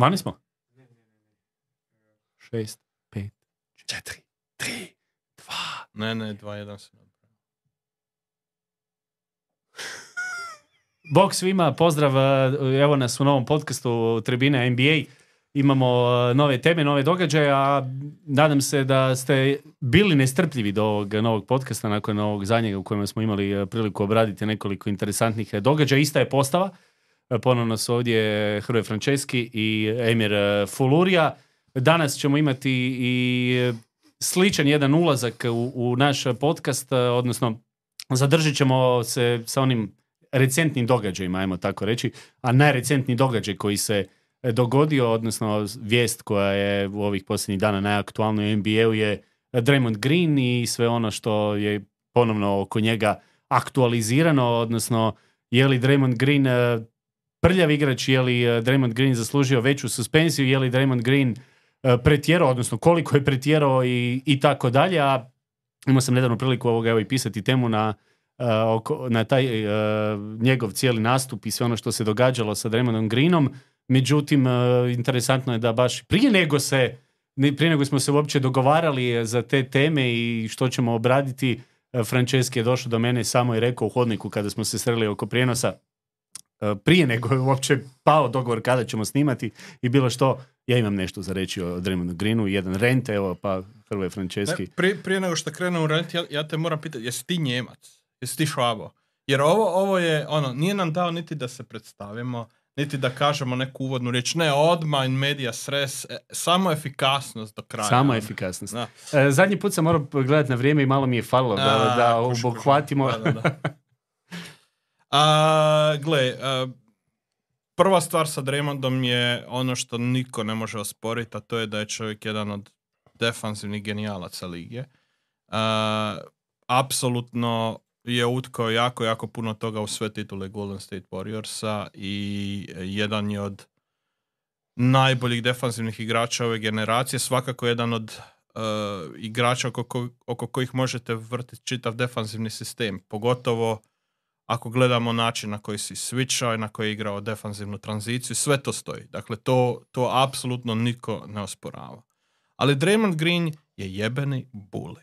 Vani smo? Šest, pet, četiri, tri, dva. Ne, ne, 2-1 se napravio. Bog svima, pozdrav, e, evo nas u novom podcastu Tribine NBA. Imamo e, nove teme, nove događaje, a nadam se da ste bili nestrpljivi do ovog novog podcasta nakon ovog zadnjega u kojem smo imali e, priliku obraditi nekoliko interesantnih događaja. Ista je postava, ponovno su ovdje Hrvoje Franceski i Emir e, Fulurija. Danas ćemo imati i e, sličan jedan ulazak u, u naš podcast, odnosno zadržit ćemo se sa onim recentnim događajima, ajmo tako reći, a najrecentniji događaj koji se dogodio, odnosno vijest koja je u ovih posljednjih dana najaktualnoj u NBA-u je Draymond Green i sve ono što je ponovno oko njega aktualizirano, odnosno je li Draymond Green prljav igrač, je li eh, Draymond Green zaslužio veću suspenziju, je li Draymond Green eh, pretjerao, odnosno koliko je pretjerao i, i tako dalje, a imao sam nedavno priliku ovoga evo i pisati temu na, eh, na taj njegov cijeli nastup i sve ono što se događalo sa Draymondom Greenom, međutim interesantno je da baš prije nego se prije nego smo se uopće dogovarali za te teme i što ćemo obraditi, Franceski je došao do mene samo i rekao u hodniku kada smo se sreli oko prijenosa, prije nego je uopće pao dogovor kada ćemo snimati i bilo što, ja imam nešto za reći o Draymondu Greenu, jedan rent, evo pa Hrvoje Franceski. prije, prije nego što krenu u rent, ja, ja te moram pitati, jesi ti Njemac? Jesi ti Švabo? Jer ovo, ovo je, ono, nije nam dao niti da se predstavimo, niti da kažemo neku uvodnu riječ. Ne, odmah in media stres, e, samo efikasnost do kraja. Samo efikasnost. E, zadnji put sam morao gledati na vrijeme i malo mi je falilo da, da obuhvatimo. Da, da, A, gle, prva stvar sa Draymondom je ono što niko ne može osporiti, a to je da je čovjek jedan od defanzivnih genijalaca lige. apsolutno je utkao jako, jako puno toga u sve titule Golden State Warriorsa i jedan je od najboljih defanzivnih igrača ove generacije, svakako jedan od igrača oko, oko kojih možete vrtiti čitav defanzivni sistem, pogotovo ako gledamo način na koji si switchao i na koji je igrao defanzivnu tranziciju, sve to stoji. Dakle, to, to apsolutno niko ne osporava. Ali Draymond Green je jebeni buli.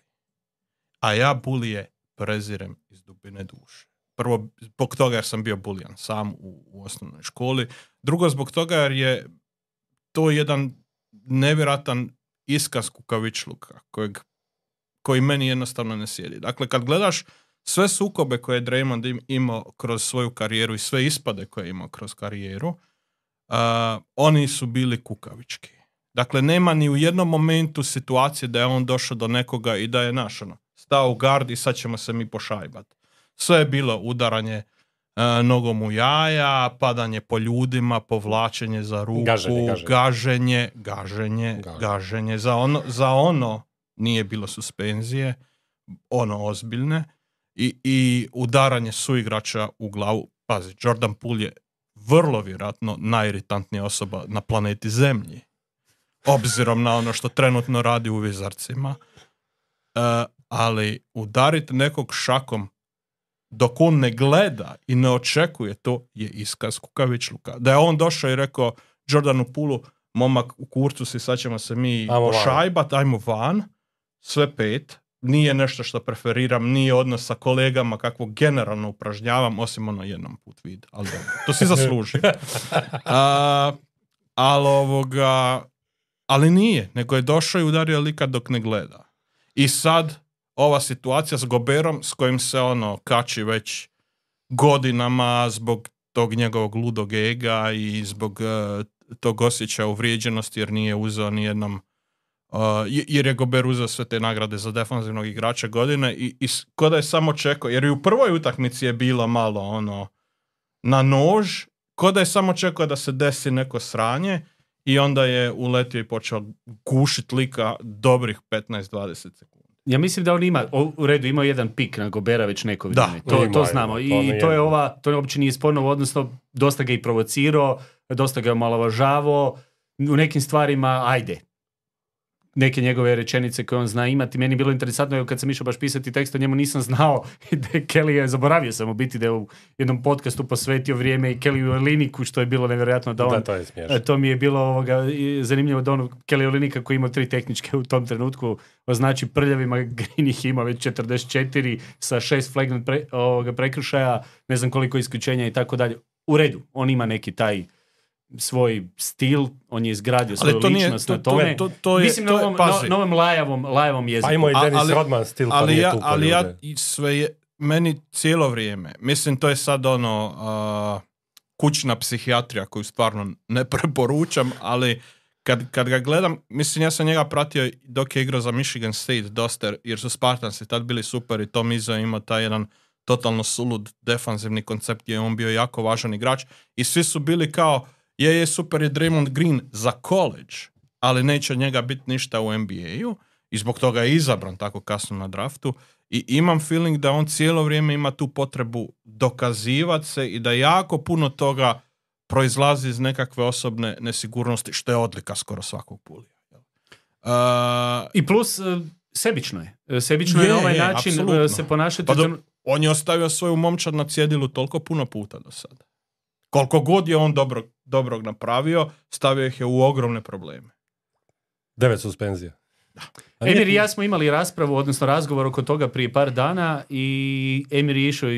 A ja bulije prezirem iz dubine duše. Prvo, zbog toga jer sam bio bulijan sam u, u osnovnoj školi. Drugo, zbog toga jer je to jedan nevjeratan iskaz kukavičluka kojeg, koji meni jednostavno ne sjedi. Dakle, kad gledaš sve sukobe koje je Draymond imao kroz svoju karijeru i sve ispade koje je imao kroz karijeru, oni su bili kukavički. Dakle, nema ni u jednom momentu situacije da je on došao do nekoga i da je naš ono, stao u gard i sad ćemo se mi pošajbati. Sve je bilo udaranje nogom u jaja, padanje po ljudima, povlačenje za ruku, gaženje, gaženje, gaženje, gaženje. Za, ono, za ono nije bilo suspenzije, ono ozbiljne i, i udaranje suigrača u glavu. Pazi, Jordan Poole je vrlo vjerojatno najiritantnija osoba na planeti Zemlji. Obzirom na ono što trenutno radi u Vizarcima. Uh, ali udariti nekog šakom dok on ne gleda i ne očekuje to je iskaz kukavičluka. Da je on došao i rekao Jordanu Pulu, momak u kurcu si, sad ćemo se mi pošajbat, ajmo van, sve pet, nije nešto što preferiram, nije odnos sa kolegama kakvo generalno upražnjavam, osim ono jednom put vid, ali to si zasluži. ali ovoga, ali nije, nego je došao i udario lika dok ne gleda. I sad ova situacija s Goberom s kojim se ono kači već godinama zbog tog njegovog ludog ega i zbog uh, tog osjećaja uvrijeđenosti jer nije uzeo ni jednom Uh, jer je Gober uzeo sve te nagrade za defanzivnog igrača godine i, i ko da je samo čekao, jer i u prvoj utakmici je bilo malo ono na nož, ko da je samo čekao da se desi neko sranje i onda je uletio i počeo gušit lika dobrih 15-20 sekundi. Ja mislim da on ima, u redu, imao jedan pik na Gobera već neko vrijeme. To, to znamo. I to, to je ova, to je uopće nije sporno, odnosno dosta ga i provocirao, dosta ga je omalovažavao, u nekim stvarima, ajde, neke njegove rečenice koje on zna imati. Meni je bilo interesantno, kad sam išao baš pisati tekst o njemu, nisam znao da je Kelly je, zaboravio sam u biti da je u jednom podcastu posvetio vrijeme i Kelly Oliniku, što je bilo nevjerojatno da on... Da, to je. E, To mi je bilo ovoga, zanimljivo da on Kelly Olinika koji ima tri tehničke u tom trenutku označi prljavima, Green ih ima već 44 sa šest flagrant pre, prekršaja, ne znam koliko isključenja i tako dalje. U redu, on ima neki taj svoj stil, on je izgradio svoju Ali to nije, ličnost to, na to, tome. to, to je, Mislim na to je- na, ovom lajavom, lajavom jeziku. Pa imao i Dennis ali- Rodman stil, pa ali nije ja, tupo ali ja ljude. sve je, meni cijelo vrijeme, mislim to je sad ono a, kućna psihijatrija koju stvarno ne preporučam, ali kad, kad ga gledam, mislim ja sam njega pratio dok je igrao za Michigan State dosta, jer su Spartansi tad bili super i Tom Izzo je imao taj jedan totalno sulud defanzivni koncept gdje je on bio jako važan igrač i svi su bili kao je, je, super je Draymond Green za college, ali neće od njega biti ništa u NBA-u i zbog toga je izabran tako kasno na draftu i imam feeling da on cijelo vrijeme ima tu potrebu dokazivati se i da jako puno toga proizlazi iz nekakve osobne nesigurnosti, što je odlika skoro svakog pulija. Uh, I plus, e, sebično je. E, Sebično je, Je, na ovaj je, način apsolutno. se ponašati. Pa do- on je ostavio svoju momčad na cjedilu toliko puno puta do sada. Koliko god je on dobrog, dobrog napravio, stavio ih je u ogromne probleme. Devet suspenzija. A nije- Emir i ja smo imali raspravu, odnosno razgovor oko toga prije par dana i Emir je išao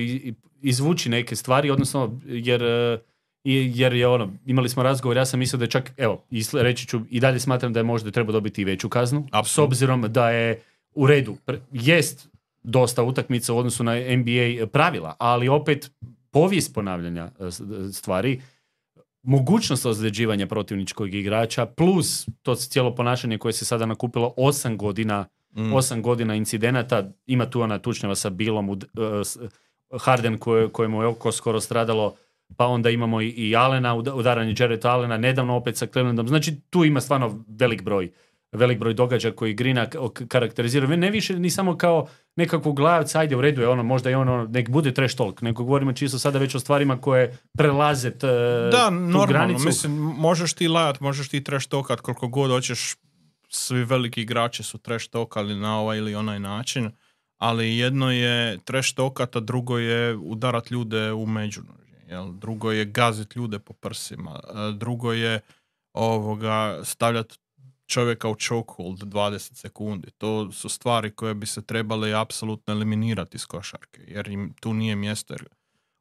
izvući neke stvari, odnosno jer, e, i- jer je ono, imali smo razgovor, ja sam mislio da je čak, evo, reći ću, i dalje smatram da je možda treba dobiti i veću kaznu, s Apsolutno. obzirom da je u redu, jest dosta utakmica u odnosu na NBA pravila, ali opet povijest ponavljanja e, s- stvari, mogućnost ozljeđivanja protivničkog igrača plus to cijelo ponašanje koje se sada nakupilo osam godina Mm. osam godina incidenata, ima tu ona tučnjava sa Bilom, u e, s- Harden koje, kojemu je oko skoro stradalo, pa onda imamo i, i Alena, uda- udaranje Jared Alena, nedavno opet sa Clevelandom, znači tu ima stvarno velik broj velik broj događaja koji Grina karakterizira. Ne više ni samo kao nekakvog glavca, ajde u redu je ono, možda je ono, nek bude trash talk, nego govorimo čisto sada već o stvarima koje prelaze t, Da, tu normalno, granicu. mislim, možeš ti lajat, možeš ti trash talkat koliko god hoćeš, svi veliki igrači su trash talkali na ovaj ili onaj način, ali jedno je trash talkat, a drugo je udarat ljude u međunožje, jel? drugo je gazit ljude po prsima, drugo je ovoga stavljati čovjeka u chokehold 20 sekundi. To su stvari koje bi se trebale apsolutno eliminirati iz košarke, jer im tu nije mjesto. Jer,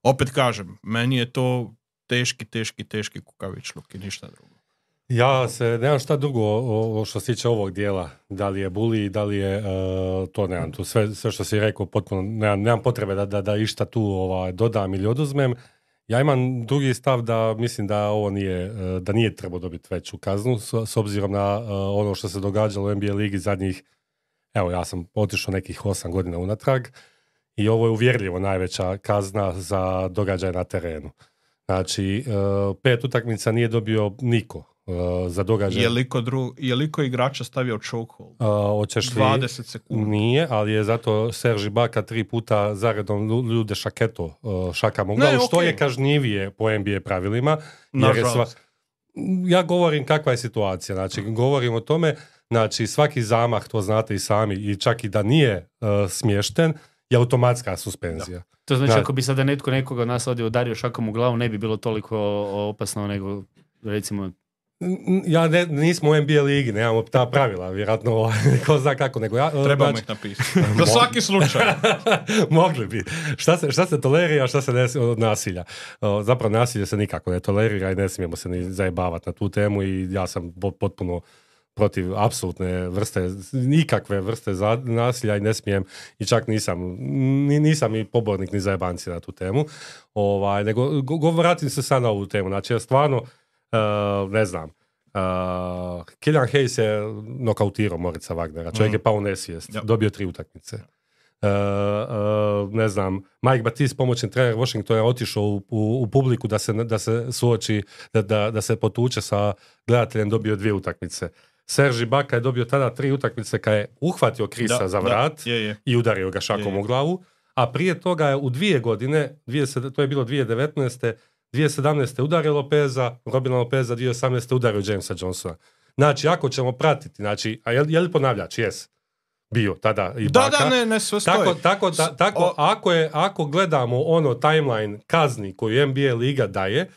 opet kažem, meni je to teški, teški, teški kukavičluk i ništa drugo. Ja se nemam šta drugo o, o što se tiče ovog dijela. Da li je buli, da li je e, to nemam tu. Sve, sve što si rekao potpuno, nemam, nemam potrebe da, da, da išta tu ovaj, dodam ili oduzmem. Ja imam drugi stav da mislim da ovo nije, e, da nije trebao dobiti veću kaznu s, obzirom na e, ono što se događalo u NBA ligi zadnjih, evo ja sam otišao nekih osam godina unatrag i ovo je uvjerljivo najveća kazna za događaj na terenu. Znači, e, pet utakmica nije dobio niko e, za događaj. Je liko, dru, je liko igrača stavio chokehold? Hoćeš li... 20 sekundi. Nije, ali je zato Serži Baka tri puta zaredom lju- ljude šaketo uh, šakama u Ne, glavu, što je kažnjivije po NBA pravilima. jer je Nažalost. ja govorim kakva je situacija, znači govorim o tome, znači svaki zamah, to znate i sami, i čak i da nije uh, smješten, je automatska suspenzija. To znači Da. ako bi sada netko nekoga od nas ovdje udario šakom u glavu, ne bi bilo toliko opasno nego recimo Ja ne, nismo u NBA ligi, nemamo ta pravila, vjerojatno ko zna kako, nego ja... Trebamo znači- ih napisati. Za svaki slučaj. Mogli bi. Šta se, šta se tolerira, šta se ne, od nasilja. Zapravo nasilje se nikako ne tolerira i ne smijemo se ni zajebavati na tu temu i ja sam po- potpuno protiv apsolutne vrste, nikakve vrste za, nasilja i ne smijem i čak nisam, ni, nisam i pobornik ni zajebanci na tu temu. Ovaj, nego go, go- vratim se sad na ovu temu. Znači ja stvarno, uh, ne znam, Uh, Killian Hayes je nokautirao Morica Wagnera. Čovjek Mm. je pao u nesvijest. Ja. Dobio tri utakmice. Uh, uh, ne znam, Mike Batiste, pomoćni trener Washingtona, je otišao u, u, u publiku da se, da se suoči, da, da, da se potuče sa gledateljem, dobio dvije utakmice. Serži Baka je dobio tada tri utakmice kad je uhvatio Krisa Da, za da, vrat je, je. i udario ga šakom Je, je. u glavu. A prije toga je u dvije godine, dvije, se- to je bilo 2019. 2017. udario Lopeza, Robina Lopeza, 2018. udario Jamesa Johnsona. Znači, ako ćemo pratiti, znači, a je, je li ponavljač? Jes. Bio tada i Da, baka. da, ne, ne, sve stoji. Tako, tako, ta- tako o- ako, je, ako gledamo ono timeline kazni koju NBA liga daje,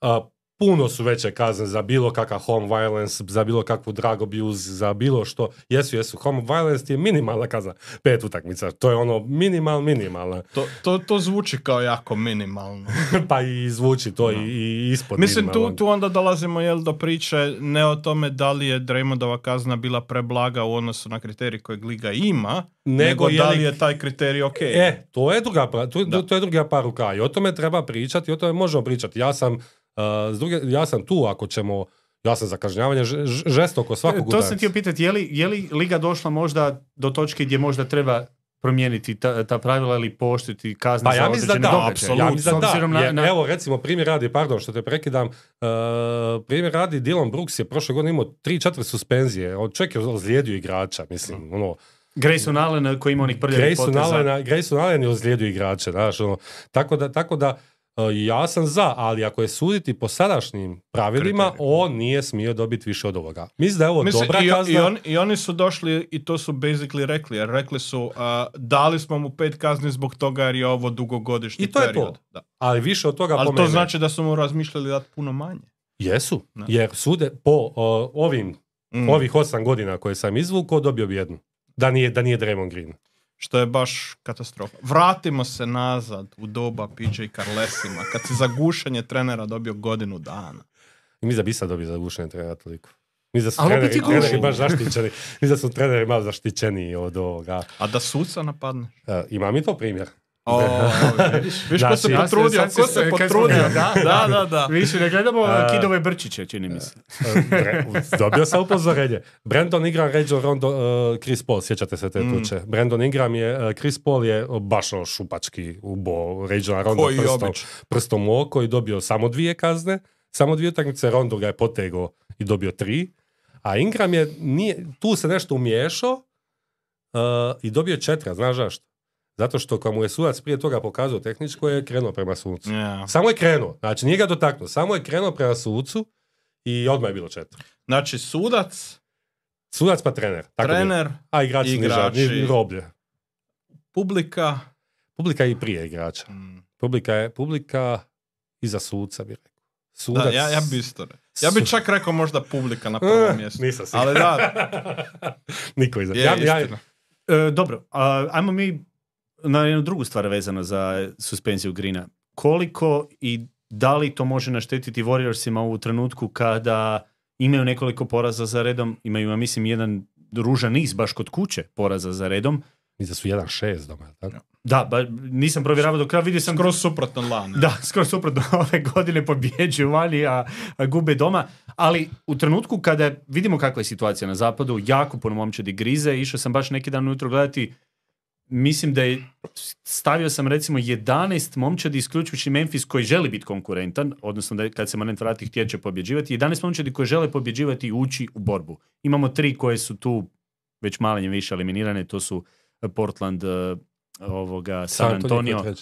a, puno su veće kazne za bilo kakav home violence, za bilo kakvu drug abuse, za bilo što. Jesu, jesu. Home violence je minimalna kazna. Pet utakmica. To je ono minimal, minimalna. To, to, to zvuči kao jako minimalno. pa i zvuči to i, i ispod Mislim, tu, tu onda dolazimo jel, do priče ne o tome da li je Draymondova kazna bila preblaga u odnosu na kriterij kojeg liga ima, nego, Nego je da li- je taj kriterij ok. E, to je druga, to, to je druga par ruka i o tome treba pričati i o tome možemo pričati. Ja sam, s druge, ja sam tu ako ćemo, ja sam za kažnjavanje žestoko svakog E, To udarca. sam htio pitati, je li, je li Liga došla možda do točke gdje možda treba promijeniti ta, ta pravila ili pooštriti kazne Pa za ja mislim da da, događaje? ja mislim da da. na- Jer, na- Evo recimo primjer radi, pardon što te prekidam, uh, primjer radi Dylan Brooks je prošle godine imao 3-4 suspenzije, on čovjek je ozlijedio igrača, mislim, ono, Grayson Allen koji ima onih prljavih poteza. Grayson Allen je ozlijedio igrače, znaš, ono, tako da, tako da ja sam za, ali ako je suditi po sadašnjim pravilima, on nije smio dobiti više od ovoga. Mislim da je ovo Mislim, dobra i, kazna. i, on- I oni su došli i to su basically rekli, jer rekli su a, dali smo mu pet kazni zbog toga jer je ovo dugogodišnji I to je to. period. Da. Ali više od toga Ali po to mene- znači da su mu razmišljali dati puno manje. Jesu, Da. jer sude po o, ovim, Mm. ovih osam godina koje sam izvukao, dobio bi jednu. Da nije, da nije Draymond Green. Što je baš katastrofa. Vratimo se nazad u doba PJ Carlesima, kad si za gušenje trenera dobio godinu dana. I mislim da bi sad dobio za gušenje trenera toliko. Mislim da su Ali treneri, treneri baš zaštićeni. Mislim da su treneri malo zaštićeniji od ovoga. A da suca napadne? E, imam i to primjer. O, vidiš, vidiš ko se Znači, potrudio, ko se- potrudio. da, da, da, da. Više ne gledamo A- Kidove Brčiće, čini mi se. E, Bre- dobio sam upozorenje. Brandon Ingram, Rajon Rondo, e, Chris Paul, sjećate se te Mm. tuče. Brandon Ingram je, e, Chris Paul je baš ono šupački ubo Rajon Rondo Koji prstom, obič. prstom u oko i dobio samo dvije kazne. Samo dvije utakmice, Rondo ga je potegao i dobio tri. A Ingram je, nije, tu se nešto umiješao e, i dobio četiri, znaš zašto? Zato što kad mu je sudac prije toga pokazao tehničko je krenuo prema sucu. Ja. Samo je krenuo, znači nije ga dotaknuo, samo je krenuo prema sucu i odmah je bilo četiri. Znači, sudac, Sudac pa trener. Tako trener, A igrači, igrači. igrači. Ni, roblje. publika. Publika je i prije igrača. Mm. Publika je publika iza suca bi rekao. Sudac... Da, ja, ja bi isto Ja bi čak rekao možda publika na Eh, prvom mjestu. Nisam siguran. Ali da, Niko iza. je ja, ja. E, dobro, a, ajmo mi na jednu drugu stvar vezano za suspenziju Grina. Koliko i da li to može naštetiti Warriorsima u trenutku kada imaju nekoliko poraza za redom, imaju, ja mislim, jedan ružan niz baš kod kuće poraza za redom. Mislim da su 1-6 doma. Tako? Da, ba, nisam provjeravao do kraja, vidio sam Skroz suprotno lani. Da, skoro suprotno ove godine pobjeđuju vani, a, a gube doma. Ali u trenutku kada vidimo kakva je situacija na zapadu, jako puno momčadi grize, išao sam baš neki dan ujutro gledati, mislim da je, stavio sam recimo 11 momčadi, isključujući Memphis koji želi biti konkurentan, odnosno da kad se Manent vrati htjet će pobjeđivati, 11 momčadi koji žele pobjeđivati i ući u borbu. Imamo tri koje su tu već manje više eliminirane, to su Portland, eh, ovoga, San Antonio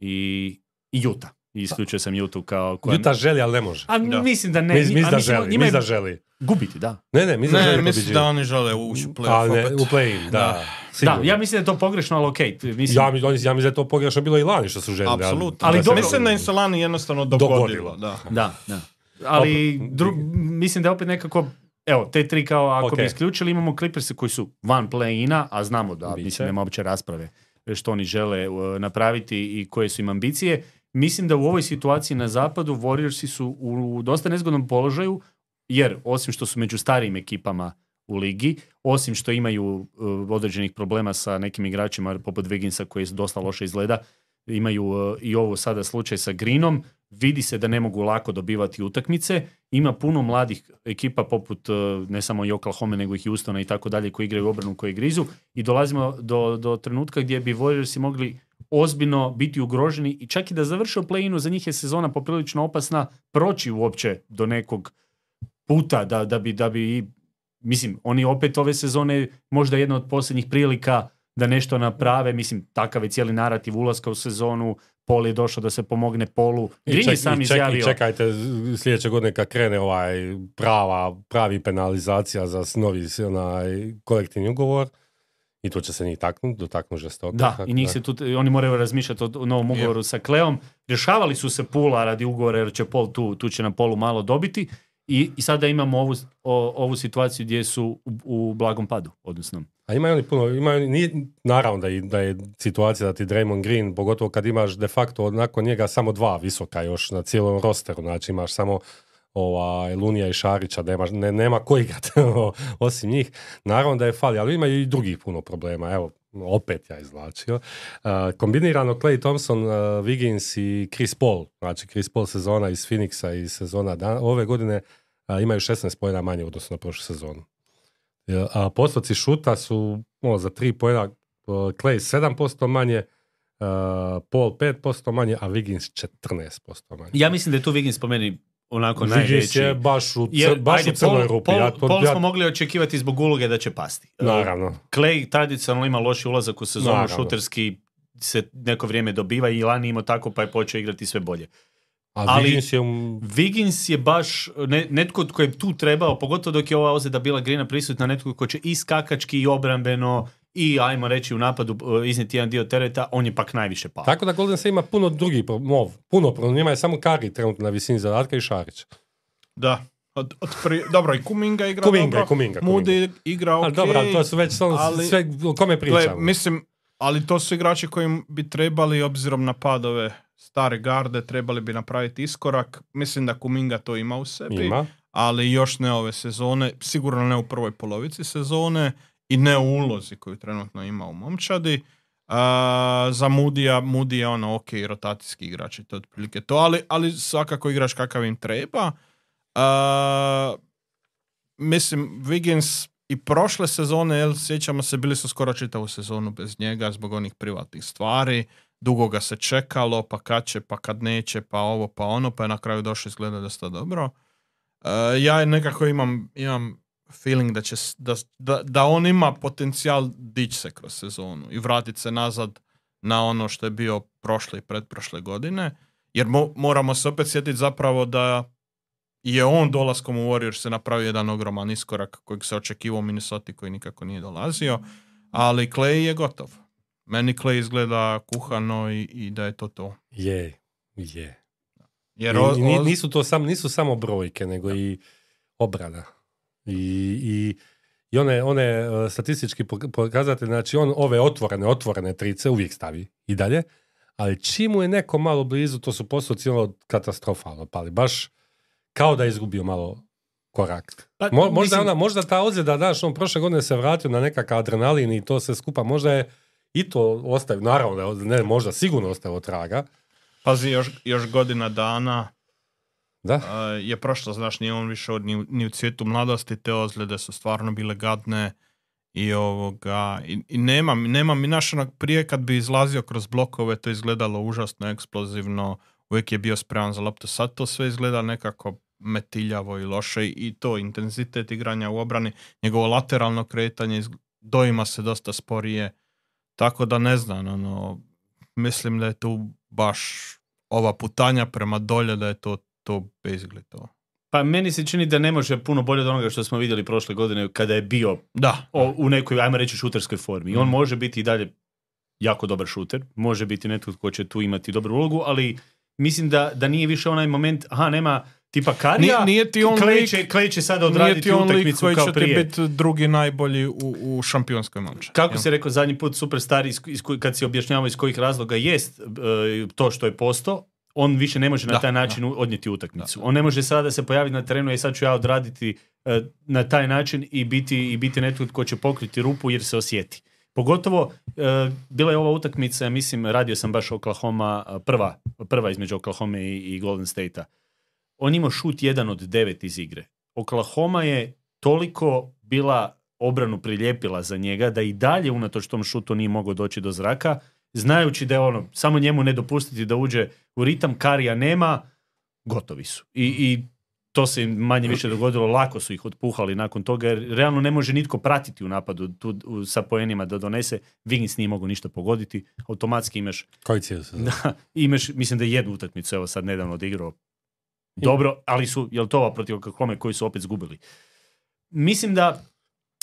i, i Utah. I isključio sam Utah kao... Koja... Utah želi, ali ne može. A Da. mislim da ne. Mis, a mis da mislim, želi, njima da želi. gubiti, da. Ne, ne, mis da Ne, želi mislim da oni žele ući u Ali playoff ne, opet. u play-in, da. Da. sigurno. Da, ja mislim da je to pogrešno, ali okej. mislim, Ja, mi- oni- ja mislim da je to pogrešno bilo i lani što su željeli. ali- Apsolutno. Ali Da, dobro. Mislim da im se lani jednostavno Dogodilo. dogodilo. Da. Da, da. Ali dru- mislim da je opet nekako Evo, te tri kao ako Ok. bi isključili, imamo Clipperse koji su van play-ina, a znamo da, Biće. mislim, nema uopće rasprave što oni žele uh, napraviti i koje su im ambicije. Mislim da u ovoj situaciji na zapadu Warriorsi su u dosta nezgodnom položaju, jer osim što su među starijim ekipama u ligi, osim što imaju uh, određenih problema sa nekim igračima poput Wigginsa koji dosta loše izgleda, imaju uh, i ovo sada slučaj sa Greenom, vidi se da ne mogu lako dobivati utakmice, ima puno mladih ekipa poput uh, ne samo i Oklahoma nego i Houstona i tako dalje koji igraju obranu koji grizu. I dolazimo do, do trenutka gdje bi Warriorsi mogli ozbiljno biti ugroženi i čak i da završe u play-inu, za njih je sezona poprilično opasna proći uopće do nekog puta da, da bi, da bi mislim, oni opet ove sezone možda jedna od posljednjih prilika da nešto naprave, mislim, takav je cijeli narativ ulaska u sezonu, Pol je došao da se pomogne Polu. I Green je ček- sam i ček- izjavio. I čekajte sljedeće godine kad krene ovaj prava, pravi penalizacija za novi onaj kolektivni ugovor i tu će se njih taknuti, dotaknu žestoko. Da, tako i njih se tu, oni moraju razmišljati o novom ugovoru sa Kleom. Rješavali su se Pula radi ugovora jer će Pol tu, tu će na Polu malo dobiti. I, i sada imamo ovu, o- ovu situaciju gdje su u, u blagom padu, odnosno. A imaju oni puno, imaju, nije, naravno da, i- da je situacija da ti Draymond Green, pogotovo kad imaš de facto nakon njega samo dva visoka još na cijelom rosteru, znači imaš samo ovaj, Lunija i Šarića, nema, ne, nema ko igrat osim njih. Naravno da je fali, ali ima i drugih puno problema. Evo, opet ja izvlačio. Uh, kombinirano Clay Thompson, uh, Wiggins i Chris Paul, znači Chris Paul sezona iz Phoenixa i sezona dan, ove godine uh, imaju 16 pojena manje u odnosu na prošlu sezonu. A postoci šuta su ono, za 3 pojena Clay 7% manje, Paul 5% manje, a Wiggins 14% manje. Ja mislim da je tu Wiggins po meni onako najveći. je baš u, Jer, cr- baš ajde, u Paul- rupi. Paul- ja, to, ja, smo mogli očekivati zbog uloge da će pasti. naravno. Clay tradicionalno ima loši ulazak u sezonu, Naravno. šuterski se neko vrijeme dobiva i lani imao tako pa je počeo igrati sve bolje. A Ali- Wiggins je Wiggins je baš ne, netko tko je tu trebao, pogotovo dok je ova ozljeda bila Grina prisutna, netko ko će i skakački i obrambeno i ajmo reći u napadu e, iznijeti jedan dio tereta, on je pak najviše pao. Tako da Golden State ima puno drugih, no, puno problem. Njima je samo Kari trenutno na visini zadatka i Šarić. Da. Od, od pri- dobro, i Kuminga igra Kuminga, dobro. Kuminga, Kuminga. Moody igra ok. Ali dobro, to su već samo ali- sve, o kome Gle, pričamo. mislim, ali to su igrači koji bi trebali, obzirom na padove stare garde, trebali bi napraviti iskorak. Mislim da Kuminga to ima u sebi, Ima. ali još ne ove sezone, sigurno ne u prvoj polovici sezone i ne u ulozi koju trenutno ima u momčadi. A, za Mudija, Moody je ono ok, rotacijski igrač i to je otprilike to, ali, ali svakako igrač kakav im treba. A, mislim, Wiggins i prošle sezone, jel, sjećamo se, bili su skoro čitavu sezonu bez njega zbog onih privatnih stvari. Dugo ga se čekalo, pa kad će, pa kad neće, pa ovo, pa ono, pa je na kraju došlo izgleda dosta dobro. E, ja nekako imam, imam feeling da, će, da, da, da on ima potencijal dići se kroz sezonu i vratiti se nazad na ono što je bio prošle i pretprošle godine. Jer mo- moramo se opet sjetiti zapravo da je on dolaskom u Warriors se napravio jedan ogroman iskorak kojeg se očekivao u Minnesota koji nikako nije dolazio, ali Clay je gotov. Meni Clay izgleda kuhano i, i da je to to. Je, je. Jer I, o- o- nisu to sam, nisu samo brojke, nego i obrana. I, i, i one, one uh, statistički pok- pokazatelji, znači on ove otvorene, otvorene trice uvijek stavi i dalje, ali čim mu je neko malo blizu, to su postoci ono katastrofalno pali. Baš kao da je izgubio malo korak. Pa, Mo- možda, mislim- ona, možda ta ozljeda, znaš, on prošle godine se vratio na nekakav adrenalin i to sve skupa, možda je i to ostavio, naravno, ne, možda sigurno ostavio traga. Pazi, još, još godina dana Da, je prošlo, znaš, nije on više od, ni, u- ni u cvijetu mladosti, te ozljede su stvarno bile gadne i ovoga, i, i nema, nema mi naš onak prije kad bi izlazio kroz blokove, to izgledalo užasno eksplozivno, uvijek je bio spreman za loptu, sad to sve izgleda nekako metiljavo i loše i to intenzitet igranja u obrani, njegovo lateralno kretanje doima se dosta sporije, tako da ne znam, ono, mislim da je tu baš ova putanja prema dolje da je to to basically to. Pa meni se čini da ne može puno bolje od onoga što smo vidjeli prošle godine kada je bio Da, o, u nekoj, ajmo reći, šuterskoj formi. I on Mm. može biti i dalje jako dobar šuter, može biti netko tko će tu imati dobru ulogu, ali mislim da, da nije više onaj moment, aha, nema tipa Karija, Nije, nije ti on lik, će, Clay će sada odraditi utakmicu kao će prije. biti drugi najbolji u, u šampionskoj momčadi. Kako jel? se rekao zadnji put superstar iz, iz kad si objašnjavao iz kojih razloga jest e, to što je posto, on više ne može na Da, taj način u- odnijeti utakmicu. On ne može sada se pojaviti na terenu i sad ću ja odraditi e, na taj način i biti, i biti netko tko će pokriti rupu jer se osjeti. Pogotovo, e, bila je ova utakmica, ja mislim, radio sam baš Oklahoma, e, prva, prva između Oklahoma i, i Golden State-a. On imao šut jedan od devet iz igre. Oklahoma je toliko bila obranu prilijepila za njega da i dalje unatoč tom šutu nije mogao doći do zraka, znajući da je ono, samo njemu ne dopustiti da uđe u ritam, Karija nema, gotovi su. I, i to se im manje više dogodilo, lako su ih otpuhali nakon toga, jer realno ne može nitko pratiti u napadu tu, u- sa poenima da donese. Wiggins nije mogao ništa pogoditi, automatski imaš, Koji cijeli se da, imaš, mislim da je jednu utakmicu, evo sad nedavno odigrao dobro, ali su, jel to ova protiv Oklahoma koji su opet zgubili. Mislim da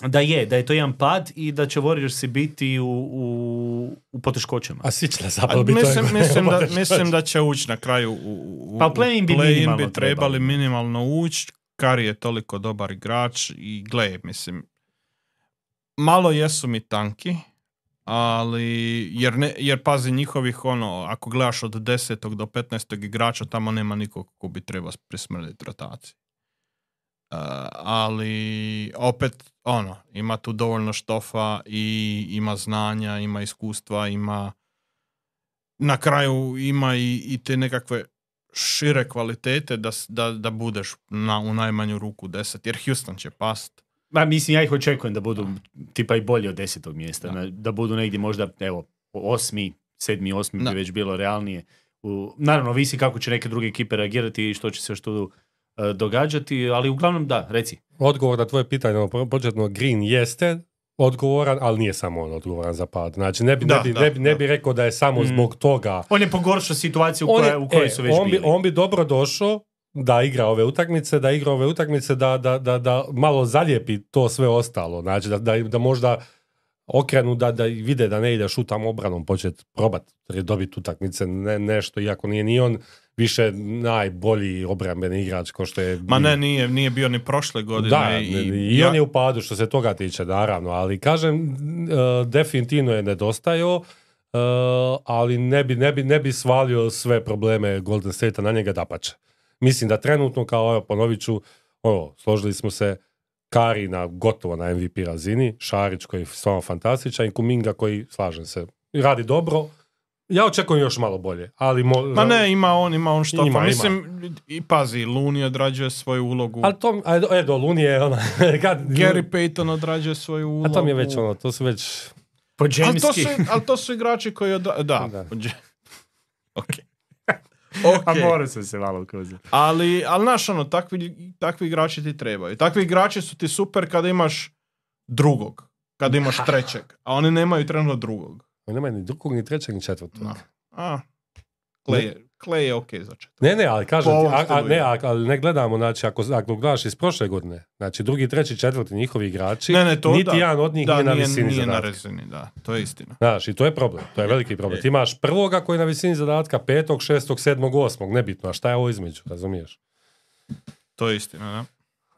da je, da je to jedan pad i da će Warriorsi biti u, u, u poteškoćama. A svi će zapravo biti mislim, mislim, da, mislim da će ući na kraju u, u Pa play-in bi minimalno bi trebali minimalno ući. Kari je toliko dobar igrač i gle, mislim, malo jesu mi tanki, ali, jer, ne, jer pazi njihovih ono, ako gledaš od 10. do 15. igrača, tamo nema nikog ko bi trebao prismrditi rotaciji. Uh, ali opet ono ima tu dovoljno štofa i ima znanja, ima iskustva, ima na kraju ima i, i te nekakve šire kvalitete da, da, da budeš na, u najmanju ruku 10 jer Houston će past. Ma, mislim, ja ih očekujem da budu tipa i bolji od desetog mjesta. Da, da budu negdje možda, evo, osmi, sedmi, osmi Da. bi već bilo realnije. U, naravno, visi kako će neke druge ekipe reagirati i što će se e, događati, ali uglavnom da, reci. Odgovor na tvoje pitanje, ono, početno Green jeste odgovoran, ali nije samo on odgovoran za pad. Znači, ne bi, Da, ne bi, da, ne bi, ne bi rekao da je samo Mm. zbog toga. On je pogoršao situaciju u, On je- koja, u kojoj e, su već on bi, bili. on bi dobro došao da igra ove utakmice, da igra ove utakmice, da, da, da, da malo zalijepi to sve ostalo. Znači, da, da, da možda okrenu, da, da vide da ne ideš u tamo obranom počet probat dobiti utakmice, ne, nešto, iako nije ni on više najbolji obrambeni igrač ko što je Ma ne, nije, nije bio ni prošle godine. Da, i, i, ja- on je u padu što se toga tiče, naravno, ali kažem, e, definitivno je nedostajao, e, ali ne bi, ne, bi, ne bi svalio sve probleme Golden State na njega dapače. Mislim da trenutno, kao evo, ponovit ću, ono, složili smo se Kari na gotovo na MVP razini, Šarić koji je stvarno fantastičan i Kuminga koji, slažem se, radi dobro. Ja očekujem još malo bolje, ali... Mo, Ma ne, ima on, ima on što. Ima, pa ima. mislim, i pazi, Looney odrađuje svoju ulogu. Ali to, a, Edo, Luni je ona... kad, Gary Payton odrađuje svoju ulogu. a to mi je već ono, to su već... Po Ali to, su, ali to su igrači koji... Odra... Da, Da. po Dž- ok. A Ok. morao sam se malo ukazati. Ali, ali znaš, ono, takvi, takvi igrači ti trebaju. Takvi igrači su ti super kada imaš drugog, kada imaš trećeg, a oni nemaju trenutno drugog. Oni nemaju ni drugog, ni trećeg, ni četvrtog. No. A, Clay je ok za četvrtog. Ne, ne, ali kažem ti, a, a, ne, a- ali ne gledamo, znači, ako, ako gledaš iz prošle godine, znači drugi, treći, četvrti njihovi igrači, Ne, ne, to niti da. jedan od njih da, nije na nije, visini nije na zadatka. razini, da, to je istina. Znaš, i to je problem, to je veliki problem. Ti imaš prvoga koji je na visini zadatka, petog, šestog, sedmog, osmog, nebitno, a šta je ovo između, razumiješ? To je istina, da.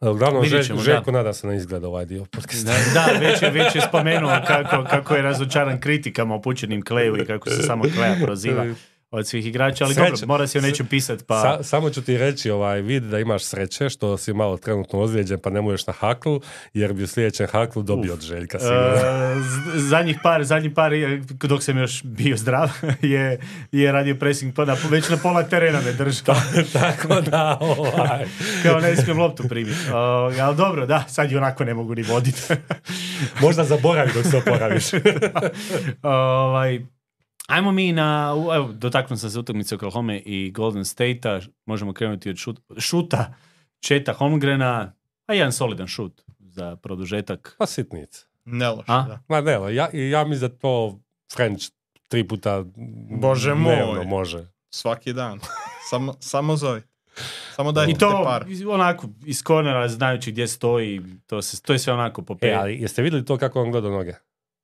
E, Uglavnom, Željko, Željko nada se ne izgleda ovaj dio podcasta. Da, da, već je, već je spomenuo kako, kako je razočaran kritikama upućenim Kleju i kako se samo Kleja proziva od svih igrača, ali Sreća. dobro, mora si o nečem pisat, pa... Sa- samo ću ti reći, ovaj, vidi da imaš sreće što si malo trenutno ozlijeđen pa ne možeš na haklu, jer bi u sljedećem haklu dobio od Željka. E, zadnjih par, zadnji par, dok sam još bio zdrav, je, je radio pressing, pa na, već na pola terena me držao. Tako da, ovaj, Kao ne smijem loptu primiti. Uh, ali dobro, da, sad i onako ne mogu ni voditi. možda zaboravi dok se oporaviš. ovaj, ajmo mi na, evo, dotaknuo sam se utakmice Oklahoma i Golden State-a, možemo krenuti od šut, šuta Četa Holmgrena, a jedan solidan šut za produžetak. Pa sitnic. Ne loše, A? Ma ne, ja, i ja mislim da to French tri puta Bože moj. može. Svaki dan. samo, samo zove. Samo dajte I to par. onako iz kornera znajući gdje stoji, to, se, to je sve onako po E, ali jeste vidjeli to kako on gleda noge?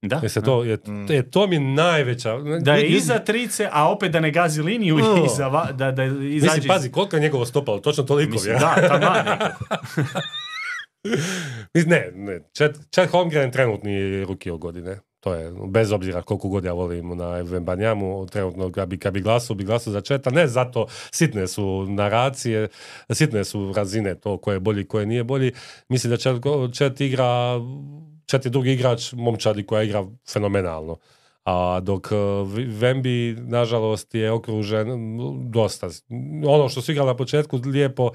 Da, Jeste to, je, Mm. e, to mi je najveća... da je iza trice, a opet da ne gazi liniju Oh. iza, va- da, da izađe Mislim, pazi, koliko je njegovo stopalo, točno toliko. Mislim, ja. da. Mislim, Ne, ne. Chet, Chet Holmgren trenutni rookie godine. To je, bez obzira koliko god ja volim na Vembanjamu, trenutno kad bi, kad bi glasao, bi glasao za Četa. Ne zato, sitne su naracije, sitne su razine to ko je bolji, ko je nije bolji. Mislim da Chet, Chet igra, Je drugi igrač momčadi koja igra fenomenalno. A dok uh, Vembi, nažalost, je okružen dosta. Ono što su igrali na početku, lijepo,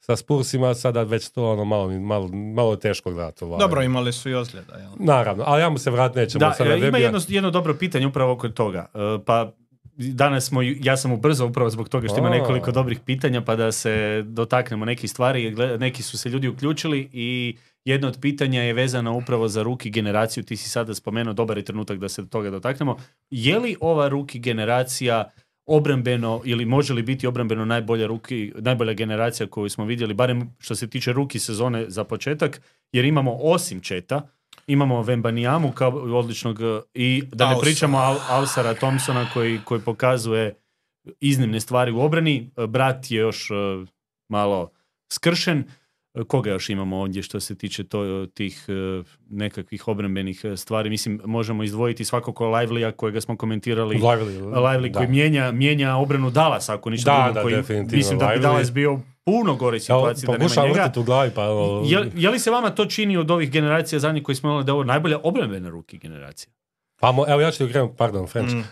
sa Spursima, sada već to ono malo, malo, malo je teško gledati. Ovaj. Dobro, imali su i ozljeda, jel? Naravno, ali ja mu se vrat nećemo Da, sada e, ima jedno, jedno dobro pitanje upravo oko toga. E, Pa danas smo, ja sam ubrzao upravo zbog toga što ima nekoliko dobrih pitanja pa da se dotaknemo nekih stvari. Neki su se ljudi uključili i jedno od pitanja je vezano upravo za ruki generaciju. Ti si sada spomenuo, dobar je trenutak da se do toga dotaknemo. Je li ova ruki generacija obrambeno ili može li biti obrambeno najbolja ruki, najbolja generacija koju smo vidjeli, barem što se tiče ruki sezone za početak, jer imamo osim Četa, imamo Vembanijamu kao odličnog e, i da ne pričamo Al, Alsara Thompsona koji, koji pokazuje iznimne stvari u obrani. E, Brat je još e, malo skršen. Koga još imamo ovdje što se tiče to, tih e, nekakvih obrambenih e, stvari? Mislim, možemo izdvojiti svakako Livelya kojega smo komentirali. Lively, Lively koji mijenja, mijenja obranu Dallas ako ništa Da, drugo. da, koji, definitivno, mislim da bi. Dallas bio puno gore Ja situaciji da nema njega. u glavi, pa... Je, je li se vama to čini od ovih generacija zadnjih koji smo imali da je ovo najbolja obrambena ruki generacija? Pa mo- evo ja ću ti okrenuti, pardon, French, Mm. Uh,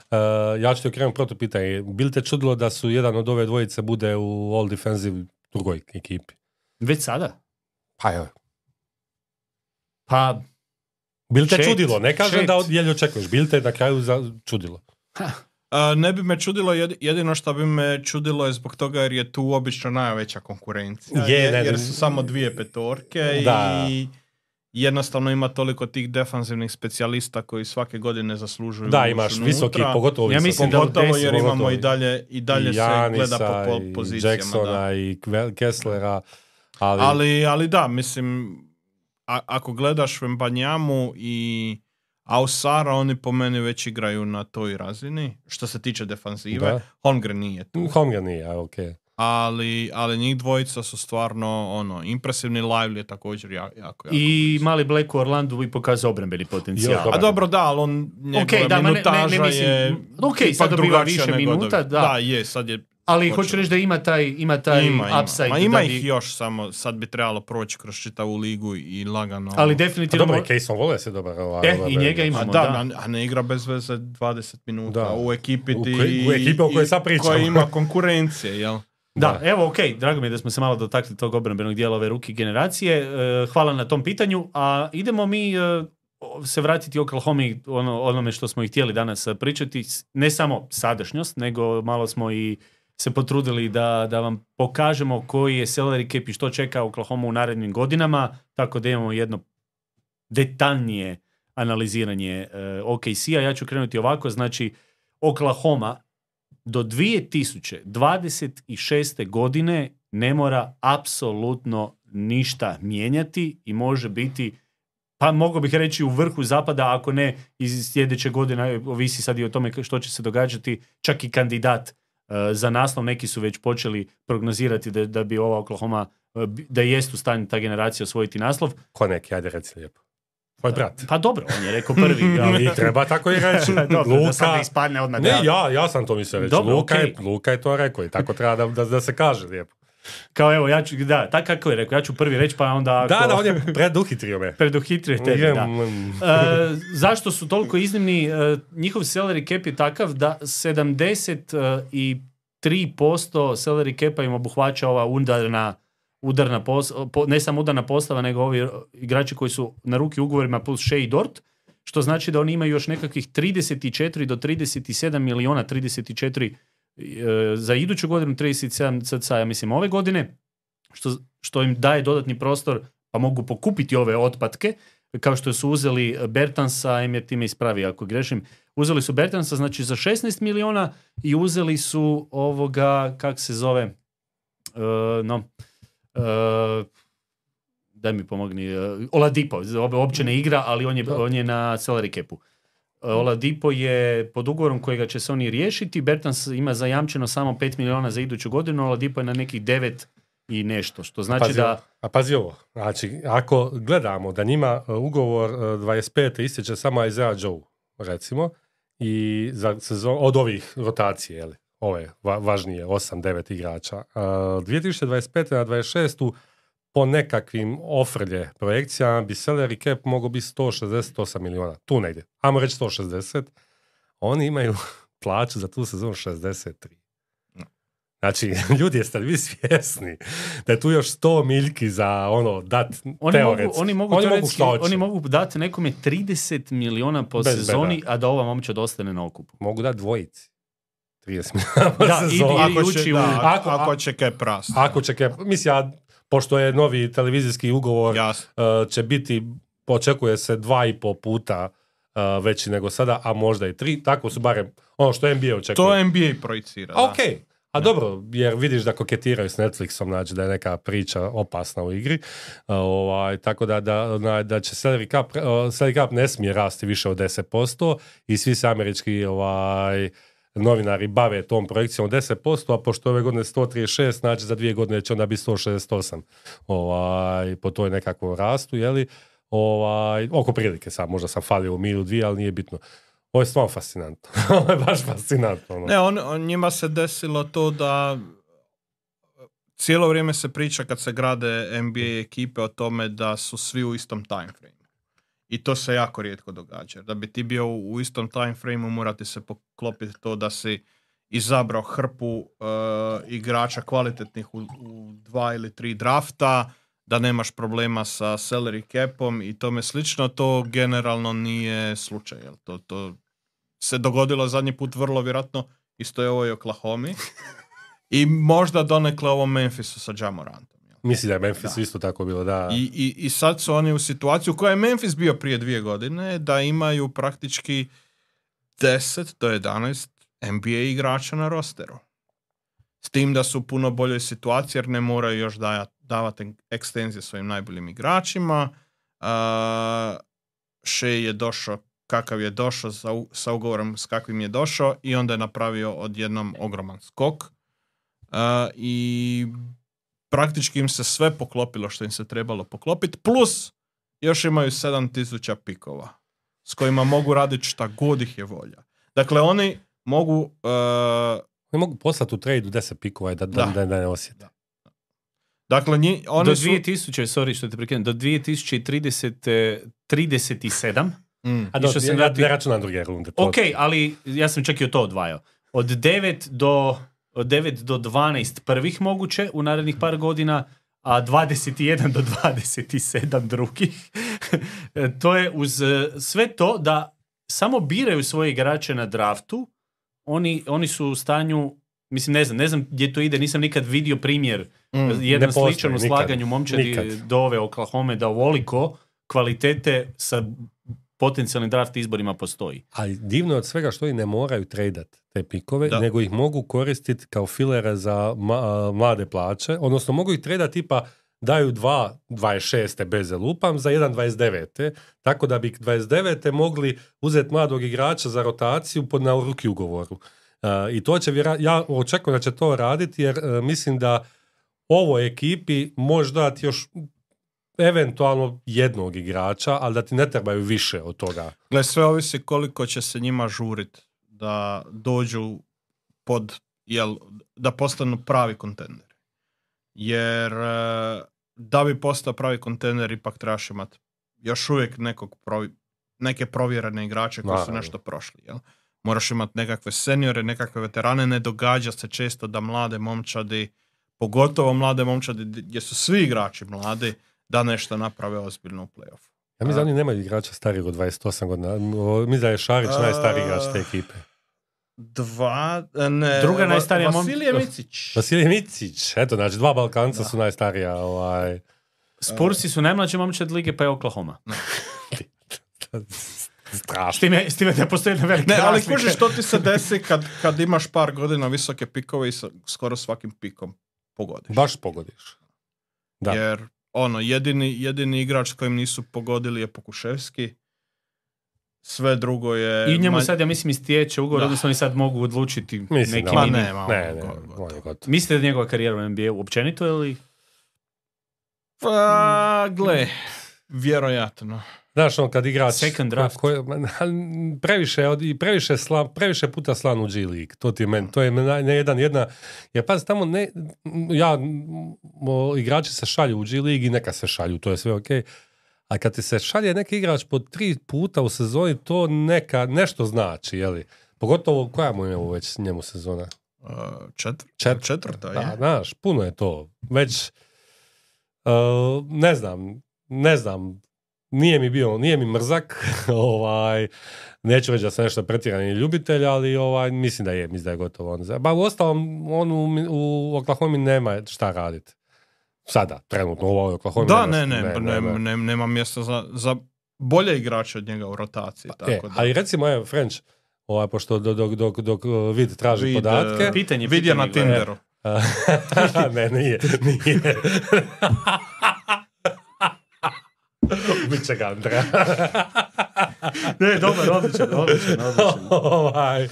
ja ću ti okrenuti protu pitanje. Bi li te čudilo da su jedan od ove dvojice bude u All Defensive drugoj ekipi? Već sada? Pa evo. Pa, Bil te Chat, čudilo? Ne kažem chat. da od- očekuješ, bil te na kraju za, čudilo? A, ne bi me čudilo, jed- jedino što bi me čudilo je zbog toga jer je tu obično najveća konkurencija. Je, jer, ne, jer su samo dvije petorke Da. i jednostavno ima toliko tih defanzivnih specijalista koji svake godine zaslužuju Da, imaš unutra. visoki, pogotovo Ja visoki. mislim da u Pogotovo deset- jer imamo pogotovo i dalje, i dalje i se gleda po, Janisa, po i pozicijama. Jacksona da. i Kesslera, ali, Ali, ali da, mislim, a- ako gledaš Vembanjamu i Ausara, oni po meni već igraju na toj razini, što se tiče defanzive. Da. Holmgren nije tu. Holmgren nije, a, okej. ali, ali njih dvojica su stvarno ono, impresivni, Lively je također jako, jako, i blizu. mali Black u Orlandu i pokazao obrambeni potencijal. Jo, A dobro, da, ali on, njegova Ok, da, ma ne- ne- ne minutaža mislim- je ok, sad dobiva više minuta, da. Da, je, sad je Ali hoću reći da ima taj, ima taj ima, ima. upside. Ma ima da ih bi- još, samo sad bi trebalo proći kroz čitavu ligu i lagano. Ali A definitivno... dobro, i Cason Wallace je dobar. Ovaj, E, ovaj, i njega A imamo, da, da. a- a ne igra bez veze 20 minuta Da. u ekipi U ti... kojoj- u ekipi o kojoj sad pričamo. Koja ima konkurencije, jel? Da, evo, ok, drago mi je da smo se malo dotakli tog obrambenog dijela ove ruki generacije. E, hvala na tom pitanju, a idemo mi e, se vratiti Oklahoma ono, onome što smo i htjeli danas e, pričati. Ne samo sadašnjost, nego malo smo i se potrudili da, da vam pokažemo koji je salary cap i što čeka Oklahoma u narednim godinama, tako da imamo jedno detaljnije analiziranje e, OKC-a. Ja ću krenuti ovako, znači Oklahoma do 2026. godine ne mora apsolutno ništa mijenjati i može biti pa mogao bih reći u vrhu zapada, ako ne iz sljedeće godine, ovisi sad i o tome što će se događati, čak i kandidat za naslov, neki su već počeli prognozirati da, da bi ova Oklahoma, e, bi- da jest u stanju ta generacija osvojiti naslov. Ko neki, ajde reci lijepo. Tvoj brat. Pa dobro, on je rekao prvi. ali- I treba tako i reći. Dobro, da sad ne Luka, ispadne odmah. ne, da- ja, ja sam to mislio reći. Dobro, Luka, je, okej. Luka je to rekao i tako treba da, da, da se kaže lijepo. Kao evo, ja ću, da, tako kako je rekao, ja ću prvi reći, pa onda ako... Da, da, on je preduhitrio me. preduhitrio Je, da. mm, E, zašto su toliko iznimni? E, njihov salary cap je takav da 73% salary capa im obuhvaća ova udarna udarna pos, po- ne samo udarna postava, nego ovi igrači koji su na ruki ugovorima plus Shea i Dort, što znači da oni imaju još nekakvih 34 do 37 miliona, 34 e, za iduću godinu, 37 sad sa, ja mislim, ove godine, što, što im daje dodatni prostor, pa mogu pokupiti ove otpatke, kao što su uzeli Bertansa, em je time ispravi ako grešim, uzeli su Bertansa znači za 16 miliona i uzeli su ovoga, kak se zove, e, no, e, daj mi pomogni, uh, Oladipo, uopće ne igra, ali on je, on je na salary capu. E, Oladipo je pod ugovorom kojega će se oni riješiti, Bertans ima zajamčeno samo 5 miliona za iduću godinu, Oladipo je na nekih 9 i nešto, što znači pazi, da... A pazi ovo, znači, ako gledamo da njima uh, ugovor uh, 25. istječe samo Isaiah Joe, recimo, i za sezon, od ovih rotacije, jeli, ove va- važnije, 8-9 igrača. Uh, 2025. na 26. po nekakvim ofrlje projekcijama bi salary cap mogao biti 168 miliona, tu negdje, ajmo reći 160, oni imaju plaću za tu sezonu 63. Znači, ljudi, jeste li vi svjesni da je tu još 100 miljki za ono dat Oni mogu, oni mogu, oni mogu teoretski- hoće. oni mogu dati nekome 30 miliona po Bez sezoni, a da ova momčad ostane na okupu. Mogu dati dvojici. 30 milijuna po Da, sezoni. Ako će, u- da, ako- ako, će Cap rast. Ako će Cap, mislim, ja, pošto je novi televizijski ugovor, uh, će biti, očekuje se dva i po puta uh, veći nego sada, a možda i tri, tako su barem ono što NBA očekuje. To NBA projicira. A da. ok, a dobro, jer vidiš da koketiraju s Netflixom, znači da je neka priča opasna u igri, A, ovaj, tako da, da, na- da će salary cap, uh, salary cap ne smije rasti više od 10% i svi se američki ovaj, novinari bave tom projekcijom od 10%, a pošto ove godine 136, znači za dvije godine će onda biti 168 ovaj, po toj nekakvom rastu, jeli? Ovaj, oko prilike sad, možda sam falio u milu dvije, ali nije bitno. Ovo je stvarno fascinantno. Ovo je baš fascinantno. ono. Ne, on, on- njima se desilo to da cijelo vrijeme se priča kad se grade NBA ekipe o tome da su svi u istom time frame. I to se jako rijetko događa. Da bi ti bio u istom time frameu morati se poklopiti to da si izabrao hrpu e, igrača kvalitetnih u, u dva ili tri drafta, da nemaš problema sa salary capom i tome slično, to generalno nije slučaj. Jel? To, to se dogodilo zadnji put vrlo vjerojatno isto je ovo i Oklahoma i možda donekle ovo Memphisu sa Jamorantom. Mislim da je Memphis isto tako bilo, da. I, i, I sad su oni u situaciju koja je Memphis bio prije dvije godine, da imaju praktički 10 do 11 NBA igrača na rosteru. S tim da su u puno boljoj situaciji jer ne moraju još davati ekstenzije svojim najboljim igračima. Uh, Shea je došao kakav je došao sa, sa ugovorom s kakvim je došao i onda je napravio odjednom ogroman skok. Uh, I praktički im se sve poklopilo što im se trebalo poklopiti, plus još imaju 7000 pikova s kojima mogu raditi šta god ih je volja. Dakle, oni mogu uh, Oni mogu poslati u tradu 10 pikova i da, da, Da. da, ne osjete. dakle, nji, oni do su... 2000, sorry što te prekinem, do 2030, 37, Mm. A do, sam ja, gledati- ne računam druge runde. ok, ali ja sam čak i to odvajao. Od 9 do, 9 do 12 prvih moguće u narednih par godina, a 21 do 27 drugih. to je uz eh, sve to da samo biraju svoje igrače na draftu, oni, oni su u stanju, mislim ne znam, ne znam gdje to ide, nisam nikad vidio primjer Mm. jedan sličan u slaganju momčadi do ove Oklahoma da ovoliko kvalitete sa potencijalnim draft izborima postoji. Ali divno je od svega što i ne moraju tradat te pikove, Da. nego ih mogu koristiti kao filere za ma- mlade plaće, odnosno mogu ih tradat tipa daju dva 26. bez lupam za jedan 29. Tako da bi 29. mogli uzeti mladog igrača za rotaciju pod na ruki ugovoru. E, I to će vjera- ja očekujem da će to raditi jer e, mislim da ovoj ekipi može dati još eventualno jednog igrača, ali da ti ne trebaju više od toga. Gle, sve ovisi koliko će se njima žurit da dođu pod, jel, da postanu pravi kontenderi. Jer e, da bi postao pravi kontender ipak trebaš imat još uvijek nekog provi- neke provjerene igrače koji su nešto prošli. Jel? Moraš imati nekakve seniore, nekakve veterane. Ne događa se često da mlade momčadi, pogotovo mlade momčadi gdje su svi igrači mladi, da nešto naprave ozbiljno u playoffu. Ja mislim da oni nemaju igrača starijeg od 28 godina. Mislim da je Šarić A- najstariji igrač te ekipe. Dva, ne, Druga najstarija Vasilije Micić. Vasilij Micić. Eto, znači dva Balkanca su najstarija. Ovaj. Spursi su najmlađe momčad lige, pa je Oklahoma. S Strašno. time, s time da postoji jedna velika Ne, ali kužiš što ti se desi kad, kad imaš par godina visoke pikove i sa, skoro svakim pikom pogodiš. Baš pogodiš. Da. Jer ono, jedini, jedini igrač s kojim nisu pogodili je Pokuševski. Sve drugo je... I njemu manj- sad, ja mislim, istječe ugovor, Da. odnosno oni sad mogu odlučiti Mislim neki da mini- ne, Ne. Mislite da njegova karijera u NBA općenito ili... Pa, gle, vjerojatno. Znaš, on kad igrač... Second draft. ko- ko- previše, od- i previše, sla, previše puta slan u G League. To ti je meni, to je ne jedan, jedna... Jer pazi, tamo ne... Ja, mo, igrači se šalju u G League i neka se šalju, to je sve okej. A kad ti se šalje neki igrač po tri puta u sezoni, to neka, nešto znači, jeli? Pogotovo, koja mu je ovo već njemu sezona? Uh, četvr- Čet- četvrta, Da, je. znaš, puno je to. Već, uh, ne znam, ne znam, nije mi bio, nije mi mrzak, ovaj, neću reći da sam nešto pretjerani ljubitelj, ali ovaj, mislim da je, mislim da je gotovo on. Ba, u ostalom, on u, u Oklahoma nema šta raditi. Sada, trenutno u ovoj Oklahoma. Da, nema ne, šta- ne, ne, ne, nema mjesta za, za bolje igrače od njega u rotaciji. E, Tako da. ali recimo, evo, French, ovaj, pošto dok, dok, dok, dok uh, vid traži Vid, podatke, eh, Pitanje, Vidje pitanje, na gledaj. Tinderu. ne, nije, nije. Bit će ga, Andreja. Ne, dobar, odličan, odličan, odličan. ovaj,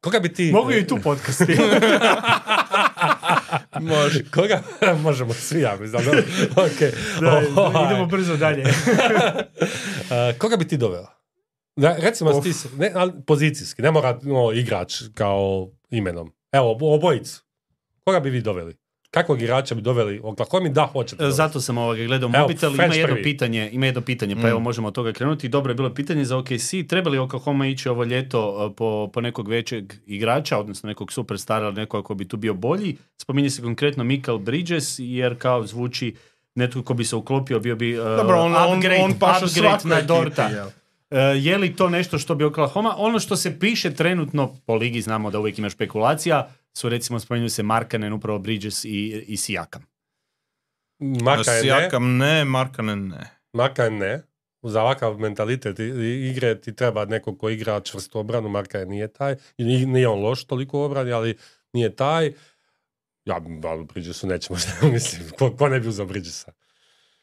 koga bi ti... Mogu i tu podcast. Može. Koga? Možemo svi, ja mislim. dobro. Okay. Da, Ovaj, idemo brzo dalje. koga bi ti doveo? Da, recimo, ti, si- ne, ali pozicijski, ne mora no, igrač kao imenom. Evo, ob- obojicu. Koga bi vi doveli? Kakvog igrača bi doveli Oklahoma? Da, hoćete. dovesti. Zato sam ovoga gledao mobitel, ima jedno prvi. pitanje, ima jedno pitanje, pa Mm. evo možemo od toga krenuti. Dobro je bilo pitanje za OKC, treba li Oklahoma ići ovo ljeto uh, po, po nekog većeg igrača, odnosno nekog superstara ili nekoga ko bi tu bio bolji? Spominje se konkretno Michael Bridges, jer kao zvuči netko ko bi se uklopio, bio bi uh, Dobro, on, on, upgrade, on paše upgrade na Dorta. E, je li to nešto što bi Oklahoma, ono što se piše trenutno po ligi, znamo da uvijek ima špekulacija, su recimo spominju se Markanen, upravo Bridges i, i Sijakam. Ne, Sijakam ne, Markanen ne. Maka je ne. Za ovakav mentalitet igre ti treba neko ko igra čvrstu obranu, Marka je nije taj. I ni- nije on loš toliko u obrani, ali nije taj. Ja, ali Bridgesu nećemo, mislim, ko, ko ne bi uzeo Bridgesa?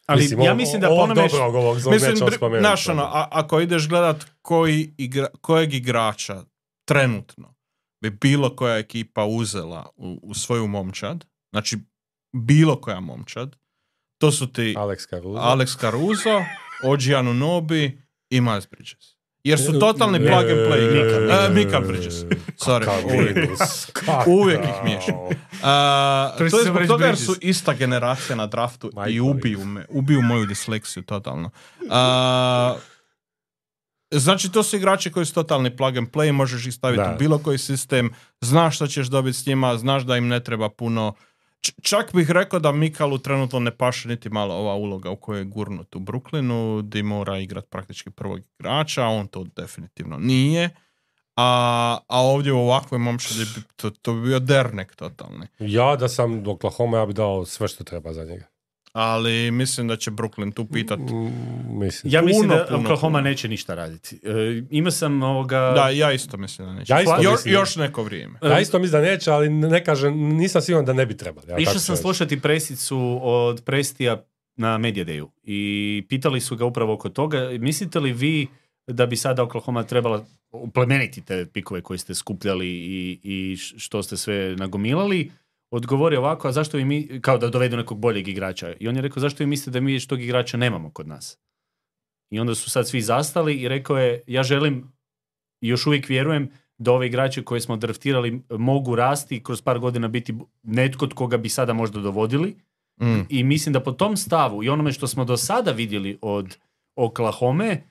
Ali Mislim, ja mislim da po ovog onome dobrog, ovog zlog Mislim, nećemo bri- spomenuti. znaš, ono, a- ako ideš gledat koji igra, kojeg igrača trenutno bi bilo koja ekipa uzela u, u svoju momčad, znači bilo koja momčad, to su ti Alex Caruso. Alex Caruso, Oji Anunobi i Miles Bridges. Jer su E, totalni e, plug and play e, E, Mikael Bridges. Sorry, uvijek. Uvijek ih miješam. A, To je zbog toga jer su ista generacija na draftu i ubiju me, ubiju moju disleksiju totalno. A, znači to su igrači koji su totalni plug and play, možeš ih staviti Da. u bilo koji sistem, znaš što ćeš dobiti s njima, znaš da im ne treba puno. Č- čak bih rekao da Mikalu trenutno ne paše niti malo ova uloga u kojoj je gurnut u Brooklynu, di mora igrat praktički prvog igrača, on to definitivno nije. A, a ovdje u ovakvoj momčadi bi- to, to bi bio dernek totalni. Ja da sam do Oklahoma, ja bi dao sve što treba za njega. Ali mislim da će Brooklyn tu pitat. Mm, mislim. Ja mislim Puno, da puno, Oklahoma puno. neće ništa raditi. E, imao sam ovoga... Da, ja isto mislim da neće. Ja isto još, mislim. još neko vrijeme. Ja isto mislim da neće, ali ne kažem, nisam siguran da ne bi trebali. Ja Išao sam slušati presicu od Prestija na Media Dayu i pitali su ga upravo oko toga. Mislite li vi da bi sada Oklahoma trebala uplemeniti te pikove koje ste skupljali i, i što ste sve nagomilali? Odgovori ovako, a zašto vi mi, kao da dovedu nekog boljeg igrača. I on je rekao, zašto vi mislite da mi tog igrača nemamo kod nas? I onda su sad svi zastali i rekao je, ja želim još uvijek vjerujem da ove igrače koje smo draftirali mogu rasti i kroz par godina biti netko od koga bi sada možda dovodili. Mm. I mislim da po tom stavu i onome što smo do sada vidjeli od Oklahome,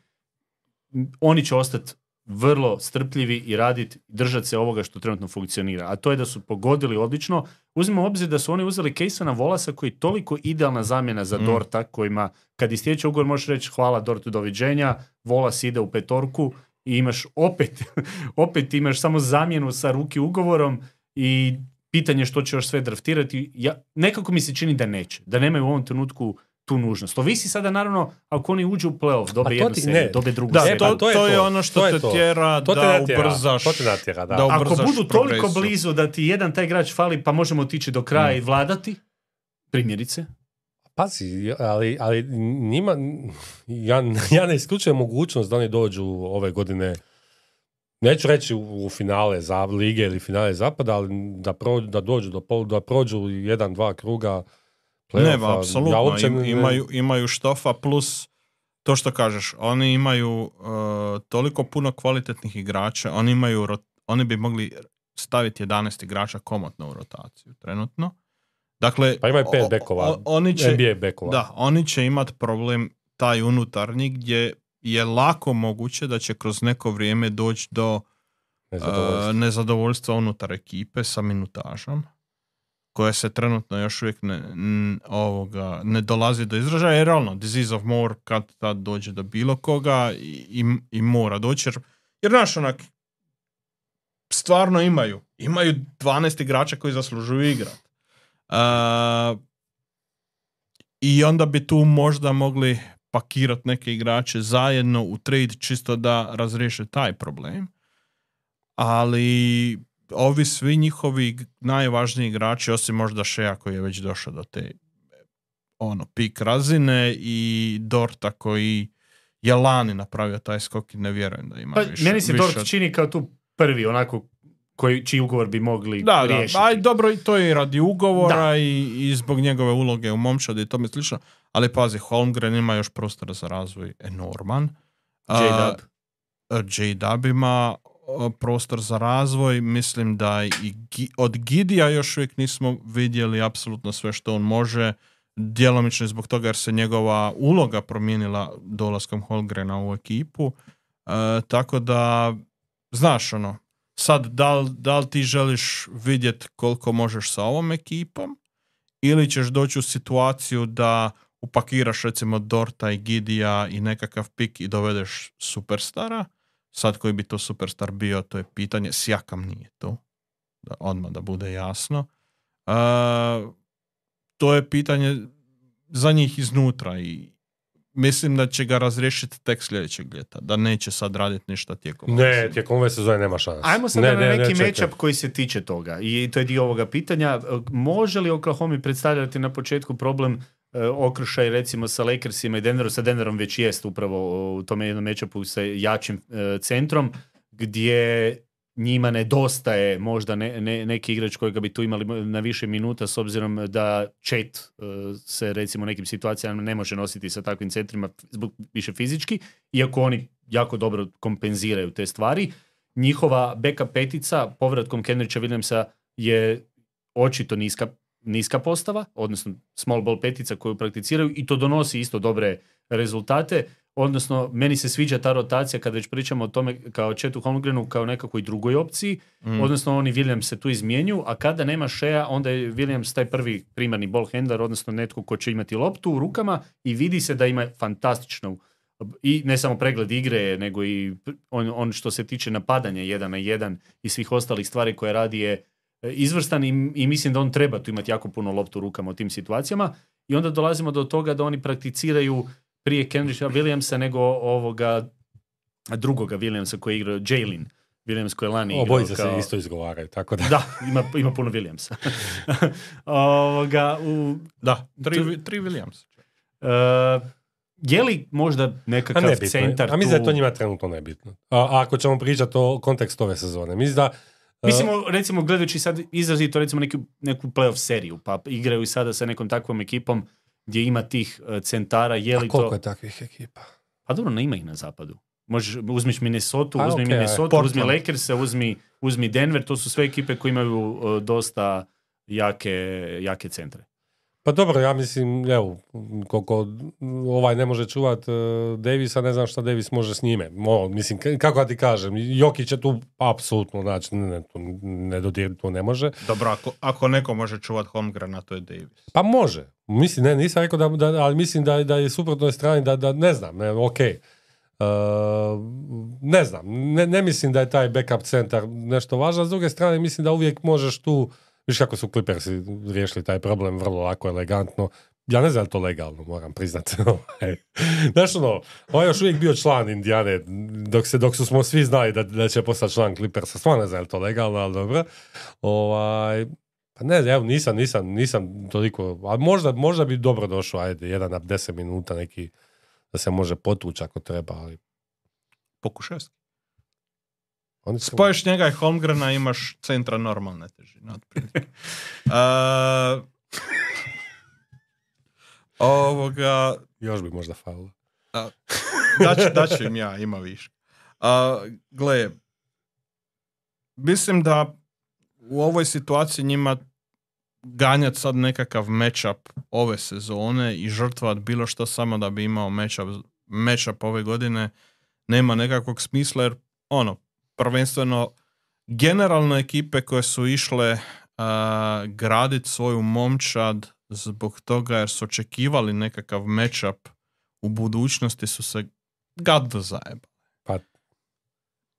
m, oni će ostati vrlo strpljivi i raditi, držati se ovoga što trenutno funkcionira. A to je da su pogodili odlično. Uzmimo u obzir da su oni uzeli Kejsona Volasa koji je toliko idealna zamjena za Mm. Dorta, kojima kad istječe ugovor možeš reći hvala Dortu, doviđenja, Volas ide u petorku i imaš opet, opet imaš samo zamjenu sa ruki ugovorom i pitanje što će još sve draftirati. Ja, nekako mi se čini da neće, da nemaju u ovom trenutku tu nužnost. Ovisi sada naravno ako oni uđu u playoff, dobe A to jednu ti- seriju, ne. dobe drugu Da, seriju. to, pa to je to je to. ono što To je te to. tjera To te da ubrzaš. to te natjera, da. da Ako ubrzaš budu toliko progresiju. blizu da ti jedan taj igrač fali pa možemo otići do kraja i vladati, primjerice, Pazi, ali, ali njima, ja, ja ne isključujem mogućnost da oni dođu ove godine, neću reći u, finale za lige ili finale zapada, ali da, prođu, da dođu do pol, da prođu jedan, dva kruga Ne, apsolutno. Ja uopće ne- imaju, imaju štofa plus to što kažeš, oni imaju uh, toliko puno kvalitetnih igrača, oni imaju oni bi mogli staviti 11 igrača komotno u rotaciju trenutno. Dakle, Pa imaju pet bekova, o- oni će, NBA bekova. Da, oni će imati problem taj unutarnji gdje je lako moguće da će kroz neko vrijeme doći do Nezadovoljstvo. uh, nezadovoljstva unutar ekipe sa minutažom. Koje se trenutno još uvijek ne, n- ovoga, ne dolazi do izražaja, jer ono, disease of more kad tad dođe do bilo koga i, i, i mora doći, jer, jer znaš, onak, stvarno imaju. Imaju 12 igrača koji zaslužuju igrat. Uh, I onda bi tu možda mogli pakirati neke igrače zajedno u trade čisto da razriješe taj problem. Ali ovi svi njihovi najvažniji igrači, osim možda Šeja koji je već došao do te ono, pik razine i Dorta koji je lani napravio taj skok i ne vjerujem da ima Pa, više. meni se više Dort od- čini kao tu prvi, onako, koji, čiji ugovor bi mogli Da, da, riješiti. aj dobro, to je i radi ugovora i, i zbog njegove uloge u momčadi i tome slično, ali pazi, Holmgren ima još prostora za razvoj enorman. J-Dub. J-Dub ima prostor za razvoj, mislim da i od Gidija još uvijek nismo vidjeli apsolutno sve što on može, djelomično je zbog toga jer se njegova uloga promijenila dolaskom Holmgrena u ekipu, E, tako da, znaš ono, sad da li, da li ti želiš vidjeti koliko možeš sa ovom ekipom ili ćeš doći u situaciju da upakiraš recimo Dorta i Gidija i nekakav pik i dovedeš superstara. Sad koji bi to superstar bio, to je pitanje. Sjakam nije to. Da, odmah da bude jasno. E, to je pitanje za njih iznutra i mislim da će ga razriješiti tek sljedećeg ljeta. Da neće sad raditi ništa tijekom. ove Ne, sezone. tijekom ove sezone nema šanse. Ajmo sad ne, na ne, ne, neki čekaj. matchup koji se tiče toga i to je dio ovoga pitanja. Može li Oklahoma predstavljati na početku problem e, okršaj recimo sa Lakersima i Denverom, sa Denverom već jest upravo u tome jednom matchupu sa jačim e, centrom gdje njima nedostaje možda ne, ne- neki igrač kojega bi tu imali na više minuta s obzirom da Chet e, se recimo u nekim situacijama ne može nositi sa takvim centrima zbog više fizički, iako oni jako dobro kompenziraju te stvari. Njihova backup petica povratkom Kendricha Williamsa je očito niska, niska postava, odnosno small ball petica koju prakticiraju i to donosi isto dobre rezultate. Odnosno, meni se sviđa ta rotacija kad već pričamo o tome kao Chetu Holmgrenu kao nekakvoj drugoj opciji, Mm. odnosno oni Williams se tu izmjenju, a kada nema Shea, onda je Williams taj prvi primarni ball handler, odnosno netko ko će imati loptu u rukama i vidi se da ima fantastičnu i ne samo pregled igre, nego i on, on što se tiče napadanja jedan na jedan i svih ostalih stvari koje radi je izvrstan i, i mislim da on treba tu imati jako puno loptu u rukama u tim situacijama i onda dolazimo do toga da oni prakticiraju prije Kendricka Williamsa nego ovoga drugoga Williamsa koji je igrao Jalen Williams koji je lani igrao Obojica kao... se isto izgovaraju, tako da... Da, ima, ima puno Williamsa. ovoga, u, Da, tri, Tu- tri Williams. e, je li možda A nekakav nebitno je. centar A mislim da je tu- to njima trenutno nebitno. A, a ako ćemo pričati o kontekstu ove sezone, mislim da... Mislim, recimo, gledajući sad izrazito recimo neku, neku playoff seriju, pa igraju i sada sa nekom takvom ekipom gdje ima tih e, centara, je li a koliko to... je takvih ekipa? Pa dobro, ne ima ih na zapadu. Možeš, uzmiš Minnesota, Pa, uzmi okej, Minnesota, uzmi. Lakers, uzmi, uzmi Denver, to su sve ekipe koje imaju e, dosta jake, jake centre. Pa dobro, ja mislim, evo, koliko ovaj ne može čuvat uh, Davisa, ne znam šta Davis može s njime. Mo, mislim, kako da ti kažem, Jokić je tu apsolutno, znači, ne, ne, tu ne dodir, tu ne može. Dobro, ako, ako neko može čuvat Holmgrena, to je Davis. Pa može. Mislim, ne, nisam rekao da, da ali mislim da, da je suprotnoj strani, da, da ne znam, ne, ok. Uh, ne znam, ne, ne mislim da je taj backup centar nešto važno, s druge strane mislim da uvijek možeš tu, viš kako su Clippersi riješili taj problem vrlo lako, elegantno, ja ne znam to legalno, moram priznati. Ovaj. Znaš ono, on je još uvijek bio član Indijane, dok, se, dok su smo svi znali da, da će postati član Clippersa, stvarno ne znam to legalno, ali dobro. Ovaj, pa ne evo, nisam, nisam, nisam toliko, ali možda, možda bi dobro došao, ajde, jedan na deset minuta neki, da se može potući ako treba, ali Pokušaj. Oni su... Spojiš njega i Holmgrena, imaš centra normalne težine. Uh, ovoga, Još bi možda falilo. daću, im ja, ima više. A, gle, mislim da u ovoj situaciji njima ganjati sad nekakav matchup ove sezone i žrtvat bilo što samo da bi imao matchup, matchup ove godine nema nekakvog smisla jer ono, prvenstveno generalno ekipe koje su išle graditi svoju momčad zbog toga jer su očekivali nekakav matchup u budućnosti su se gadno zajebali. Pa.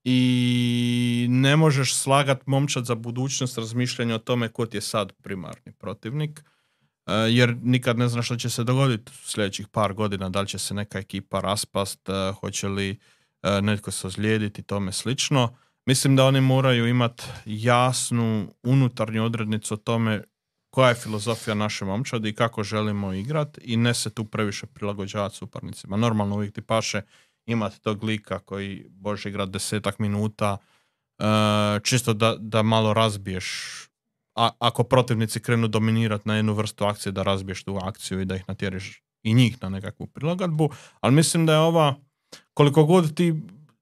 I ne možeš slagat momčad za budućnost razmišljanja o tome ko ti je sad primarni protivnik. Jer nikad ne znaš što će se dogoditi u sljedećih par godina, da li će se neka ekipa raspast, hoće li netko se ozlijediti i tome slično. Mislim da oni moraju imati jasnu unutarnju odrednicu o tome koja je filozofija naše momčadi i kako želimo igrati i ne se tu previše prilagođavati suparnicima. Normalno uvijek ti paše imati tog lika koji može igrati desetak minuta e, čisto da, da malo razbiješ a, ako protivnici krenu dominirati na jednu vrstu akcije da razbiješ tu akciju i da ih natjeriš i njih na nekakvu prilagodbu, ali mislim da je ova koliko god ti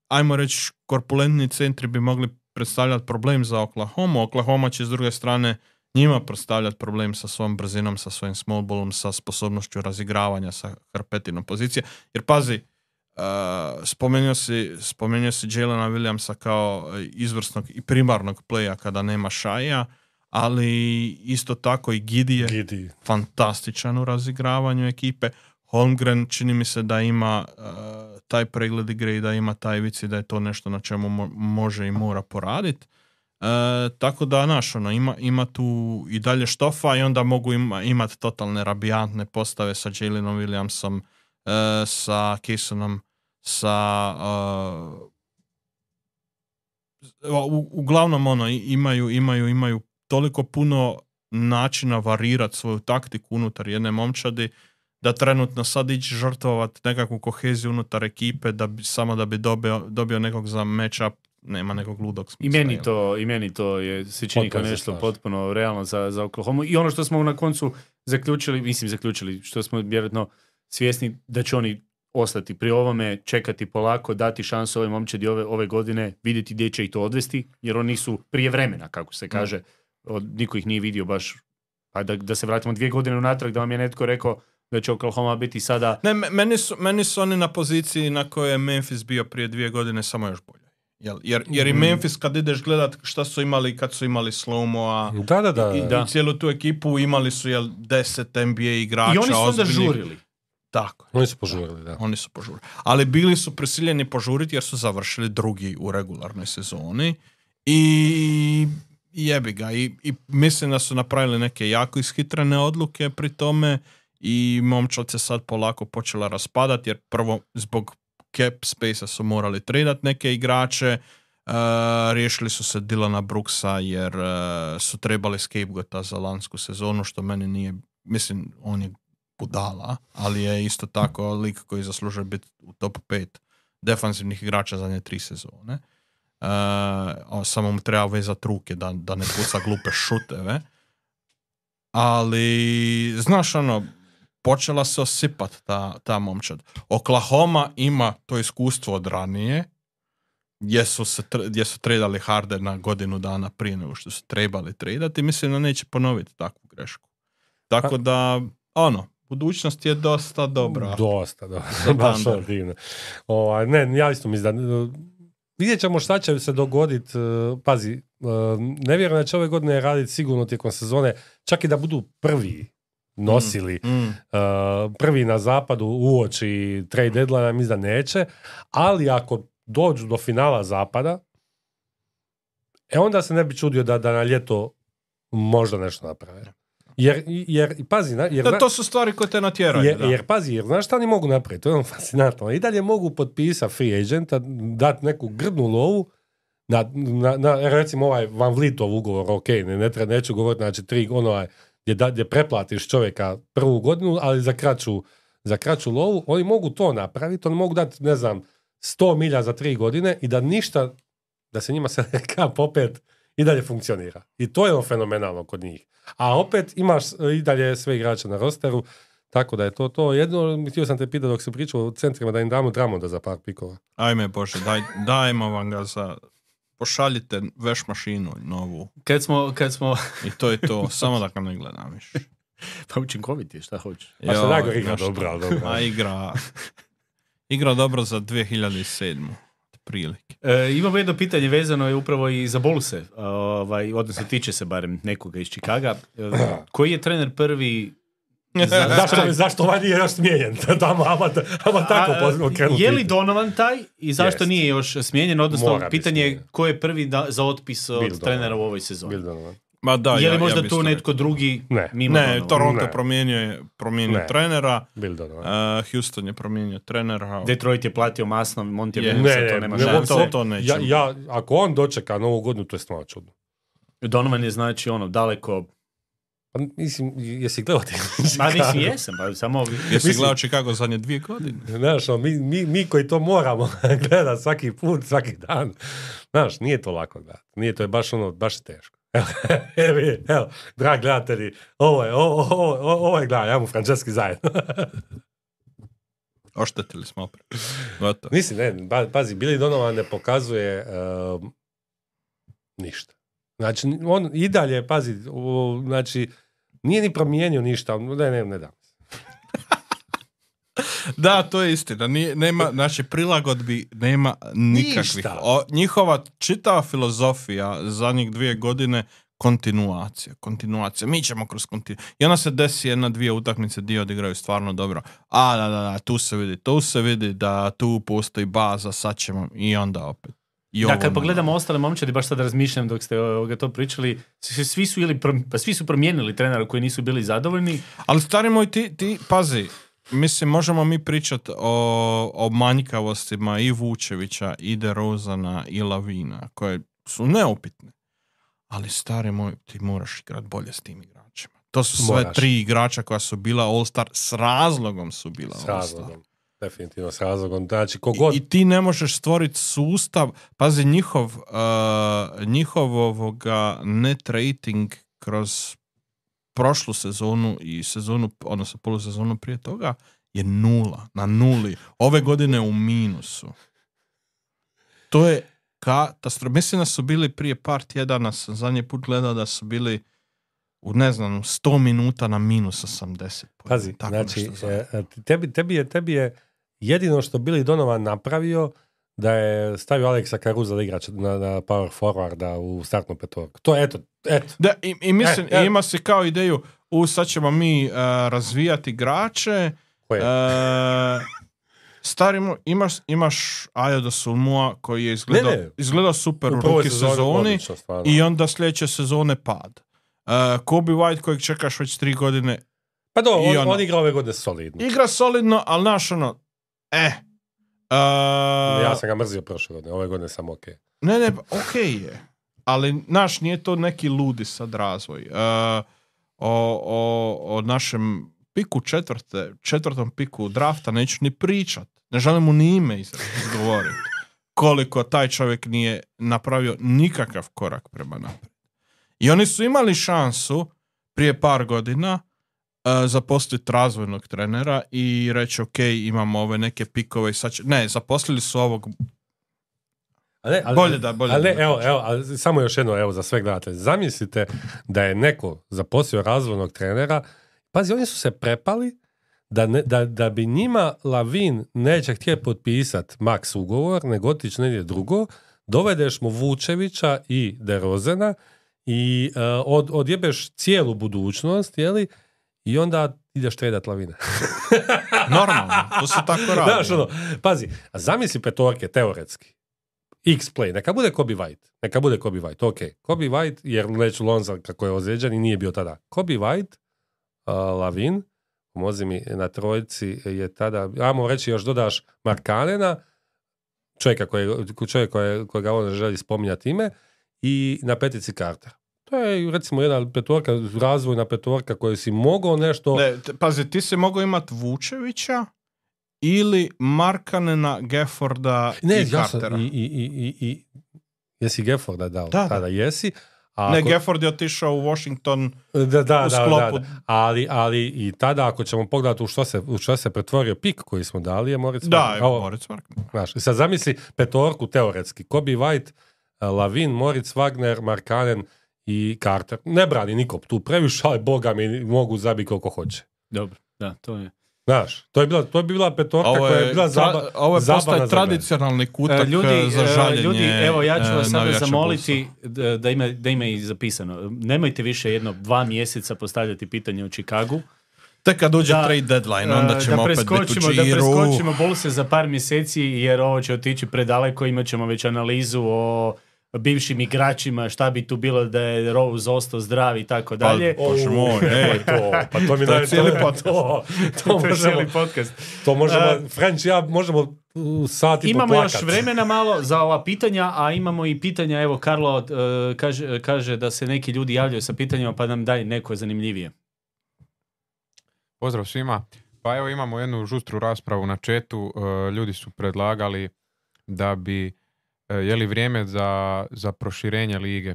ajmo reći korpulentni centri bi mogli predstavljati problem za Oklahoma, Oklahoma će s druge strane njima predstavljati problem sa svojom brzinom, sa svojim small ballom, sa sposobnošću razigravanja, sa hrpetinom pozicije. Jer pazi, uh, spomenuo si, spomenuo si Jelena Williamsa kao izvrsnog i primarnog playa kada nema šaja, ali isto tako i Gidi je Gidi. fantastičan u razigravanju ekipe. Holmgren čini mi se da ima uh, taj pregled igre i da ima taj vic i da je to nešto na čemu mo- može i mora poraditi. tako da, naš, ono, ima, ima tu i dalje štofa i onda mogu ima, imati totalne rabijantne postave sa Jalenom Williamsom, uh, sa Kaysonom, sa uh, u, uglavnom ono imaju, imaju, imaju toliko puno načina varirati svoju taktiku unutar jedne momčadi da trenutno sad ići žrtvovat nekakvu koheziju unutar ekipe da bi, samo da bi dobio, dobio nekog za matchup nema nekog ludog I smisla. meni jel? to, i meni to je, se čini kao nešto slažem. potpuno realno za, za Oklahoma. I ono što smo na koncu zaključili, mislim zaključili, što smo vjerojatno svjesni da će oni ostati pri ovome, čekati polako, dati šansu ove momčadi ove, ove godine, vidjeti gdje će ih to odvesti, jer oni su prije vremena, kako se kaže, od, niko ih nije vidio baš, pa da, da se vratimo dvije godine unatrag, da vam je netko rekao da će Oklahoma biti sada Ne, me- meni su, meni su oni na poziciji na kojoj je Memphis bio prije dvije godine samo još bolje. Jel, jer, jer i Mm. Memphis kad ideš gledat šta su imali kad su imali Slow-Moa Da, da, da. i, Da. i cijelu tu ekipu imali su jel 10 NBA igrača I oni su onda žurili. Tako. Oni su požurili, da. Oni su požurili. Ali bili su prisiljeni požuriti jer su završili drugi u regularnoj sezoni i jebi ga. I, I mislim da su napravili neke jako ishitrene odluke pri tome i momčad se sad polako počela raspadati jer prvo zbog cap space su morali tradat neke igrače Uh, riješili su se Dilana Brooksa jer uh, su trebali scapegoata za lansku sezonu što meni nije, mislim on je budala, ali je isto tako lik koji zaslužuje biti u top 5 defanzivnih igrača zadnje tri sezone. Uh, samo mu treba vezati ruke da, da ne puca glupe šuteve. Ali, znaš ono, počela se osipat ta, ta momčad. Oklahoma ima to iskustvo od ranije, gdje su, se, gdje su tradali Hardena godinu dana prije nego što su trebali tradati. Mislim da neće ponoviti takvu grešku. Tako da, ono, budućnost je dosta dobra. Dosta, da. Za Baš divno. Ovaj, ne, ja isto mislim da... Vidjet ćemo šta će se dogoditi. uh, Pazi, uh, ne vjerujem da će ove godine raditi sigurno tijekom sezone, čak i da budu prvi nosili Mm. uh, prvi na zapadu uoči trade deadline, mislim da neće, ali ako dođu do finala zapada, e onda se ne bi čudio da, da na ljeto možda nešto naprave. Jer, jer pazi, na- jer, Da, to su stvari koje te natjeraju. jer, da. jer pazi, jer znaš šta oni mogu napraviti? To je ono fascinantno. I dalje mogu potpisati free agenta, dati neku grdnu lovu, na, na, na, recimo ovaj Van Vlietov ugovor, ok, ne, ne treba, neću govoriti, znači tri, ono, gdje, da, gdje preplatiš čovjeka prvu godinu, ali za kraću, za kraću lovu, oni mogu to napraviti, oni mogu dati, ne znam, 100 milja za tri godine i da ništa, da se njima se kamp opet i dalje funkcionira. I to je ono fenomenalno kod njih. A opet imaš i dalje sve igrače na rosteru, tako da je to to. Jedno, htio sam te pitati dok se pričao o centrima da im damo Dramonda za par pikova. Ajme Bože, daj, dajmo vam ga za... Pošaljite veš mašinu novu Kad smo, kad smo i to je to, samo da ga ne gledam više. pa učinkoviti je, šta hoćeš. Pa što Joj, najgore igra dobro, ali dobro. A igra, igra dobro za 2007. Prilike. E, imamo jedno pitanje vezano je upravo i za Boluse, ovaj, odnosno tiče se barem nekoga iz Čikaga. E, koji je trener prvi zašto, zašto ovaj nije još smijenjen? Tamo, ama, ama tako A, krenuti. Je li Donovan taj i zašto Jest. nije još smijenjen? Odnosno, Mora pitanje je ko je prvi da, za otpis od Bill trenera Donovan. u ovoj sezoni? Bill Donovan. Ma da, je li ja- ja možda bi tu netko rekao. Ne. drugi mimo Ne, Donovana? Toronto Ne. promijenio je promijenio Ne. trenera, Bill Donovan. uh, Houston je promijenio trenera. Detroit je platio masno. Williamsa, ne, to ne, nema ne, to- to ja, ja, ako on dočeka novu godinu, to je stvarno čudno. Donovan je znači ono daleko... Pa, mislim, jesi gledao ti? Ma mislim jesam, pa samo... Jesi Mislim- gledao Chicago zadnje dvije godine? Znaš, ono, mi, mi, mi koji to moramo gledati svaki put, svaki dan. Znaš, nije to lako gledati. Nije to je baš ono, baš teško. Evo, evo, evo, dragi gledatelji, ovo je, ovo, ovo, ovo, je gledaj, ja mu Franceski zajedno. Oštetili smo opet. Mislim, ne, pa- pazi, Billy Donovan ne pokazuje um, ništa. Znači, on i dalje, pazi, o, znači, nije ni promijenio ništa, ne, ne, ne da. Da, to je istina. Nije, nema, znači, prilagodbi nema nikakvih. O, njihova čitava filozofija zadnjih dvije godine kontinuacija, kontinuacija. Mi ćemo kroz kontinuaciju. I onda se desi jedna, dvije utakmice dio odigraju stvarno dobro. A, da, da, da, tu se vidi, tu se vidi da tu postoji baza, sad ćemo i onda opet. I Da, kad pogledamo ostale momčadi, baš sad razmišljam dok ste ovoga to pričali, svi su, ili, prom- pa svi su promijenili trenera koji nisu bili zadovoljni. Ali stari moj, ti, ti pazi, mislim, možemo mi pričati o, o manjkavostima i Vučevića, i DeRozana, i Lavina, koje su neupitne. Ali stari moj, ti moraš igrat bolje s tim igračima. To su sve Moraš. tri igrača koja su bila All-Star, s razlogom su bila S All-Star. razlogom. Definitivno s razlogom. Znači, kogod... I, I ti ne možeš stvoriti sustav, pazi, njihov, uh, njihov ovoga net rating kroz prošlu sezonu i sezonu, odnosno polusezonu prije toga, je nula, na nuli. Ove godine u minusu. To je katastrofa. Mislim da su bili prije par tjedana, sam zadnji put gledao da su bili u ne znam, u 100 minuta na minus 80. Pazi, Tako znači, e, e, tebi, tebi, je, tebi je jedino što Billy Donovan napravio da je stavio Aleksa Caruza da igrač na, na power forwarda u startnu petorku. To je, eto, eto. Da, i, i mislim, E, e. ima si kao ideju, u sad ćemo mi uh, razvijati igrače, Ko je? e, stari mo- imaš, imaš Ajo Sulmua koji je izgledao, Ne, ne. izgledao super u, prvoj ruki sezoni odlično, i onda sljedeće sezone pad. Uh, Kobe White kojeg čekaš već tri godine, Pa do, on, ono- on igra ove godine solidno. igra solidno, ali naš ono, eh, uh, Ja sam ga mrzio prošle godine, ove godine sam ok. Ne, ne, ok je. Ali, naš, nije to neki ludi sad razvoj. E, o, o, o našem piku četvrte, četvrtom piku drafta neću ni pričat. Ne želim mu ni ime iz- izgovoriti. Koliko taj čovjek nije napravio nikakav korak prema naprijed. I oni su imali šansu prije par godina e, zaposliti razvojnog trenera i reći ok, imamo ove neke pikove i sad će... Ne, zaposlili su ovog Ali, ali, Bolje da- bolje ali da evo, evo, ali samo još jedno, evo, za sve gledatelje. Zamislite da je neko zaposlio razvojnog trenera, pazi, oni su se prepali da, ne, da, da bi njima Lavin neće htjeti potpisati maks ugovor, nego otići negdje drugo, dovedeš mu Vučevića i Derozena i uh, od, odjebeš cijelu budućnost, jeli, i onda ideš tredat Lavina. Normalno, to se tako radi. Znaš, ono, pazi, a zamisli petorke, teoretski. X-play, neka bude Kobe White. Neka bude Kobe White, ok. Kobe White, jer Leć Lonza kako je ozlijeđen i nije bio tada. Kobe White, uh, Lavin, pomozi mi na trojici je tada, ajmo reći još dodaš Markanena, čovjeka koje, čovjek koje, kojega on želi spominjati ime, i na petici Carter. To je recimo jedna petorka, razvojna petorka koju si mogao nešto... Ne, pazi, ti si mogao imat Vučevića ili Markanena, Gefforda Ne, i ja sam, Cartera. i, i, i, i, i, jesi Gefforda dao, Da, da. tada jesi. A Ne, ako- Gafford je otišao u Washington da, da, da, u da, sklopu- da. Ali, ali i tada ako ćemo pogledati u što se, u što se pretvorio pik koji smo dali je Moritz Da, je Ovo, Moritz Wagner. znaš, sad zamisli petorku teoretski. Kobe White, Lavin, Moritz Wagner, Markanen i Carter. Ne brani niko tu previše, ali boga mi mogu zabiti koliko hoće. Dobro, da, to je. Znaš, to je bila, to je bila petorka Ovo koja je je, bila tra- zaba, ovo je postaje. E, tradicionalni kutak ljudi, e, za e, žaljenje ljudi, evo ja ću e, vas sada navijača zamoliti da, ima, da ima i zapisano. Nemojte više jedno dva mjeseca postavljati pitanje o Chicagu. Tek kad uđe Da, trade deadline, onda E, ćemo da opet biti u preskočimo, da preskočimo Bullse za par mjeseci jer ovo će otići predaleko, imat ćemo već analizu o bivšim igračima, šta bi tu bilo da je Rose ostao zdrav i tako dalje. Pa, Bože moj, ej. to, pa to mi To je naj- cijeli to- podcast. To, to, to je možemo, cijeli podcast. to možemo, E, French ja možemo sat i Imamo još poplakat. vremena malo za ova pitanja, a imamo i pitanja, evo Karlo e, kaže, kaže da se neki ljudi javljaju sa pitanjima, pa nam daj neko zanimljivije. Pozdrav svima. Pa evo imamo jednu žustru raspravu na četu. E, Ljudi su predlagali da bi, je li vrijeme za, za proširenje lige?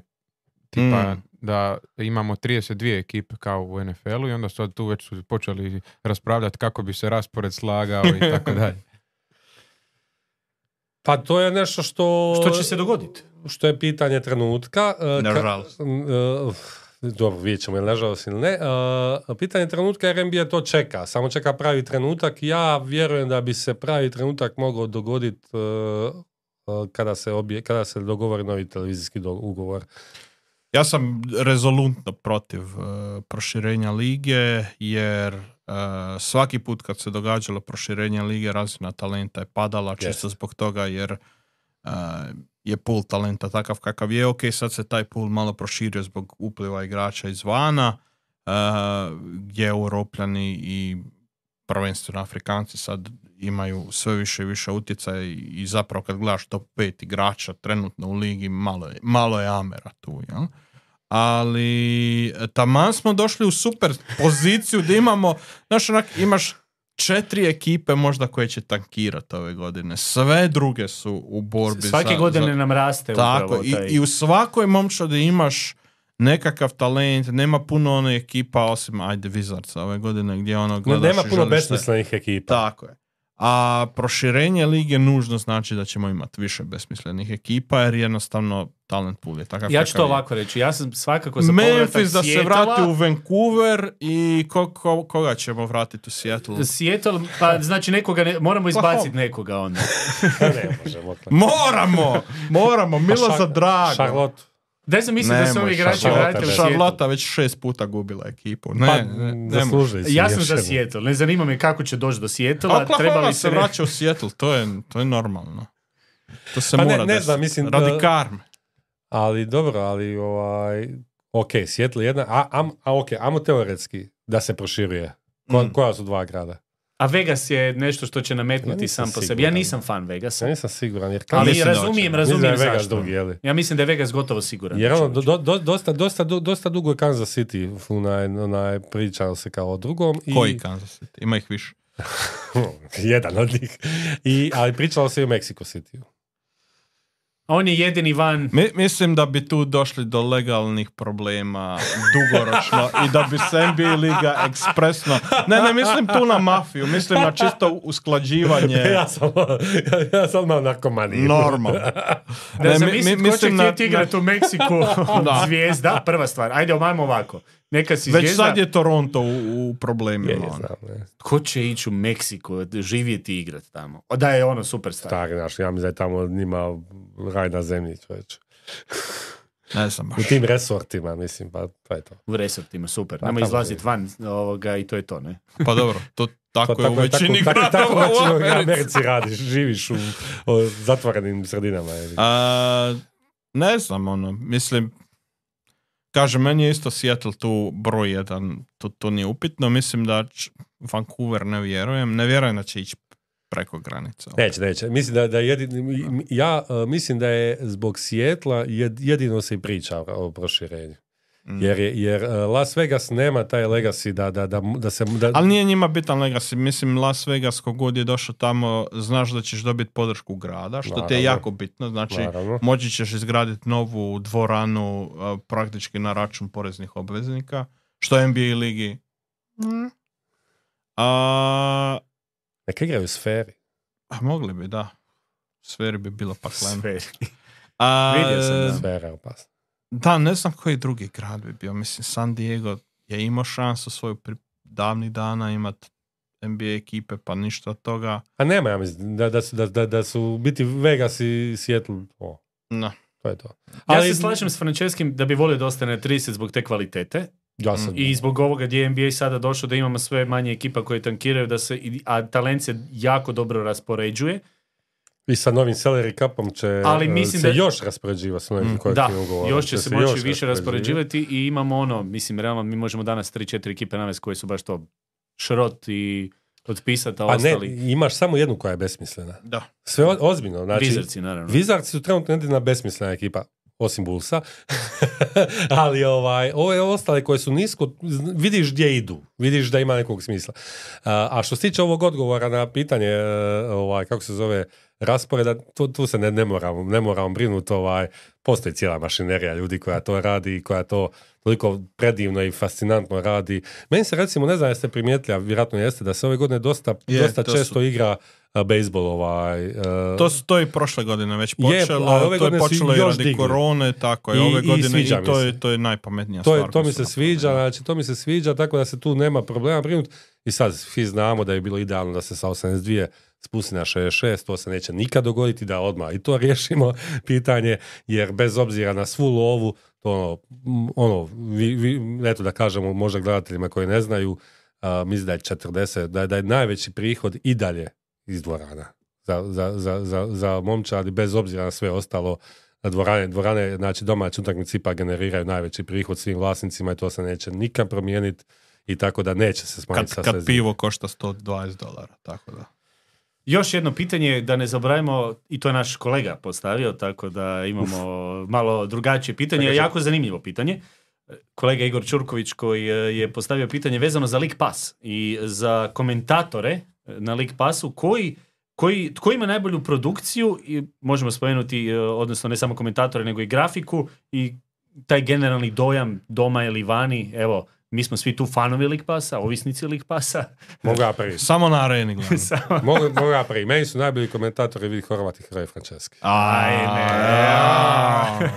Tipa Mm. da imamo 32 ekipe kao u NFL-u i onda sad tu već su počeli raspravljati kako bi se raspored slagao i tako dalje. Pa to je nešto što... Što će se dogoditi? Što je pitanje trenutka. e, Nažalost. e, dobro, vidjet ćemo nažalost ili ne. E, pitanje trenutka jer NBA to čeka. Samo čeka pravi trenutak. Ja vjerujem da bi se pravi trenutak mogao dogoditi e, e, kada se, obje, kada se dogovori novi televizijski do- ugovor. Ja sam rezolutno protiv e, proširenja lige, jer e, svaki put kad se događalo proširenje lige, razina talenta je padala, čisto zbog toga jer e, je pool talenta takav kakav je. Ok, sad se taj pool malo proširio zbog upliva igrača izvana, e, gdje europljani i prvenstveno Afrikanci sad imaju sve više i više utjecaja i- i zapravo kad gledaš top 5 igrača trenutno u ligi, malo je, malo je Amera tu, jel? Ali taman smo došli u super poziciju da imamo, znaš onak, imaš četiri ekipe možda koje će tankirati ove godine. Sve druge su u borbi Svake za- godine za- nam raste tako, upravo i, taj... i u svakoj momčadi imaš nekakav talent, nema puno one ekipa osim ajde Wizardsa ove godine gdje ono gledaš nema i puno se- besmislenih ekipa. Tako je. A proširenje lige nužno znači da ćemo imati više besmislenih ekipa jer jednostavno talent pool je takav Ja ću to je. ovako reći, ja sam svakako za Memphis da se Seattle-a. vrati u Vancouver i ko, ko- koga ćemo vratiti u Seattle? Seattle, pa znači nekoga, ne, moramo izbaciti Oklahoma. nekoga onda. ne možemo. Moramo! Moramo! Milo Pa za Šar- drago! Charlotte. Da sam mislim da se ovi igrači vratili u ne. Charlotte već šest puta gubila ekipu. Ne, Pa, ne, ne Ja sam za. Seattle, ne zanima me kako će doći do Seattle, Oklahoma trebali se se... vraća u Seattle, to je, to je normalno. To se Pa ne- mora ne znam, mislim, Radi da- karme. Ali dobro, ali ovaj, ok, Seattle jedna, a, am, a ok, amo teoretski da se proširuje. Ko, Mm. Koja su dva grada? A Vegas je nešto što će Ja nametnuti nisam sam po sebi. Ja nisam fan Vegasa. Ja nisam siguran, jer Ali Mislim da razumijem. Mislim razumijem Vegas zašto. drugi, je? Ja mislim da je Vegas gotovo siguran. Jer ono, do, do, dosta, dosta, dosta dugo je Kansas City onaj, onaj, pričao se kao o drugom. I, Koji Kansas City? Ima ih više. jedan od njih. I, ali pričalo se i o Mexico City. On je jedini van... Mi, mislim da bi tu došli do legalnih problema dugoročno i da bi se NBA liga ekspresno... Ne, ne, mislim tu na mafiju, mislim na čisto usklađivanje. ja sam, ja, ja sam imao narkomaniju. Normalno. Da Ne, mi- mi- ko će mislim na- igrati u Meksiku Da. zvijezda, prva stvar. Ajde, omajmo ovako. Neka si Već zvijezda, sad je Toronto u, u problemima. Je, ono. znam, ko će ići u Meksiku, živjeti i igrati tamo? O, Da je ono superstar. Tak, znaš, ja mislim da je tamo njima raj na zemlji, čovječ. Ne znam U baš. tim resortima, mislim, pa to je to. U resortima, super. Pa tamo izlaziti van ovoga i to je to, ne? Pa dobro, to tako To je u većini tako, tako, tako gradova u u Americi. Americi radiš, živiš u o, zatvorenim sredinama. je. A, ne znam, ono, mislim, kaže, meni je isto Seattle tu broj jedan, to, to nije upitno, mislim da će, Vancouver ne vjerujem, ne vjerujem da će ići preko granice. Neće, neće. Mislim da, da jedini, ja uh, mislim da je zbog Sijetla jed, jedino se i priča o, o proširenju. Mm. Jer, je, jer uh, Las Vegas nema taj legacy da, da, da, da se... Da, Ali nije njima bitan legacy, mislim Las Vegas kogod je došao tamo, znaš da ćeš dobiti podršku grada, što ti je Naravno. jako bitno, znači Naravno. moći ćeš izgraditi novu dvoranu a, praktički na račun poreznih obveznika, što je NBA ligi. Mm. A, Neka igraju u sferi. a mogli bi, da. Sferi bi bilo pakleno. Sve. A, Vidio sam, da. Sfera je opasna. Da, ne znam koji drugi grad bi bio. Mislim, San Diego je imao šansu svoju pri davnih dana imat NBA ekipe, pa ništa od toga. A nema, ja mislim, da, da, su, da, da, da su biti Vegas i Seattle, o, No. to je to. Ja se slažem s Franceskim da bi volio da ostane 30 zbog te kvalitete ja sam, i zbog ovoga gdje je NBA sada došao da imamo sve manje ekipa koje tankiraju, da se, a talent se jako dobro raspoređuje. I sa novim salary capom će Ali e, mislim se da- još raspoređivati s novim Mm, Da, kolektivnim ugovorom. još će se moći još više raspoređivati i imamo ono, mislim, realno mi možemo danas 3-4 ekipe navesti koje su baš to šrot i otpisati, a Pa ne, ostali imaš samo jednu koja je besmislena. Da. Sve o- ozbiljno. Znači, vizarci, naravno. Wizards su trenutno jedina besmislena ekipa, osim Bullsa. Ali ovaj, ove ostale koje su nisko, vidiš gdje idu. Vidiš da ima nekog smisla. A, a što se tiče ovog odgovora na pitanje, e, ovaj, kako se zove, rasporeda, tu, tu se ne, ne moramo, ne moramo brinuti, ovaj, postoji cijela mašinerija ljudi koja to radi i koja to toliko predivno i fascinantno radi. Meni se recimo, ne znam jeste primijetili, a vjerojatno jeste, da se ove godine dosta, Je, dosta to su- često igra bejsbol ovaj, e, To, su- to je i prošle godine već Je, počelo, ali ove to je godine su počelo i radi digli. korone, tako je, I- ove i godine i, mi to, je, to je najpametnija To, stvar. je, to koju mi se sviđa, znači to mi se sviđa, tako da se tu nema problema brinuti. I sad svi znamo da je bilo idealno da se sa 82 spusti na 66, to se neće nikad dogoditi, da odmah i to riješimo pitanje, jer bez obzira na svu lovu, to ono, ono vi, vi, eto da kažemo možda gledateljima koji ne znaju, a, mislim da je 40, da je, da je najveći prihod i dalje iz dvorana za, za, za, za, za momčadi, bez obzira na sve ostalo, na dvorane, dvorane, znači domaće utakmice ipak generiraju najveći prihod svim vlasnicima i to se neće nikad promijeniti i tako da neće se smanjiti Kad, sa kad pivo košta 120 dolara, tako da. Još jedno pitanje, da ne zaboravimo, i to je naš kolega postavio, tako da imamo malo drugačije pitanje, Čekaj, jako zanimljivo pitanje. Kolega Igor Čurković koji e, je postavio pitanje vezano za League Pass i za komentatore e, na League Passu koji koji, tko ima najbolju produkciju i možemo spomenuti, e, odnosno ne samo komentatore, nego i grafiku i taj generalni dojam doma ili vani, evo, mi smo svi tu fanovi League Passa, ovisnici League Passa. Mogu ja prvi. Samo na areni gledam. Samo- Mogu, mogu ja prvi. Meni su najbolji komentatori vidi Horvat i Hroj Franceski. Ajme.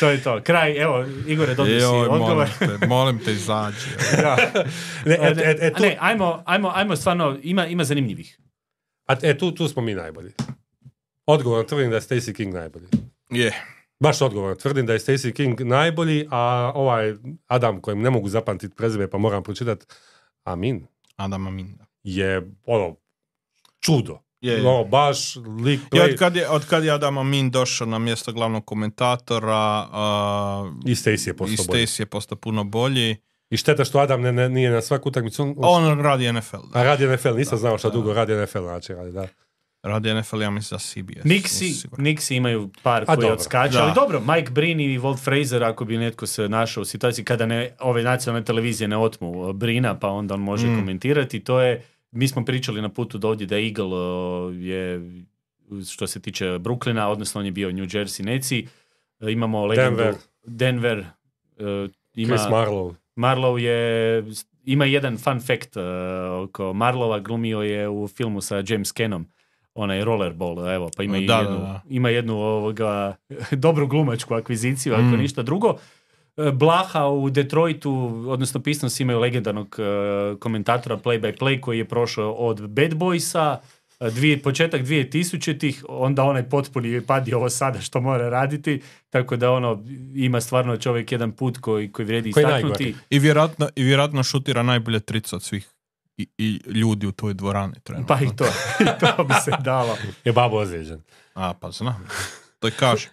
to je to. Kraj, evo, Igore, dobio si Joj, molim odgovor. te, molim te izađi. Da. Ne, e, e, e, tu, ne, ajmo, ajmo, ajmo stvarno, ima, ima zanimljivih. a, e, tu, tu smo mi najbolji. Odgovorno tvrdim da je Stacey King najbolji. Je. Baš odgovorno tvrdim da je Stacey King najbolji, a ovaj Adam kojem ne mogu zapamtiti prezime pa moram pročitati Amin Adam Amin. je ono čudo. Je, je. No, baš lik I play od kad je, od kad je Adam Amin došao na mjesto glavnog komentatora, uh, i Stacey je i postao bolji. Stacey je postao puno bolji. I šteta što Adam ne, ne- nije na svaku utakmicu. On, On radi NFL. Da. a radi NFL, nisam Da, znao šta da. dugo radi NFL, znači radi, da. Radi NFL, ja mislim za CBS. Nixi. Nixi imaju par A koji dobro, odskaču, da. ali dobro, Mike Breen i Walt Fraser, ako bi netko se našao u situaciji kada ne, ove nacionalne televizije ne otmu uh, Brina, pa onda on može Mm. komentirati, to je, mi smo pričali na putu do ovdje da Eagle uh, je, što se tiče Brooklyna, odnosno on je bio u New Jersey Neci, Uh, imamo legendu Denver. Denver, uh, ima, Chris Marlowe. Marlow je, ima jedan fun fact uh, oko Marlova, glumio je u filmu sa James Canom, onaj rollerball, evo, pa ima, Da, da, jednu, da. ima jednu ovoga, dobru glumačku akviziciju, ako Mm. ništa drugo. E, Blaha u Detroitu, odnosno Pistons imaju legendarnog e, komentatora play by play koji je prošao od Bad Boysa, e, dvije, početak 2000-ih, onda onaj potpuni padi ovo sada što mora raditi, tako da ono, ima stvarno čovjek jedan put koji, koji vrijedi Koji istaknuti. I vjerojatno, I vjerojatno šutira najbolje trice od svih i, i ljudi u toj dvorani trenutno. Pa i to, i to bi se dalo. Je babo ozlijeđen. A, pa znam. To i kažem.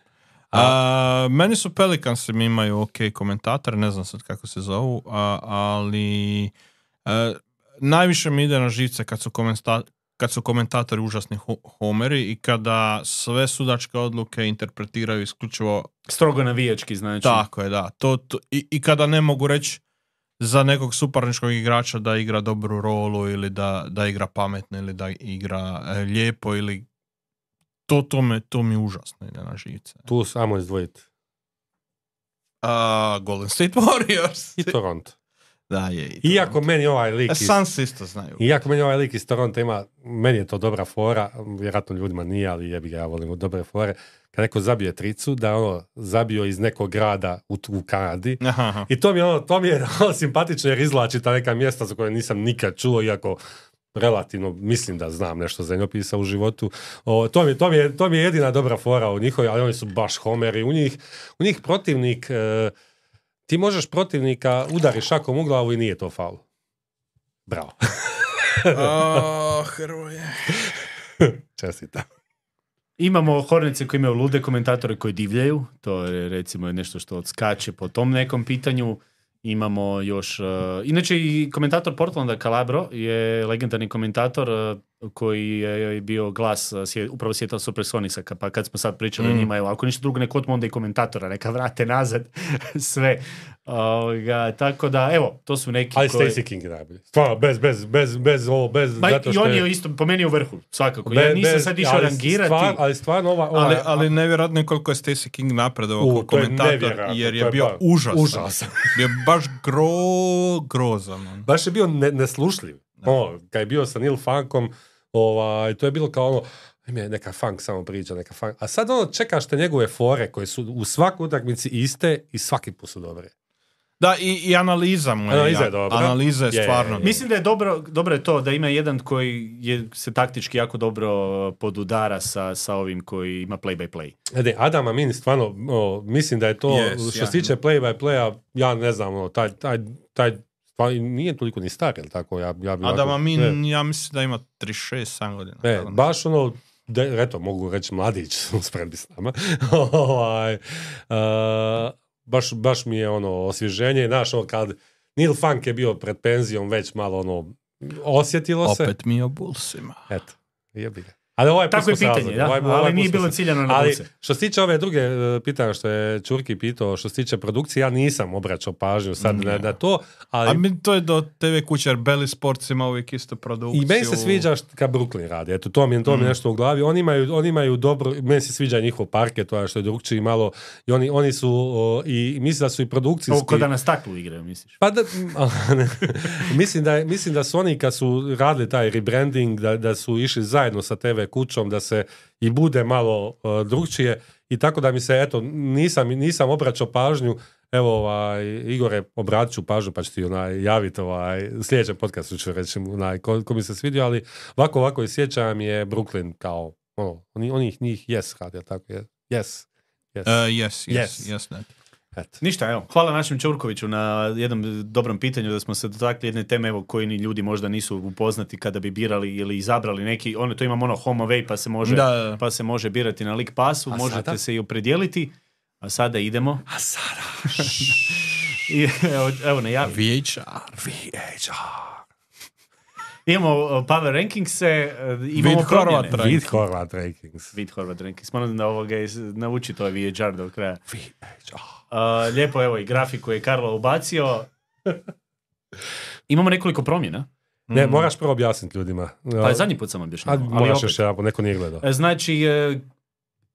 A, meni su Pelicansi mi imaju ok komentatore, ne znam sad kako se zovu, a, ali e, najviše mi ide na živce kad su, komenta- kad su komentatori užasni ho- homeri i kada sve sudačke odluke interpretiraju isključivo Strogo navijački, znači. tako je, da. To, to, i, I kada ne mogu reći za nekog suparničkog igrača da igra dobru rolu ili da, da igra pametno ili da igra e, lijepo ili to, to, me, to mi užasno ide na živce. Tu samo izdvojiti. A, Golden State Warriors. I Toronto. Da, je. i. Iako meni ovaj lik E, iz, Suns isto znaju. iako meni ovaj lik iz Toronto ima, meni je to dobra fora, vjerojatno ljudima nije, ali jebi ga, ja volim dobre fore. Kad neko zabije tricu, da je ono zabio iz nekog grada u, u Kanadi, Aha, aha. I to mi je ono, to mi je ono simpatično jer izvlači ta neka mjesta za koje nisam nikad čuo, iako relativno mislim da znam nešto zemljopisa u životu. O, to, mi, to, mi je, to mi je jedina dobra fora u njihovoj, ali oni su baš homeri. U njih, u njih protivnik, e, ti možeš protivnika udari šakom u glavu i nije to faul. Bravo. O, Hrvoje. Čestita. Imamo Hornice koji imaju lude komentatore koji divljaju, to je recimo nešto što odskače po tom nekom pitanju. Imamo još, uh, inače i komentator Portlanda Calabro je legendarni komentator uh, koji je bio glas uh, sje- upravo Seattle Supersonicsa, pa kad smo sad pričali o Mm. njima, evo, ako ništa drugo nek otmu onda i komentatora, neka vrate nazad sve. Ovoga, tako da, evo, to su neki Ali koji... Stacey King je najbolji. Stvarno, bez, bez, bez, bez ovo, bez, Ma, zato I što on je isto po meni u vrhu, svakako. Ja Be- nisam bez- sad išao ali rangirati. stvar- ali stvarno ova... ova Ali, ali nevjerojatno je koliko je Stacey King napredovao U, kao to je komentator, nevjerojatno, jer je je bio baš užasan. užasan. Bio je baš gro, grozan. on. baš je bio ne, neslušljiv. Ono, kad je bio sa Neil Funkom, ovaj, to je bilo kao ono, ajme, neka funk samo priča, neka funk. A sad ono, čekaš te njegove fore koje su u svakoj utakmici iste i svaki put su dobre. Da, i, i analiza mu je. Analiza je dobra. Analiza je Je, je, stvarno. je. Mislim da je dobro, dobro je to da ima jedan koji je, se taktički jako dobro podudara sa, sa ovim koji ima play by play. E, Ne, Adam Amin stvarno, o, mislim da je to, Yes, što se tiče play by playa, ja ne znam, ono, taj, taj, taj stvar nije toliko ni star, jel tako? Ja, ja bi Adam ovako- Amin, ne. ja mislim da ima 36, 7 godina. E, baš ono, de, eto, mogu reći mladić, spremni s nama. uh, baš, baš mi je ono osvježenje, znaš, ono, kad Neil Funk je bio pred penzijom već malo ono, osjetilo se. Opet mi o Bullsima. Eto, jebi ga. Ali ovaj Tako je pitanje, razumjeli, da? ovaj- ovaj ali nije bilo ciljano na Ali što se tiče ove druge e, pitanja što je Čurki pitao, što se tiče produkcije, ja nisam obraćao pažnju sad na, na to, ali A mi to je do TV kuće, jer Belly Sports ima uvijek isto produkciju. I meni se sviđa kad Brooklyn radi. Eto, to mi, je- to mi je Mm. nešto u glavi. Oni imaju, oni imaju dobro, meni se sviđa njihov parket, to je što je drugčiji malo. I oni, oni su, o, i mislim da su i produkcijski... Ovo da na staklu igraju, misliš? Pa da, ne. mislim, da, je- mislim da su oni kad su radili taj rebranding, da, da su išli zajedno sa TV kućom, da se i bude malo uh, drugčije i tako da mi se, eto, nisam, nisam obraćao pažnju, evo, ovaj, Igore, obratit ću pažnju pa ću ti onaj, javiti ovaj, sljedećem podcastu ću reći onaj, ko, ko mi se svidio, ali ovako, ovako i sjećam je Brooklyn kao, ono, oni, oni njih yes radi, tako je? Yes. Yes. Uh, yes, yes, Yes. yes. Eto. Ništa, evo. Hvala našem Čurkoviću na jednom dobrom pitanju da smo se dotakli jedne teme evo, koji ni ljudi možda nisu upoznati kada bi birali ili izabrali neki, ono to imamo ono home away pa se može, Da, da. pa se može birati na lik pasu, A možete sada? se i opredijeliti. A sada idemo. A sada, I, evo, evo najavi. VHR. VHR. Imamo uh, Power Rankingse, uh, imamo Vid promjene. Horvat. Vid Horvat Rankings. Vid Horvat Rankings. Moram da ovoga iz- nauči to VHR do kraja. VHR. Uh, lijepo, evo i grafiku je Karlo ubacio. Imamo nekoliko promjena. Ne, moraš prvo objasniti ljudima. Pa je zadnji put sam objašnjavao. Moraš opet. još jedan, neko nije gledao. E, Znači, e,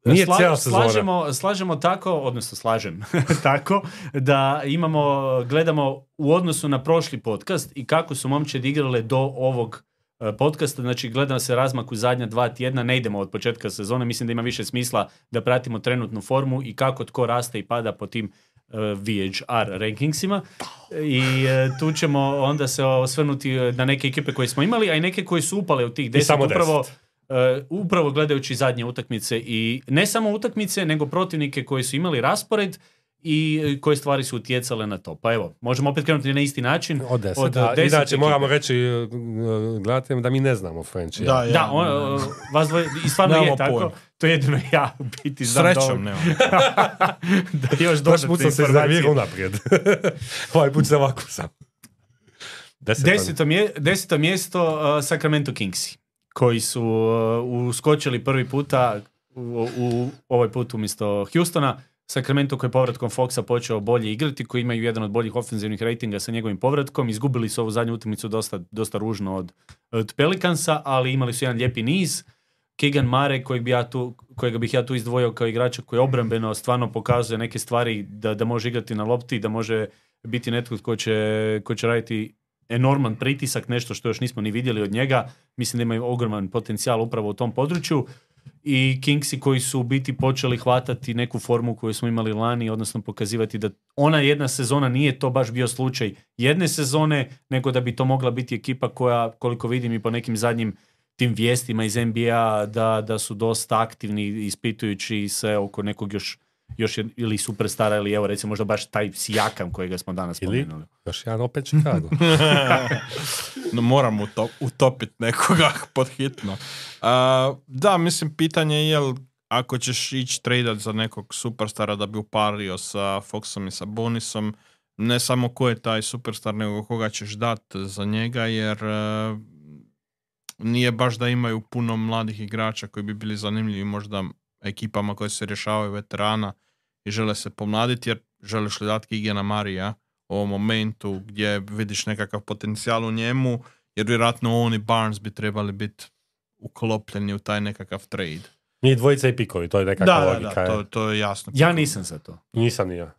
Nije sla- cijela sezona. slažemo, slažemo tako, odnosno slažem tako, da imamo, gledamo u odnosu na prošli podcast i kako su momčadi igrale do ovog e, podcasta, znači gledamo se razmak u zadnja dva tjedna, ne idemo od početka sezone, mislim da ima više smisla da pratimo trenutnu formu i kako tko raste i pada po tim e, VHR rankingsima i e, tu ćemo onda se osvrnuti na neke ekipe koje smo imali, a i neke koje su upale u tih deset, samo upravo deset. E, upravo gledajući zadnje utakmice i ne samo utakmice, nego protivnike koji su imali raspored i e, koje stvari su utjecale na to. Pa evo, možemo opet krenuti na isti način. Od deset. Od A, deset Inače, moramo reći uh, gledateljima da mi ne znamo French. Da, ja. Da, on, e, vas dvoje, i stvarno je tako. pojma. To je jedino ja u biti znam da Srećom, ne. da još dodatne put sam se informacije. iznervirao unaprijed. ovaj put se ovako sam. Deset, Deseto, mje, deseto mjesto uh, Sacramento Kingsi, koji su uh, uskočili prvi puta u, u ovaj put umjesto Houstona. Sacramento koji je povratkom Foxa počeo bolje igrati, koji imaju jedan od boljih ofenzivnih ratinga sa njegovim povratkom. Izgubili su ovu zadnju utakmicu dosta, dosta ružno od, od Pelikansa, ali imali su jedan lijepi niz. Keegan Mare, kojeg, bi ja tu, kojega bih ja tu izdvojio kao igrača koji obrambeno stvarno pokazuje neke stvari da, da može igrati na lopti, da može biti netko tko će, ko će raditi enorman pritisak, nešto što još nismo ni vidjeli od njega. Mislim da imaju ogroman potencijal upravo u tom području. I Kingsi koji su u biti počeli hvatati neku formu koju smo imali lani, odnosno pokazivati da ona jedna sezona nije to baš bio slučaj jedne sezone, nego da bi to mogla biti ekipa koja, koliko vidim i po nekim zadnjim tim vijestima iz NBA, da, da su dosta aktivni ispitujući se oko nekog još još je, ili superstara ili evo recimo možda baš taj Sijakam kojega smo danas Ili? spomenuli. Još jedan opet Chicago. no, moram utop, utopiti nekoga pod hitno. A, da, mislim, pitanje je jel ako ćeš ići tradat za nekog superstara da bi upario sa Foxom i sa Bonisom, ne samo ko je taj superstar, nego koga ćeš dat za njega, jer e, nije baš da imaju puno mladih igrača koji bi bili zanimljivi možda ekipama koje se rješavaju veterana i žele se pomladiti, jer želiš li dati Kigena Marija u ovom momentu gdje vidiš nekakav potencijal u njemu, jer vjerojatno on i Barnes bi trebali biti uklopljeni u taj nekakav trade. Njih dvojica i pikovi, to je nekakva Da, da, logika. da, je. to, to je jasno. Ja nisam za to. Nisam ni ja.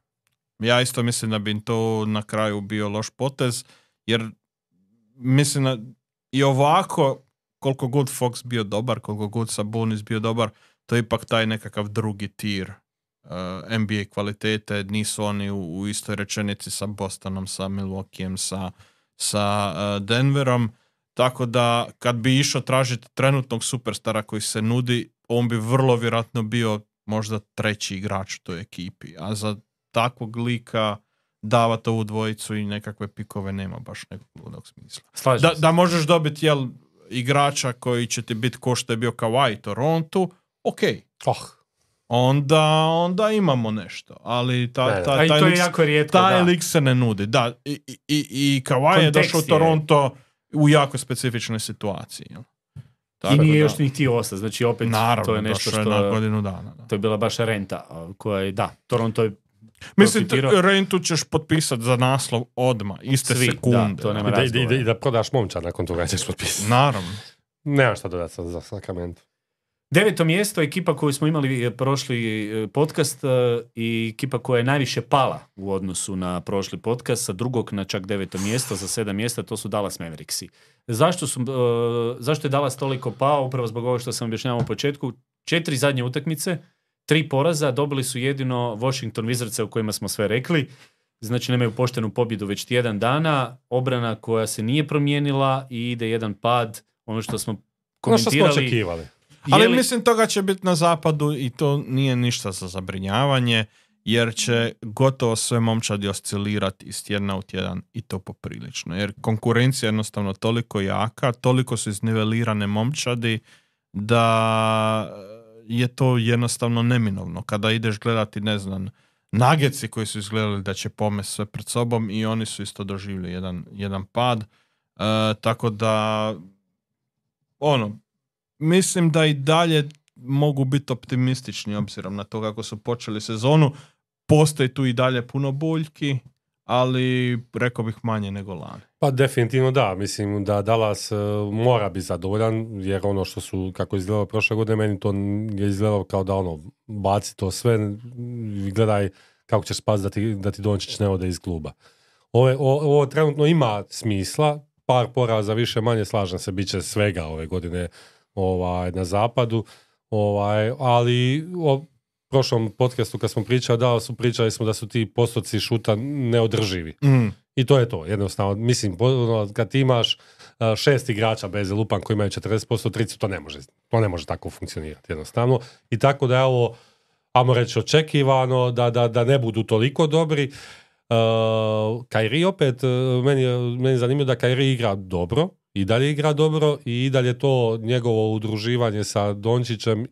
Ja isto mislim da bi to na kraju bio loš potez, jer mislim da i ovako, koliko god Fox bio dobar, koliko god Sabonis bio dobar, to je ipak taj nekakav drugi tir uh, NBA kvalitete, nisu oni u, u istoj rečenici sa Bostonom, sa Milwaukeeom, sa, sa uh, Denverom, tako da kad bi išao tražiti trenutnog superstara koji se nudi, on bi vrlo vjerojatno bio možda treći igrač u toj ekipi, a za takvog lika davati ovu dvojicu i nekakve pikove nema baš nekog ludog smisla. Da, da možeš dobiti jel, igrača koji će ti biti ko što je bio Kawhi Torontu, ok, Oh, onda, onda imamo nešto, ali ta, Ne, ta, taj, to je lik, jako rijetko, taj da. lik se ne nudi. Da, i, i, i Kawhi je došao u. Toronto u jako specifičnoj situaciji. Jel? I nije da- još ni htio ostati, znači opet Naravno, to je nešto što... na godinu dana. Da. To je bila baš renta koja je, da, Toronto je Mislim, profitirao. rentu ćeš potpisati za naslov odma, iste Svi, sekunde. da, to nema i da, i, da, razgovora. i da prodaš momča nakon toga ćeš potpisati. Naravno. Nemam šta dodati za, za Sacramento. Deveto mjesto, ekipa koju smo imali e, prošli e, podcast e, i ekipa koja je najviše pala u odnosu na prošli podcast, sa drugog na čak deveto mjesto, za sedam mjesta, to su Dallas Mavericksi. Zašto, su, zašto je Dallas toliko pao? Upravo zbog ovog što sam objašnjavao u početku. Četiri zadnje utakmice, tri poraza, dobili su jedino Washington Wizardse o kojima smo sve rekli. Znači nemaju poštenu pobjedu već tjedan dana, obrana koja se nije promijenila i ide jedan pad, ono što smo Ono što smo komentirali. očekivali. Ali li- mislim toga će biti na zapadu i to nije ništa za zabrinjavanje jer će gotovo sve momčadi oscilirati iz tjedna u tjedan i to poprilično. Jer konkurencija je jednostavno toliko jaka, toliko su iznivelirane momčadi da je to jednostavno neminovno. Kada ideš gledati, ne znam, nageci koji su izgledali da će pomest sve pred sobom i oni su isto doživjeli jedan, jedan pad. E, tako da ono, mislim da i dalje mogu biti optimistični obzirom na to kako su počeli sezonu. Postoji tu i dalje puno boljki, ali rekao bih manje nego lani. Pa definitivno da, mislim da Dallas e, mora biti zadovoljan, jer ono što su, kako je izgledalo prošle godine, meni to je izgledalo kao da ono, baci to sve gledaj kako ćeš spasti da ti, da ti Dončić ne ode iz kluba. Ove, o- ovo trenutno ima smisla, par poraza više manje slažem se, bit će svega ove godine ovaj, na zapadu, ovaj, ali o prošlom podcastu kad smo pričali, da, su pričali smo da su ti postoci šuta neodrživi. I to je to, jednostavno. Mislim, ono, kad ti imaš šest igrača bez lupan koji imaju 40% tricu, to ne može, to ne može tako funkcionirati jednostavno. I tako da je ovo, ajmo reći, očekivano da, da, da ne budu toliko dobri. Uh, Kairi opet, uh, meni, meni je zanimljivo da Kairi igra dobro, i dalje igra dobro i i dalje to njegovo udruživanje sa Dončićem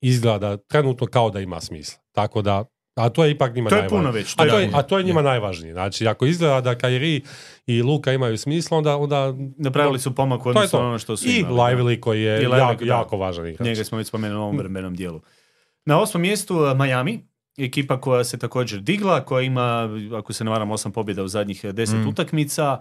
izgleda trenutno kao da ima smisla. Tako da, a to je ipak njima To je najvažnije. puno već. A to, je a to je njima najvažnije. Znači, ako izgleda da Kairi i Luka imaju smisla, onda... onda Napravili su pomak u odnosu ono što su I imali. Lively koji je I Lively, jako, da. jako važan igrač. Njega smo već spomenuli u ovom vremenom dijelu. Na osmom mjestu uh, Miami, ekipa koja se također digla, koja ima, ako se ne varam, osam pobjeda u zadnjih uh, deset Mm. utakmica.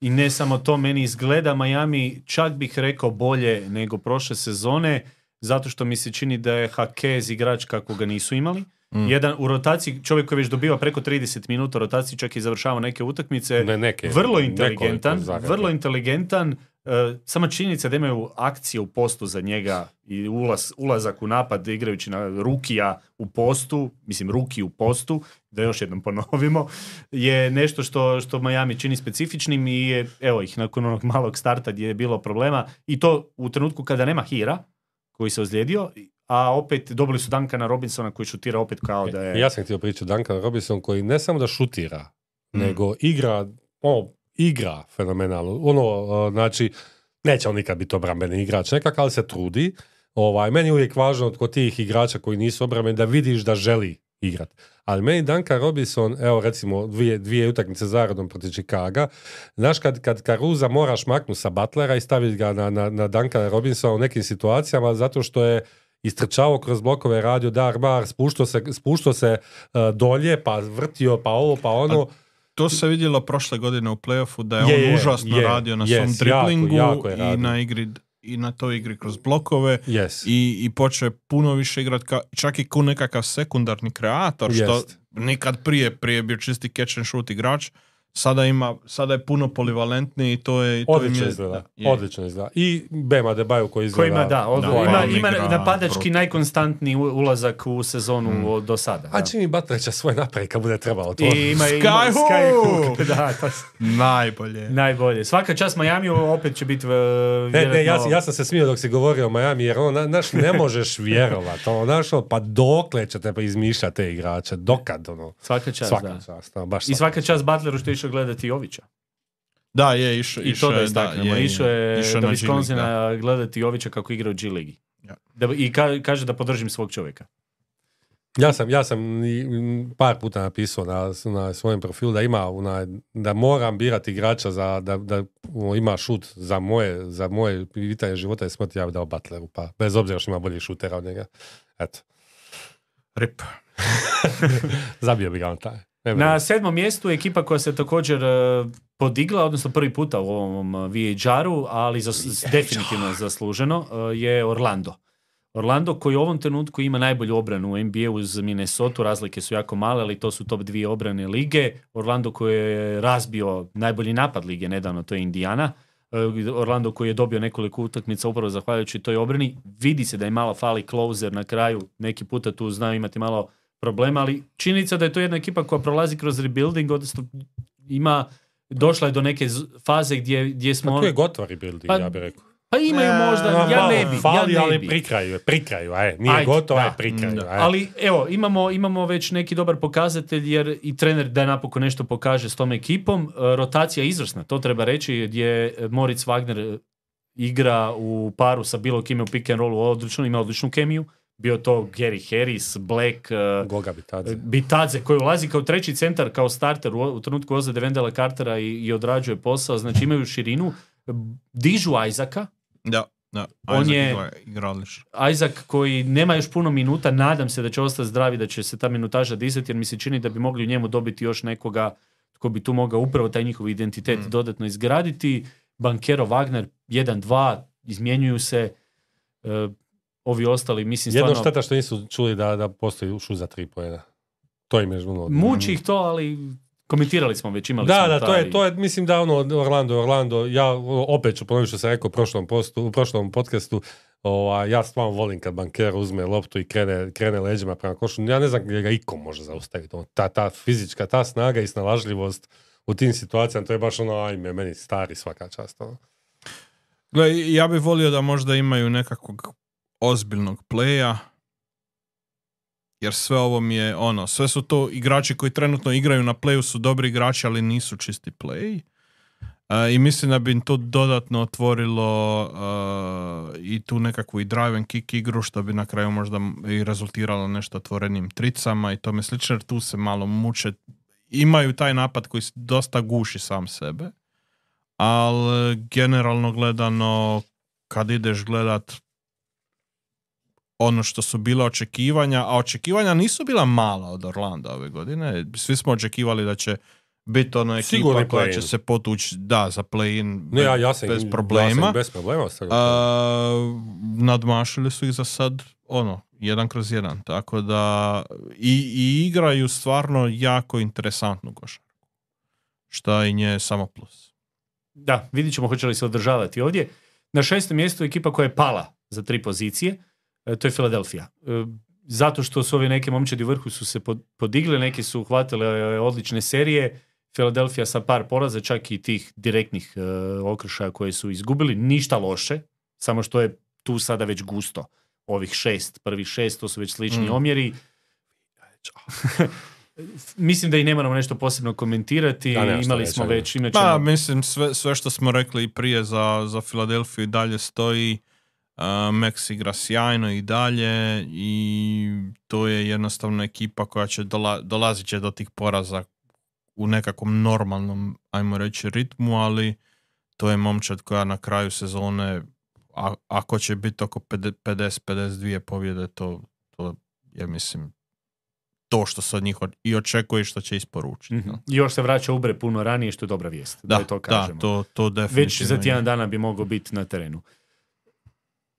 I ne samo to, meni izgleda Miami, čak bih rekao bolje nego prošle sezone, zato što mi se čini da je Hakez igrač kako ga nisu imali. Mm. Jedan u rotaciji, čovjek koji već dobiva preko 30 minuta u rotaciji, čak i završava neke utakmice. Ne, neke, vrlo inteligentan, vrlo inteligentan. E, sama činjenica da imaju akcije u postu za njega i ulaz, ulazak u napad igrajući na Rukija u postu, mislim Ruki u postu, da još jednom ponovimo, je nešto što, što Miami čini specifičnim i je, evo ih nakon onog malog starta gdje je bilo problema i to u trenutku kada nema Hira, koji se ozlijedio, a opet dobili su Duncana Robinsona koji šutira opet kao da je... Ja sam htio pričati Duncan Robinson koji ne samo da šutira, Mm. nego igra, ono, igra fenomenalno. Ono, uh, znači, neće on nikad biti obrambeni igrač nekak, ali se trudi. Ovaj, meni je uvijek važno kod tih igrača koji nisu obrambeni da vidiš da želi igrat. Ali meni Duncan Robinson, evo recimo dvije, dvije utakmice zaradom protiv Chicaga, znaš kad, kad Caruza moraš maknuti sa Butlera i staviti ga na, na, na Duncana Robinsona u nekim situacijama zato što je istrčavao kroz blokove, radio dar bar, spuštao se, spuštao se uh, dolje, pa vrtio, pa ovo, pa ono. To se vidjelo prošle godine u playoffu da je, Je, on užasno je, radio na yes, svom jako, driblingu jako je i na igri i na toj igri kroz blokove Yes. i, i počeo je puno više igrat ka, čak i ko nekakav sekundarni kreator što Jest. nikad prije prije je bio čisti catch and shoot igrač sada ima sada je puno polivalentniji i to je i to Odlično je- izgleda. je. Odlično izgleda. I Bema Debajo koji izgleda... Koji ima, da, od- Da, ima, on ima igra napadački najkonstantniji ulazak u sezonu od- do sada. A da. Jimmy Butler će svoj napraviti kad bude trebalo to. I ima, ima Skyhook! Skyhook, da, to s- najbolje najbolje. Svaka čast Miami opet će biti uh, Ne, ne, ja, ja sam se smio dok si govorio o Miami, jer ono, naš, ne možeš vjerovat, ono, znaš, ono, pa dokle ćete pa izmišljati te igrače, dokad, ono, Svaka čast, svaka da. čast, ono, baš I svaka čast Butleru što je išao gledati Jovića. da je išao I to da istaknemo. Išao je išao do na. Wisconsina gledati Jovića kako igra u G ligi. Ja. Da, I ka- kaže da podržim svog čovjeka. Ja sam, ja sam par puta napisao na, na svojem profilu da ima onaj, da moram birati igrača za, da, da ima šut za moje, za moje pitanje života i smrti, ja bi dao Butleru, pa bez obzira što ima bolji šutera od njega. Eto, Rip. zabio bi ga on taj. Na sedmom mjestu je ekipa koja se također e, podigla, odnosno prvi puta u ovom e, VHR-u, ali zas- definitivno zasluženo, e, je Orlando. Orlando koji u ovom trenutku ima najbolju obranu u NBA uz Minnesota, razlike su jako male, ali to su top dvije obrane lige. Orlando koji je razbio najbolji napad lige nedavno, to je Indiana. Orlando koji je dobio nekoliko utakmica upravo zahvaljujući toj obrani. Vidi se da je malo fali closer na kraju, neki puta tu znaju imati malo problema, ali činjenica da je to jedna ekipa koja prolazi kroz rebuilding, odnosno ima, došla je do neke z- faze gdje, gdje smo... Pa tu je gotov rebuilding, Pa, ja bih rekao. Pa imaju možda, ja ne bi, Fali, ja ne ali bi. pri kraju je, pri kraju, aj, nije Ajde, gotovo, da. aj, pri kraju, Da. aj. Ali evo, imamo, imamo već neki dobar pokazatelj jer i trener da napokon nešto pokaže s tom ekipom. E, Rotacija je izvrsna, to treba reći, gdje Moritz Wagner e, igra u paru sa bilo kime u pick and rollu odlično, ima odličnu kemiju. Bio to Gary Harris, Black, e, Goga bi tad. Bitadze koji ulazi kao treći centar, kao starter u, u trenutku ozljede Vendela Cartera i, i odrađuje posao, znači imaju širinu. Dižu Isaaca, Da, da. On Isaac je- igra odlično. Isaac koji nema još puno minuta, nadam se da će ostati zdravi, da će se ta minutaža dizati, jer mi se čini da bi mogli u njemu dobiti još nekoga tko bi tu mogao upravo taj njihov identitet Mm. dodatno izgraditi. Bankero, Wagner, 1-2, izmjenjuju se. E, ovi ostali, mislim, Jedno stvarno... šteta što nisu čuli da, da postoji šu za tri pojena. To im je ono... Muči ih to, ali komentirali smo već, imali Da, smo da, to taj- je, to je, mislim da ono, Orlando, Orlando, ja opet ću ponoviti što sam rekao u prošlom, postu, u prošlom podcastu, ovaj, ja stvarno volim kad banker uzme loptu i krene, krene leđima prema košu. Ja ne znam gdje ga iko može zaustaviti. Ono, ta, ta fizička, ta snaga i snalažljivost u tim situacijama, to je baš ono, ajme, meni stari svaka čast. Ono. Gle, ja bih volio da možda imaju nekakvog ozbiljnog playa, jer sve ovo mi je ono, sve su to igrači koji trenutno igraju na playu su dobri igrači, ali nisu čisti play. E, I mislim da bi im to dodatno otvorilo e, i tu nekakvu i drive and kick igru, što bi na kraju možda i rezultiralo nešto otvorenim tricama i tome slično, jer tu se malo muče. Imaju taj napad koji dosta guši sam sebe, ali generalno gledano kad ideš gledat ono što su bila očekivanja, a očekivanja nisu bila mala od Orlanda ove godine. Svi smo očekivali da će biti ono ekipa Sigurni koja play-in. će se potući da, za play-in Ne, ja, ja sam, bez ja problema. sam bez problema. A, nadmašili su ih za sad ono, jedan kroz jedan. Tako da i, i igraju stvarno jako interesantnu košarku. Šta i nje samo plus. Da, vidit ćemo hoće li se održavati ovdje. Na šestom mjestu ekipa koja je pala za tri pozicije, to je Filadelfija. E, Zato što su ove neke momčadi u vrhu su se pod- podigli, neki su uhvatile e, odlične serije, Filadelfija sa par poraza, čak i tih direktnih e, okršaja koje su izgubili, ništa loše, samo što je tu sada već gusto. Ovih šest, prvih šest, to su već slični Mm. omjeri. Mislim da i ne moramo nešto posebno komentirati, Da, šta imali smo već, imat Pa, mislim, sve, sve što smo rekli i prije za, za Filadelfiju i dalje stoji. Max igra sjajno i dalje i to je jednostavno ekipa koja će dola, dolazit će do tih poraza u nekakvom normalnom, ajmo reći, ritmu, ali to je momčad koja na kraju sezone, a, ako će biti oko 50-52 pobjede, to, to je, mislim, to što se od njih od- i očekuje što će isporučiti. Mhm. no. I još se vraća Ubre puno ranije, što je dobra vijest. Da, Da, to da, kažemo. to, to definitivno. Već za je. tjedan dana bi mogao biti na terenu.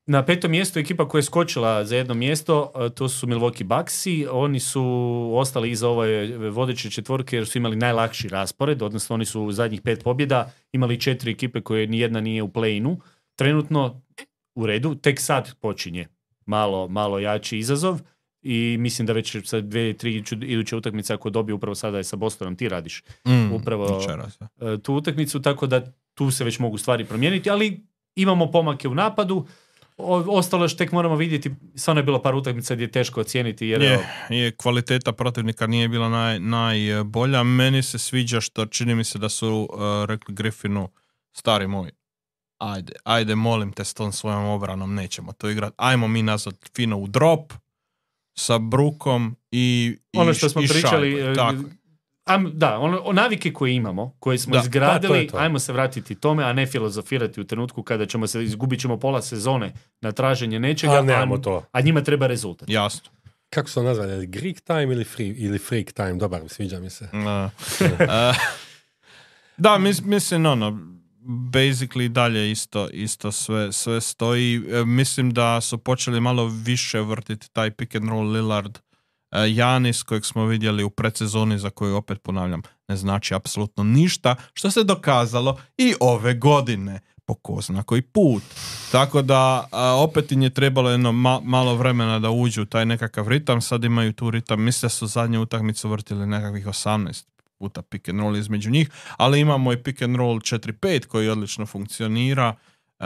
Na petom mjestu ekipa koja je skočila za jedno mjesto, a, to su Milwaukee Bucksi. Oni su ostali iza ove vodeće četvorke jer su imali najlakši raspored, odnosno oni su u zadnjih pet pobjeda imali četiri ekipe koje nijedna nije u play-inu. Trenutno u redu, tek sad počinje malo, malo jači izazov i mislim da već sa dvije, tri iduće- utakmice ako dobije upravo sada je sa Bostonom, ti radiš Mm, upravo- e, tu utakmicu, tako da tu se već mogu stvari promijeniti, ali imamo pomake u napadu. O- ostalo još tek moramo vidjeti, stvarno je bilo par utakmica gdje je teško ocijeniti jer Je, je, kvaliteta protivnika nije bila naj, najbolja. Meni se sviđa što čini mi se da su uh, rekli Griffinu, stari moj, ajde, ajde, molim te s tom svojom obranom, nećemo to igrati. Ajmo mi nazvat fino u drop sa Brukom i, i ono što smo i pričali. Am- da, ono, o navike koje imamo, koje smo Da, izgradili, da, to to. ajmo se vratiti tome, a ne filozofirati u trenutku kada ćemo se, izgubit ćemo pola sezone na traženje nečega, A nemamo to. a njima treba rezultat. Jasno. Kako su to nazvali? Greek time ili, free, ili freak time? Dobar, sviđa mi se. Da, mis, mislim, ono, basically dalje isto, isto sve, sve stoji. E, mislim da su počeli malo više vrtiti taj pick and roll Lillard Janis kojeg smo vidjeli u predsezoni za koju opet ponavljam ne znači apsolutno ništa što se dokazalo i ove godine po ko zna koji put. Tako da opet im je trebalo jedno ma- malo vremena da uđu u taj nekakav ritam, sad imaju tu ritam, mislim da su zadnju utakmicu vrtili nekakvih 18 puta pick and roll između njih, ali imamo i pick and roll 4-5 koji odlično funkcionira, e,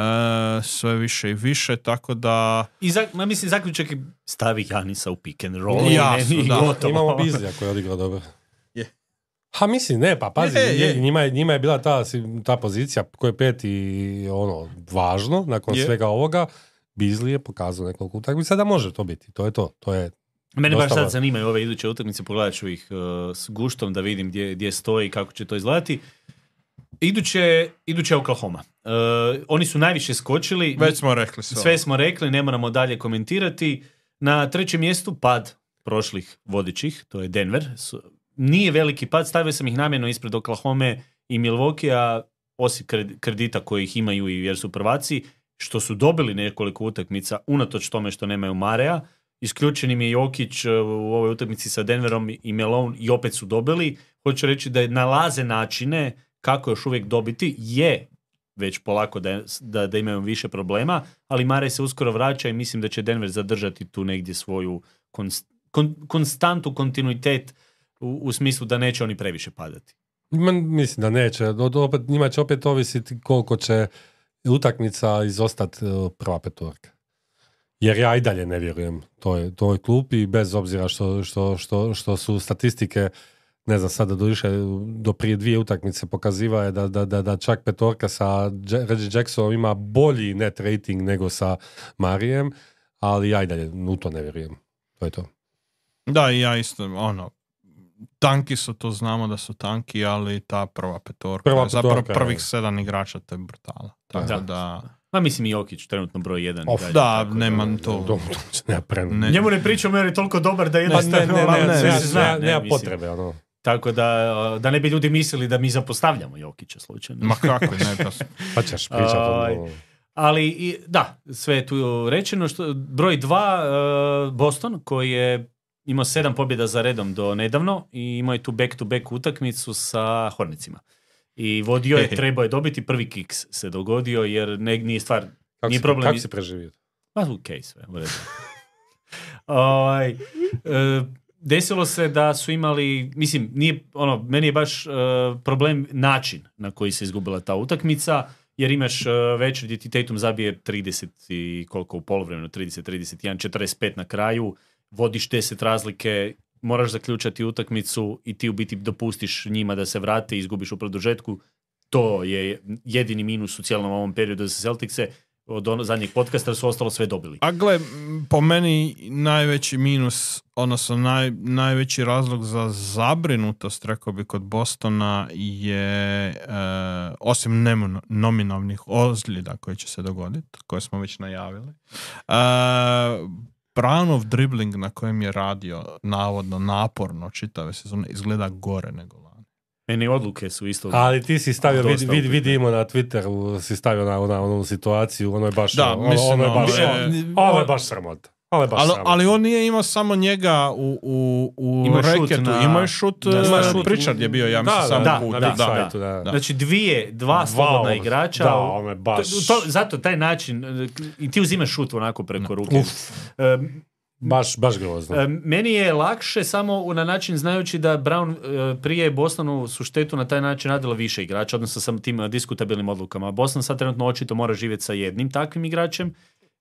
sve više i više, tako da I za, ma mislim, zaključak je stavi Janisa u pick and roll Jasno, i, da. gotovo. Imamo Bizlija koji je odigrao dobro. Je. Ha, mislim, ne, pa pazi, Je, je. Njima, je, njima je bila ta, ta pozicija koja je pet i ono, važno, nakon Je. svega ovoga, Bizli je pokazao nekoliko utakmica da može to biti. To je to. To je Mene baš sad zanimaju ove iduće utakmice, pogledat ću ih uh, s guštom da vidim gdje, gdje stoji i kako će to izgledati. Iduće, iduće Oklahoma. Uh, oni su najviše skočili. već smo rekli sve. Sve smo rekli, ne moramo dalje komentirati. Na trećem mjestu pad prošlih vodećih, to je Denver. Nije veliki pad, stavio sam ih namjerno ispred Oklahoma i Milwaukee, osim kred- kredita koji ih imaju i jer su prvaci, što su dobili nekoliko utakmica, unatoč tome što nemaju Marea, isključen im je Jokić uh, u ovoj utakmici sa Denverom i Malone i opet su dobili. Hoću reći da nalaze načine kako još uvijek dobiti. Je već polako da, da, da imaju više problema, ali Mare se uskoro vraća i mislim da će Denver zadržati tu negdje svoju konst, kon- konstantu, kontinuitet u, u smislu da neće oni previše padati. Ma, mislim da neće. Od, opet, njima će opet ovisiti koliko će utakmica izostati uh, prva petorka. Jer ja i dalje ne vjerujem toj, toj klupi, bez obzira što, što, što, što su statistike, ne znam sada do više, do prije dvije utakmice pokaziva je da, da, da, da čak petorka sa Reggie Jacksonom ima bolji net rating nego sa Marijem, ali ja i dalje u to ne vjerujem. To je to. Da, i ja isto, ono, tanki su, to znamo da su tanki, ali ta prva petorka, Prva zapravo petorka, prvih je. sedam igrača to je brutala. Tako Da. da, Ma mislim i Jokić trenutno broj jedan. Of, i dalje, da, tako nemam da- to. To, to, nema prenu. Ne. Njemu ne pričamo jer je toliko dobar da Ma jednostavno... ne, ne, ma, ne, sve nema- se zna, nema- ne, nema mislim. potrebe, ono. Tako da, da ne bi ljudi mislili da mi zapostavljamo Jokića slučajno. Ma kako, ne, to su- Pa ćeš pričati. Ono. Ali i, da, sve je tu rečeno. Što, broj dva, e, Boston, koji je imao sedam pobjeda za redom do nedavno i imao je tu back-to-back utakmicu sa Hornicima. I vodio je, trebao je dobiti prvi kiks se dogodio jer ne, nije stvar, Kako nije si, problem. kako si preživio? Ma ok, sve, u redu. Desilo se da su imali, mislim, nije, ono, meni je baš e, problem način na koji se izgubila ta utakmica, jer imaš uh, večer gdje ti Tatum zabije 30 i koliko u polovremenu, 30, 31, 45 na kraju, vodiš 10 razlike, moraš zaključati utakmicu i ti u biti dopustiš njima da se vrate i izgubiš u produžetku. To je jedini minus u cijelom ovom periodu za Celticse. Od ono, zadnjeg podcasta su ostalo sve dobili. A gle, po meni najveći minus, odnosno naj, najveći razlog za zabrinutost, rekao bi, kod Bostona je, e, osim nemo- nominalnih ozljeda koje će se dogoditi, koje smo već najavili, e, Brownov dribbling na kojem je radio navodno naporno čitave sezone izgleda gore nego. Meni odluke su isto... Ali ti si stavio, vidi, upitne. vidimo na Twitteru, si stavio na, na onu situaciju, ono je baš, Da, ono, mislim, ono je baš, ono je- ono je baš sramota. Je baš Ali, ali on nije imao samo njega u, u, u Ima šut reketu, na- imao je šut, e, ima Pritchard je bio, ja mislim, da, samo da, put. da, da, sajtu, da, da. Znači dvije, dva slobodna Wow, igrača. Da, ono je baš... To, to- zato taj način, e, i ti uzimaš šut onako preko ruke. Uf, E, baš, baš grozno. e, meni je lakše samo na način znajući da Brown e, prije Bostonu su štetu na taj način radilo više igrača, odnosno sa tim e, diskutabilnim odlukama. Boston sad trenutno očito mora živjeti sa jednim takvim igračem.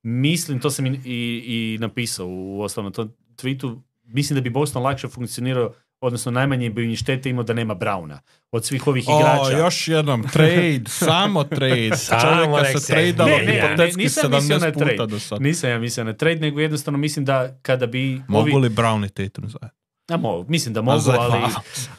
Mislim, to sam i, i, i napisao u osnovno tom tweetu, mislim da bi Boston lakše funkcionirao odnosno najmanje bi im štete imao da nema Browna. Od svih ovih O, igrača. još jednom, trade, samo trade. Samo Čovjeka se se- tradealo Ne, ne, ne, nisam mislio na 70 puta trade. do sad. Nisam ja mislio na trade, nego jednostavno mislim da kada bi... Mogu ovi, li Brown i Tatum zajedno? a mogu, mislim da mogu, ali,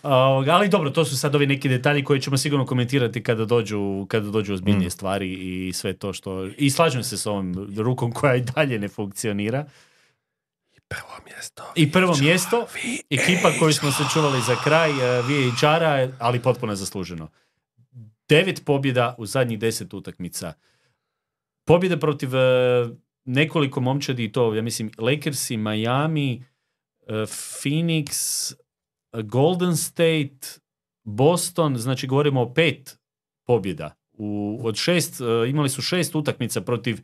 ali dobro, to su sad ovi neki detalji koji ćemo sigurno komentirati kada dođu, kada dođu ozbiljnije Mm. stvari i sve to što... I slažem se s ovom rukom koja i dalje ne funkcionira. Prvo mjesto. I prvo mjesto, ekipa koju smo se čuvali za kraj, e, VHR-a, ali potpuno zasluženo. Devet pobjeda u zadnjih deset utakmica. Pobjeda protiv e, nekoliko momčadi i to, ja mislim, Lakersi, Miami, e, Phoenix, Golden State, Boston, znači govorimo o pet pobjeda. U, od šest, imali su šest utakmica protiv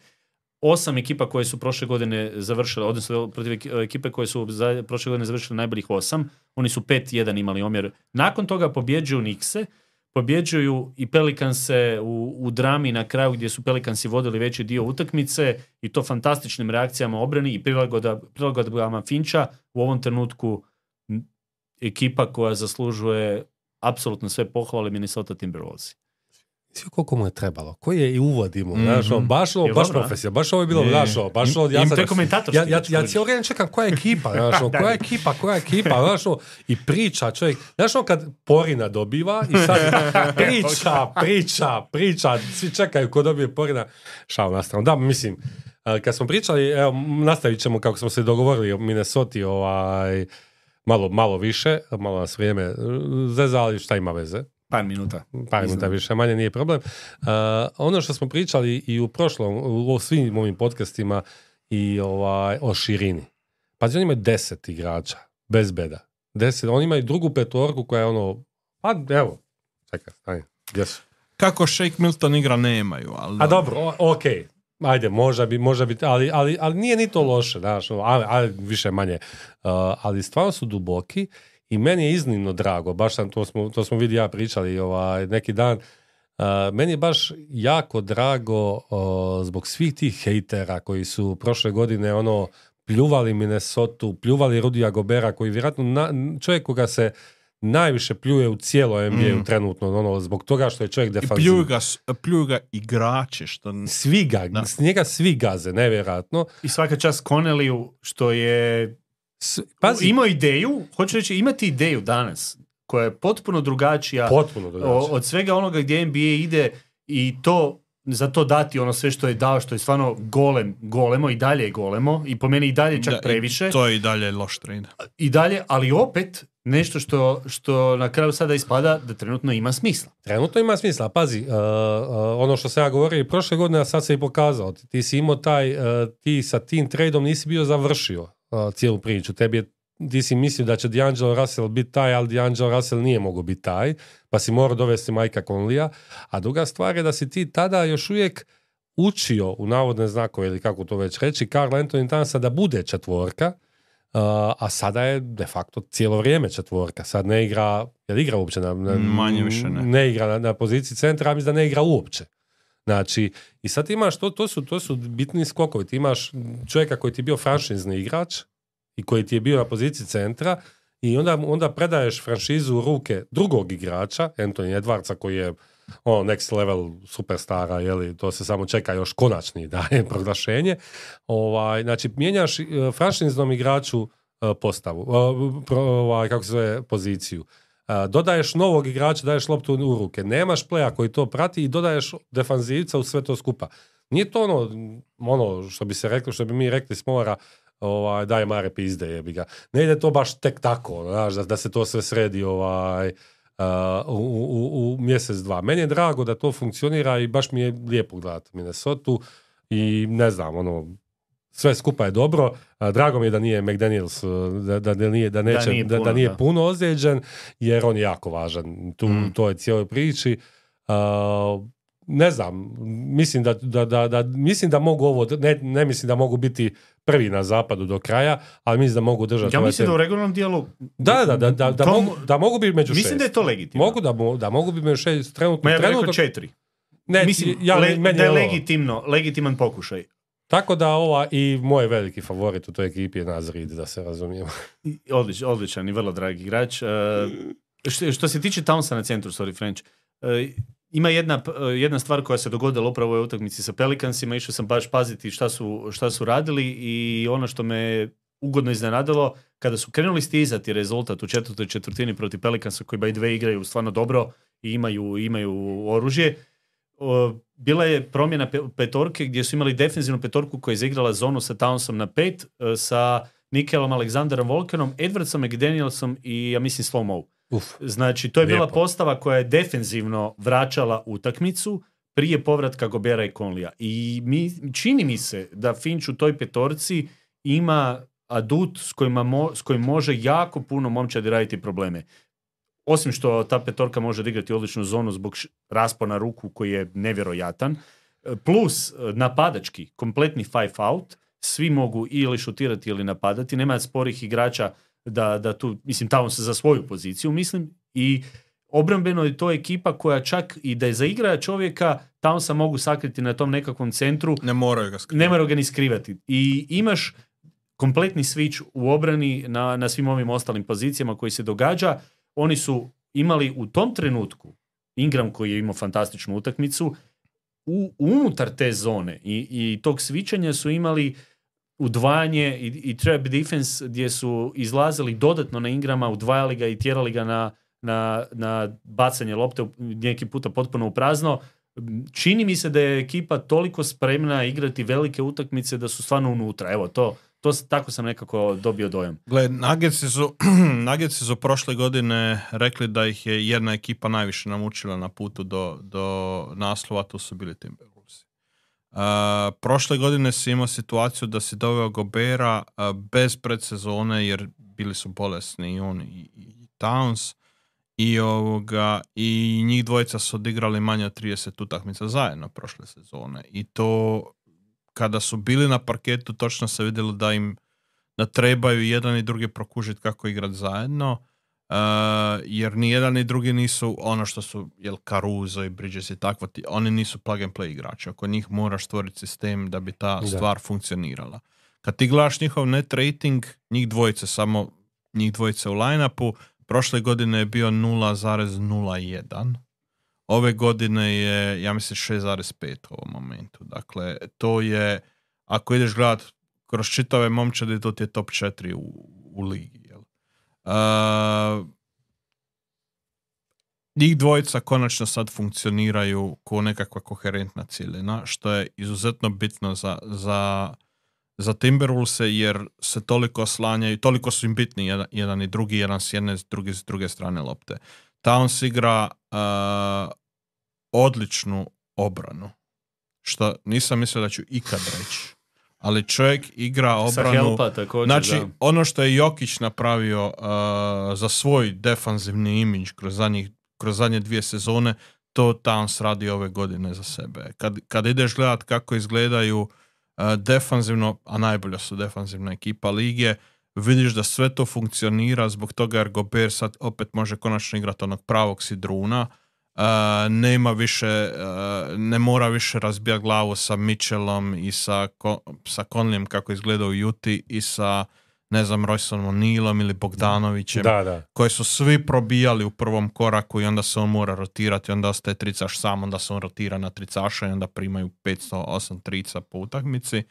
osam ekipa koje su prošle godine završile, odnosno protiv ek- ekipe koje su za, prošle godine završile najboljih osam, oni su 5-1 imali omjer. Nakon toga pobjeđuju Nikse, pobjeđuju i Pelikanse u, u drami na kraju gdje su Pelikansi vodili veći dio utakmice i to fantastičnim reakcijama obrani i prilagoda, prilagodbama Finča u ovom trenutku ekipa koja zaslužuje apsolutno sve pohvale Minnesota Timberwolves. Svi koliko mu je trebalo, koji je i uvod imao, znaš, ono, Mhm. baš ovo, baš profesija, baš ovo je bilo, znaš, baš ovo, ja to je ja, ja, ja cijelo vrijeme čekam koja je ekipa, znaš, ono, koja je ekipa, koja je ekipa, znaš, ono, i priča čovjek, znaš, ono kad Porina dobiva i sad priča, priča, priča, svi čekaju ko dobije Porina, šao na stranu. Da, mislim, kad smo pričali, evo, nastavit ćemo kako smo se dogovorili o Minnesota, ovaj, malo, malo više, malo nas vrijeme e, zeza, ali šta ima veze Par minuta. par minuta više manje nije problem. Uh, ono što smo pričali i u prošlom, u svim ovim podcastima i ovaj, o širini. Pazi, oni imaju deset igrača, bez beda. Deset, oni imaju drugu petorku koja je ono, pa evo, čekaj, stani, gdje su? Kako Shake Milton igra nemaju, ali... A dobro, o- ok, ajde, može bi, može biti, ali, ali, ali nije ni to loše, znaš, ono, ali, ali više manje. Uh, ali stvarno su duboki i meni je iznimno drago, baš sam, to smo, to smo vidi ja pričali ovaj, neki dan, Uh, meni je baš jako drago uh, zbog svih tih hejtera koji su prošle godine ono pljuvali Minnesota, pljuvali Rudija Gobera koji vjerojatno na, čovjek koga se najviše pljuje u cijeloj NBA-u Mm. trenutno, ono, zbog toga što je čovjek I defanziv. pljuju ga, pljuju ga igrači, što... Svi ga, Da. s njega svi gaze, nevjerojatno. I svaka čast Connelliju što je Pazi, imao ideju, hoću reći imati ideju danas koja je potpuno drugačija potpuno o- drugačije. od svega onoga gdje NBA ide i to za to dati ono sve što je dao, što je stvarno golem, golemo i dalje je golemo i po meni i dalje čak Da, previše To je i dalje loš trade. i dalje, ali opet nešto što, što na kraju sada ispada da trenutno ima smisla. Trenutno ima smisla, pazi, uh, uh, ono što sam ja govorio i prošle godine, a sad se i pokazao, ti, ti si imao taj, uh, ti sa tim tradeom nisi bio završio uh, cijelu priču, tebi je ti si mislio da će D'Angelo Russell biti taj, ali D'Angelo Russell nije mogao biti taj, pa si morao dovesti Majka Conleya, a druga stvar je da si ti tada još uvijek učio u navodne znakove ili kako to već reći, Carl Anthony Townsa da bude četvorka, uh, a sada je de facto cijelo vrijeme četvorka. Sad ne igra, jel igra uopće na, na Manje više ne. ne igra na, na poziciji centra, a mislim da ne igra uopće. Znači, i sad imaš, to, to, su, to su bitni skokovi. Ti imaš čovjeka koji ti je bio franšizni igrač i koji ti je bio na poziciji centra i onda, onda predaješ franšizu u ruke drugog igrača, Anthony Edwardsa koji je ono next level superstara, jeli, to se samo čeka još konačni daje proglašenje. Ovaj, znači, mijenjaš e, franšiznom igraču e, postavu, e, ovaj, kako se zove, poziciju. Dodaješ novog igrača, daješ loptu u ruke. Nemaš pleja koji to prati i dodaješ defanzivca u sve to skupa. Nije to ono, ono što bi se reklo, što bi mi rekli s mora, ovaj, daj mare pizde, jebi ga. Ne ide to baš tek tako, ono, znaš, da, da se to sve sredi ovaj, uh, u, u, u mjesec, dva. Meni je drago da to funkcionira i baš mi je lijepo gledati Minnesota i ne znam, ono, sve skupa je dobro. Drago mi je da nije McDaniels, uh, da, da, da nije, da neće, nije da, da puno, nije da. puno ozlijeđen, jer on je jako važan tu, Mm. toj cijeloj priči. Uh, ne znam, mislim da, da, da, da, mislim da mogu ovo, ne, ne mislim da mogu biti prvi na zapadu do kraja, ali mislim da mogu držati Ja ovaj mislim da tempo. u regularnom dijelu... Da, da, da, da, da, to- mogu, da mogu biti među Mislim šest. da je to legitimno. Mogu da, da mogu biti među šest. Trenutno, Ma ja bih rekao četiri. ne, Mislim, ja, le- meni da je legitimno, legitiman pokušaj. Tako da ova i moj veliki favorit u toj ekipi je Naz Reed, da se razumijemo. Odlič, odličan i vrlo dragi igrač. E, što, što se tiče Townsa na centru, sorry French, e, ima jedna, e, jedna stvar koja se dogodila upravo u utakmici sa Pelicansima, išao sam baš paziti šta su, šta su radili i ono što me ugodno iznenadilo, kada su krenuli stizati rezultat u četvrtoj četvrtini protiv Pelicansa koji by way igraju stvarno dobro i imaju, imaju oružje, bila je promjena pe- petorke gdje su imali defensivnu petorku koja je zaigrala zonu sa Townsom na pet, e, sa Nikelom Alexanderom Volkenom, Edwardsom, McDanielsom i ja mislim Slow Uf. Znači, to je bila Lijepo. postava koja je defenzivno vraćala utakmicu prije povratka Gobera i Conlija. I mi, čini mi se da Finch u toj petorci ima adut s, kojima mo- s kojim može jako puno momčadi raditi probleme. Osim što ta petorka može odigrati odličnu zonu zbog raspona ruku koji je nevjerojatan, e, plus e, napadački, kompletni five out, svi mogu ili šutirati ili napadati, nema sporih igrača da, da tu, mislim, tamo se za svoju poziciju, mislim, i obrambeno je to ekipa koja čak i da je zaigra čovjeka, tamo se mogu sakriti na tom nekakvom centru, Ne moraju ga skrivati. ne moraju ga ni skrivati. I imaš kompletni switch u obrani na, na svim ovim ostalim pozicijama koji se događa. Oni su imali u tom trenutku Ingram koji je imao fantastičnu utakmicu u, unutar te zone i, i tog svičanja su imali udvajanje i, i trap defense gdje su izlazili dodatno na Ingrama, udvajali ga i tjerali ga na, na, na bacanje lopte neki puta potpuno u prazno. Čini mi se da je ekipa toliko spremna igrati velike utakmice da su stvarno unutra. Evo, to, to tako sam nekako dobio dojam. Gle, Nuggetsi su, Nuggetsi su prošle godine rekli da ih je jedna ekipa najviše namučila na putu do, do naslova, to su bili Timberwolvesi. Uh, prošle godine si imao situaciju da si doveo Gobera uh, bez predsezone jer bili su bolesni i on i, i Towns i ovoga i njih dvojica su odigrali manje od 30 utakmica zajedno prošle sezone i to kada su bili na parketu točno se vidjelo da im da trebaju jedan i drugi prokužiti kako igrati zajedno, uh, jer ni jedan ni drugi nisu ono što su, jel, Caruso i Bridges i takvo, ti- oni nisu plug and play igrači. Oko njih moraš stvoriti sistem da bi ta Da. stvar funkcionirala. Kad ti gledaš njihov net rating, njih dvojice samo, njih dvojice u line-upu, prošle godine je bio 0,01. Ove godine je, ja mislim, 6,5 u ovom momentu. Dakle, to je, ako ideš gledat kroz čitave momčadi, to ti je top 4 u, u ligi. Jel? Uh, njih dvojica konačno sad funkcioniraju kao nekakva koherentna cijelina, što je izuzetno bitno za, za, za Timberwolvese jer se toliko oslanjaju, toliko su im bitni jedan, jedan i drugi, jedan s jedne, drugi s druge strane lopte. Towns igra uh, odličnu obranu, što nisam mislio da ću ikad reći. Ali čovjek igra obranu... helpa također, Znači, da. ono što je Jokić napravio uh, za svoj defanzivni imidž kroz, zadnjih, kroz zadnje dvije sezone, to Towns radi ove godine za sebe. Kad, kad ideš gledat kako izgledaju uh, defanzivno, a najbolja su defanzivna ekipa lige, vidiš da sve to funkcionira zbog toga jer Gobert sad opet može konačno igrati onog pravog sidruna. Uh, nema više, uh, ne mora više razbijati glavu sa Mitchellom i sa, Ko- sa Conleyem kako izgleda u Juti i sa ne znam, Royceom O'Nealom ili Bogdanovićem Da, da. koje su svi probijali u prvom koraku i onda se on mora rotirati, onda ostaje tricaš sam, onda se on rotira na tricaša i onda primaju 508 trica po utakmici. E,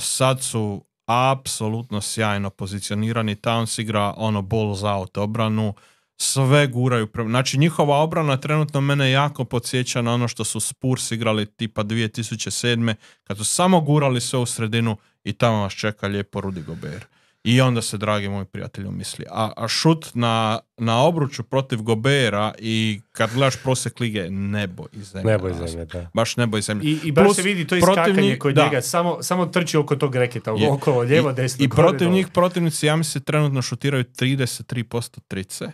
sad su apsolutno sjajno pozicionirani, Towns igra ono balls out obranu, sve guraju, znači njihova obrana trenutno mene jako podsjeća na ono što su Spurs igrali tipa 2007. kad su samo gurali sve u sredinu i tamo vas čeka lijepo Rudy Gobert. I onda se, dragi moji prijatelji, misli. A, a šut na, na obruču protiv Gobera i kad gledaš prosjek lige, nebo i zemlja. Nebo i zemlje, da. Baš nebo i zemlja. I, I baš Plus, se vidi to iskakanje kod njega, samo, samo trči oko tog reketa, Je. okolo, lijevo, I- desno. I gore, protiv dole. njih protivnici, ja mislim, trenutno šutiraju 33% trice.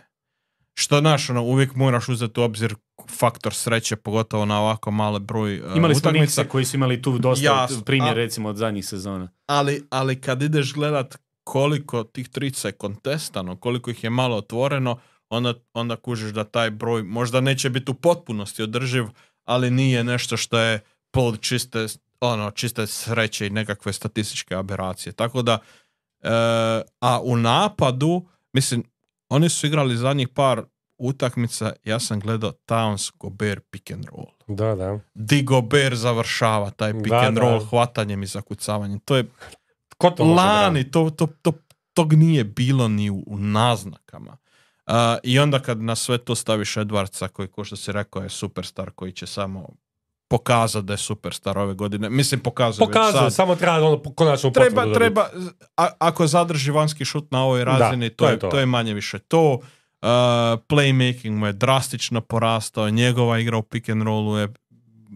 Što, znaš, ono, uvijek moraš uzeti u obzir faktor sreće, pogotovo na ovako male broj uh, Imali smo utakmica. koji su imali tu dosta Jasno, primjer, a- recimo, od zadnjih sezona. ali, ali kad ideš gledat koliko tih trica je kontestano, koliko ih je malo otvoreno, onda, onda kužiš da taj broj možda neće biti u potpunosti održiv, ali nije nešto što je plod čiste, ono, čiste sreće i nekakve statističke aberacije. Tako da, e, a u napadu, mislim, oni su igrali zadnjih par utakmica, ja sam gledao Towns, Gobert, pick and roll. Da, da. Di Gobert završava taj pick Da, and da. roll hvatanjem i zakucavanjem. To je Ko to lani, to, to, to, tog nije bilo ni u, u naznakama. Uh, I onda kad na sve to staviš Edwardsa koji, ko što si rekao, je superstar koji će samo pokazati da je superstar ove godine. Mislim, pokazuje već Pokazuje, sad. samo treba ono konačno Treba, treba, a- ako zadrži vanjski šut na ovoj razini, Da, to, je, to. je manje više to. Uh, playmaking mu je drastično porastao, njegova igra u pick and rollu je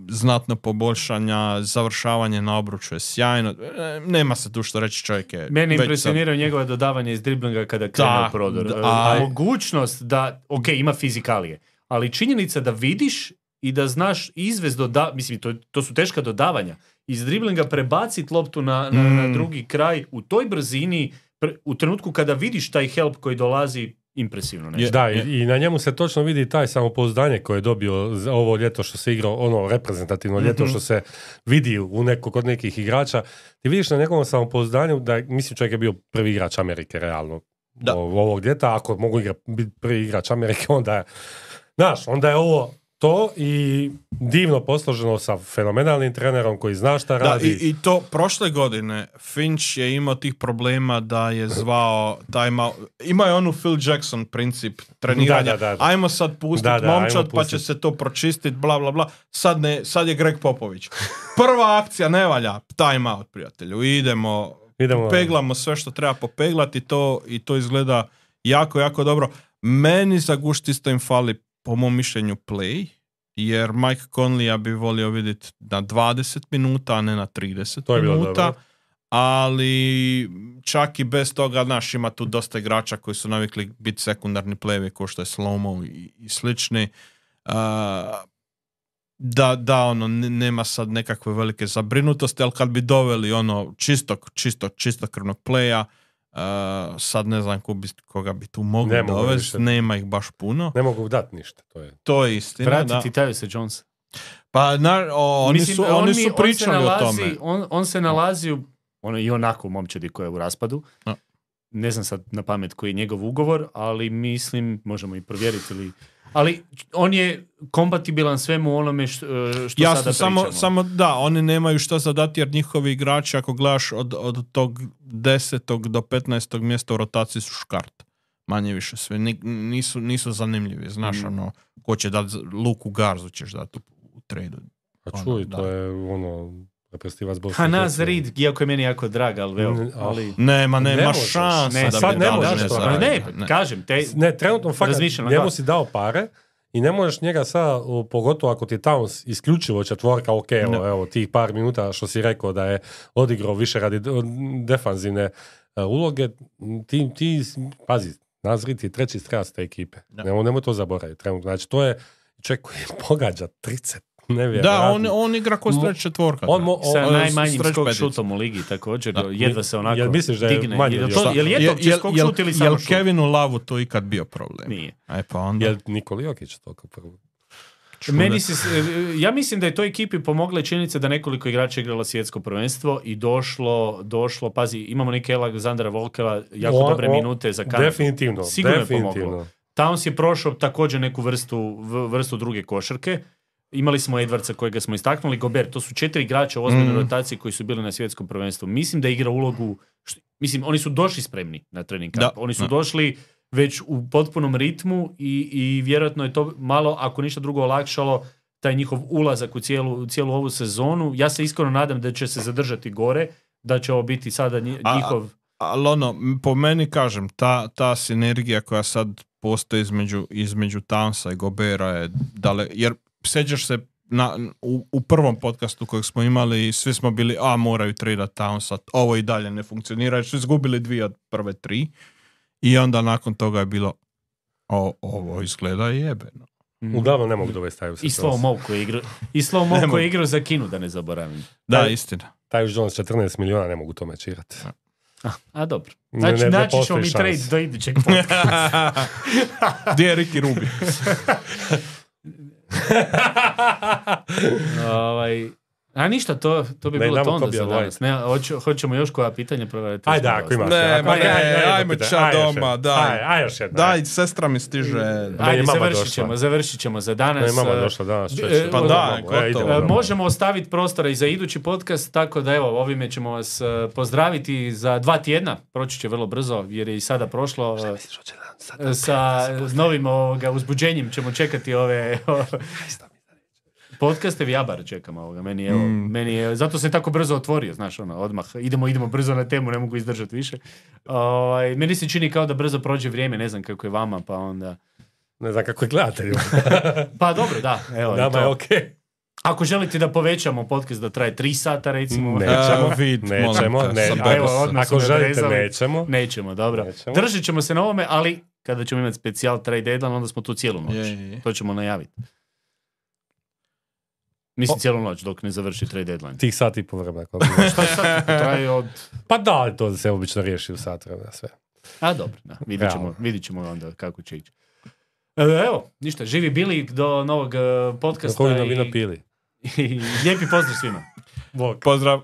znatno poboljšanja, završavanje na obruču je sjajno. E, Nema se tu što reći, čovjek je Mene već sad- njegove dodavanje iz driblinga kada krene u prodor. da, a, a- mogućnost da, ok, ima fizikalije, ali činjenica da vidiš i da znaš izvez doda, mislim, to, to su teška dodavanja. Iz driblinga prebaciti loptu na, na, na Mm. drugi kraj u toj brzini, pre- u trenutku kada vidiš taj help koji dolazi, impresivno nešto. Da, i, i na njemu se točno vidi taj samopouzdanje koje je dobio za ovo ljeto što se igrao, ono reprezentativno ljeto Mhm. što se vidi u neko, kod nekih igrača. Ti vidiš na njegovom samopouzdanju da, mislim, čovjek je bio prvi igrač Amerike, realno. Da. o- ovog ljeta, ako mogu igra, biti prvi igrač Amerike, onda je, znaš, onda je ovo to i divno posloženo sa fenomenalnim trenerom koji zna šta Da, radi. i, i to prošle godine Finch je imao tih problema da je zvao out. Ima je onu Phil Jackson princip treniranja. Da, da, da. Ajmo sad pustiti Da, da, momčad pa će se to pročistiti, bla, bla, bla. Sad, ne, sad je Greg Popović. Prva akcija ne valja, time out, prijatelju. Idemo, Idemo- peglamo sve što treba popeglati to, i to izgleda jako, jako dobro. Meni za gušt isto im fali, po mom mišljenju, play, jer Mike Conley ja bi volio vidjeti na 20 minuta, a ne na 30 To je bilo minuta. dobro. Ali čak i bez toga, znaš, ima tu dosta igrača koji su navikli biti sekundarni plejevi kao što je Slomo i, i slični. A, da, da, ono, ne- nema sad nekakve velike zabrinutosti, ali kad bi doveli ono čistog, čistog, čistokrvnog pleja, a, sad ne znam ko bi, koga bi tu mogli Ne mogu dovesti, nema ih baš puno. Ne mogu dati ništa, to je. To je istina, da. Vratiti Tyusa Jonesa. Pa na, o, oni, Mislim, su, on oni su on se pričali nalazi, o tome. On, on se nalazi u, ono, i onako u momčadi koja je u raspadu. A. Ne znam sad na pamet koji je njegov ugovor, ali mislim, možemo i provjeriti. Ili, ali on je kompatibilan svemu onome što, što Jasno, sada samo, pričamo. samo da, oni nemaju šta zadati jer njihovi igrači, ako gledaš od, od tog 10. do 15. mjesta u rotaciji su škart. Manje više sve. Ni- nisu, nisu zanimljivi. Znaš, Mm. ono, ko će dati, Luku Garzu ćeš dati u, u tradu. A Ono, čuj, da. to je ono, reprezentativac Bosne Ha, i nas Hercegovine. Reed, iako je meni jako drag, ali, evo, Mm, ah. ali Nema, nema Ne šansa Ne, da sad ne možeš ne ne, kažem, te, Ne, trenutno fakat njemu si dao pare i ne možeš njega sad, u- pogotovo ako ti je Towns isključivo četvorka, ok, evo, evo, tih par minuta što si rekao da je odigrao više radi defanzivne e, uloge, ti, ti, pazi, Nazrit je treći strast te ekipe. Nemoj, nemoj to zaboraviti. Trenutno. Znači, to je čovjek koji pogađa 30. Nevjerojatno. Da, on, on igra ko stretch četvorka. on mo- sa on- najmanjim skok šutom u ligi također, Da. jedva se onako Jel misliš da je digne. manje Jel, to, jel je to Jel- skok jel- šut ili jel samo šut? Kevinu Lavu to ikad bio problem? Nije. E pa onda... Je Nikola Jokić toliko prvo? Meni se, ja mislim da je toj ekipi pomogla i činjenica da nekoliko igrača igralo svjetsko prvenstvo i došlo, došlo, pazi, imamo neke Aleksandra Volkeva, jako O- dobre o- minute za Kanadu. Definitivno, Sigurno je definitivno. pomoglo. Towns je prošao također neku vrstu, vrstu druge košarke. Imali smo Edwardsa kojega smo istaknuli, Gobert, to su četiri igrača u ozbiljnoj Mm. rotaciji koji su bili na svjetskom prvenstvu. Mislim da igra ulogu, št- mislim, oni su došli spremni na trening kamp. Da, Oni su da. došli već u potpunom ritmu i, i vjerojatno je to malo, ako ništa drugo, olakšalo taj njihov ulazak u cijelu, u cijelu ovu sezonu. Ja se iskreno nadam da će se zadržati gore, da će ovo biti sada njihov... Ali ono, po meni kažem, ta, ta sinergija koja sad postoji između, između Townsa i Gobera je dale, jer sjećaš se na, u, u prvom podcastu kojeg smo imali, svi smo bili, a moraju tradat Townsa, ovo i dalje ne funkcionira, jer su izgubili dvije od prve tri. I onda nakon toga je bilo, o, ovo izgleda jebeno. Uglavnom ne mogu dovesti taj I slow mo koji igrao, i slow mo koji igrao za Kinu, da ne zaboravim. Da, Aj. istina. Taj Jones 14 milijuna ne mogu to mečirati. A dobro. Ne, Znači, ne- ne naći ćemo mi trade do idućeg podcasta. Gdje je Ricky Rubi? Oh, ovaj, a ništa, to, to bi Ne, bilo to onda za White. danas. Ne, hoću, hoćemo još koja pitanja provjeriti. Ajde, ako imaš. Ne, ako- ma ne, ajde, ajmo ča doma, daj. Ajde, ajde još jedno. Daj, sestra mi stiže. Ajde, završit došla. ćemo, završit ćemo za danas. Ne, mama E, došla danas. e, čovječe. Pa Idemo da, gotovo. e, E. Možemo ostaviti prostora i za idući podcast, tako da evo, ovime ćemo vas e, pozdraviti za dva tjedna. Proći će vrlo brzo, jer je i sada prošlo. e, e, sa novim ovoga, uzbuđenjem ćemo čekati ove podcaste, Jabar čekam ovoga, meni je, evo, Mm. meni je, zato se tako brzo otvorio, znaš, ono, odmah, idemo, idemo brzo na temu, ne mogu izdržati više. Ovaj, meni se čini kao da brzo prođe vrijeme, ne znam kako je vama, pa onda... Ne znam kako je gledateljima. Pa dobro, da, evo, Nama je okej. Ako želite da povećamo podcast da traje 3 sata, recimo, Ne. Nećemo, Nećemo, vid, nećemo, sabere Evo, Ako želite, nećemo. Nećemo, dobro. Nećemo. Držat ćemo se na ovome, ali kada ćemo imati specijal trade deadline, onda smo tu cijelu noć. Je, je, je. To ćemo najaviti. Mislim cijelu noć dok ne završi trade deadline. Tih sat i po vremena. Šta sad traje od... pa da, ali to se obično riješi u sat vremena sve. A dobro, da, vidit ćemo, vidit ćemo onda kako će ići. E, Evo, ništa, živi bili do novog e, podcasta Kako vino i, vino pili. i lijepi pozdrav svima. Bog. Pozdrav.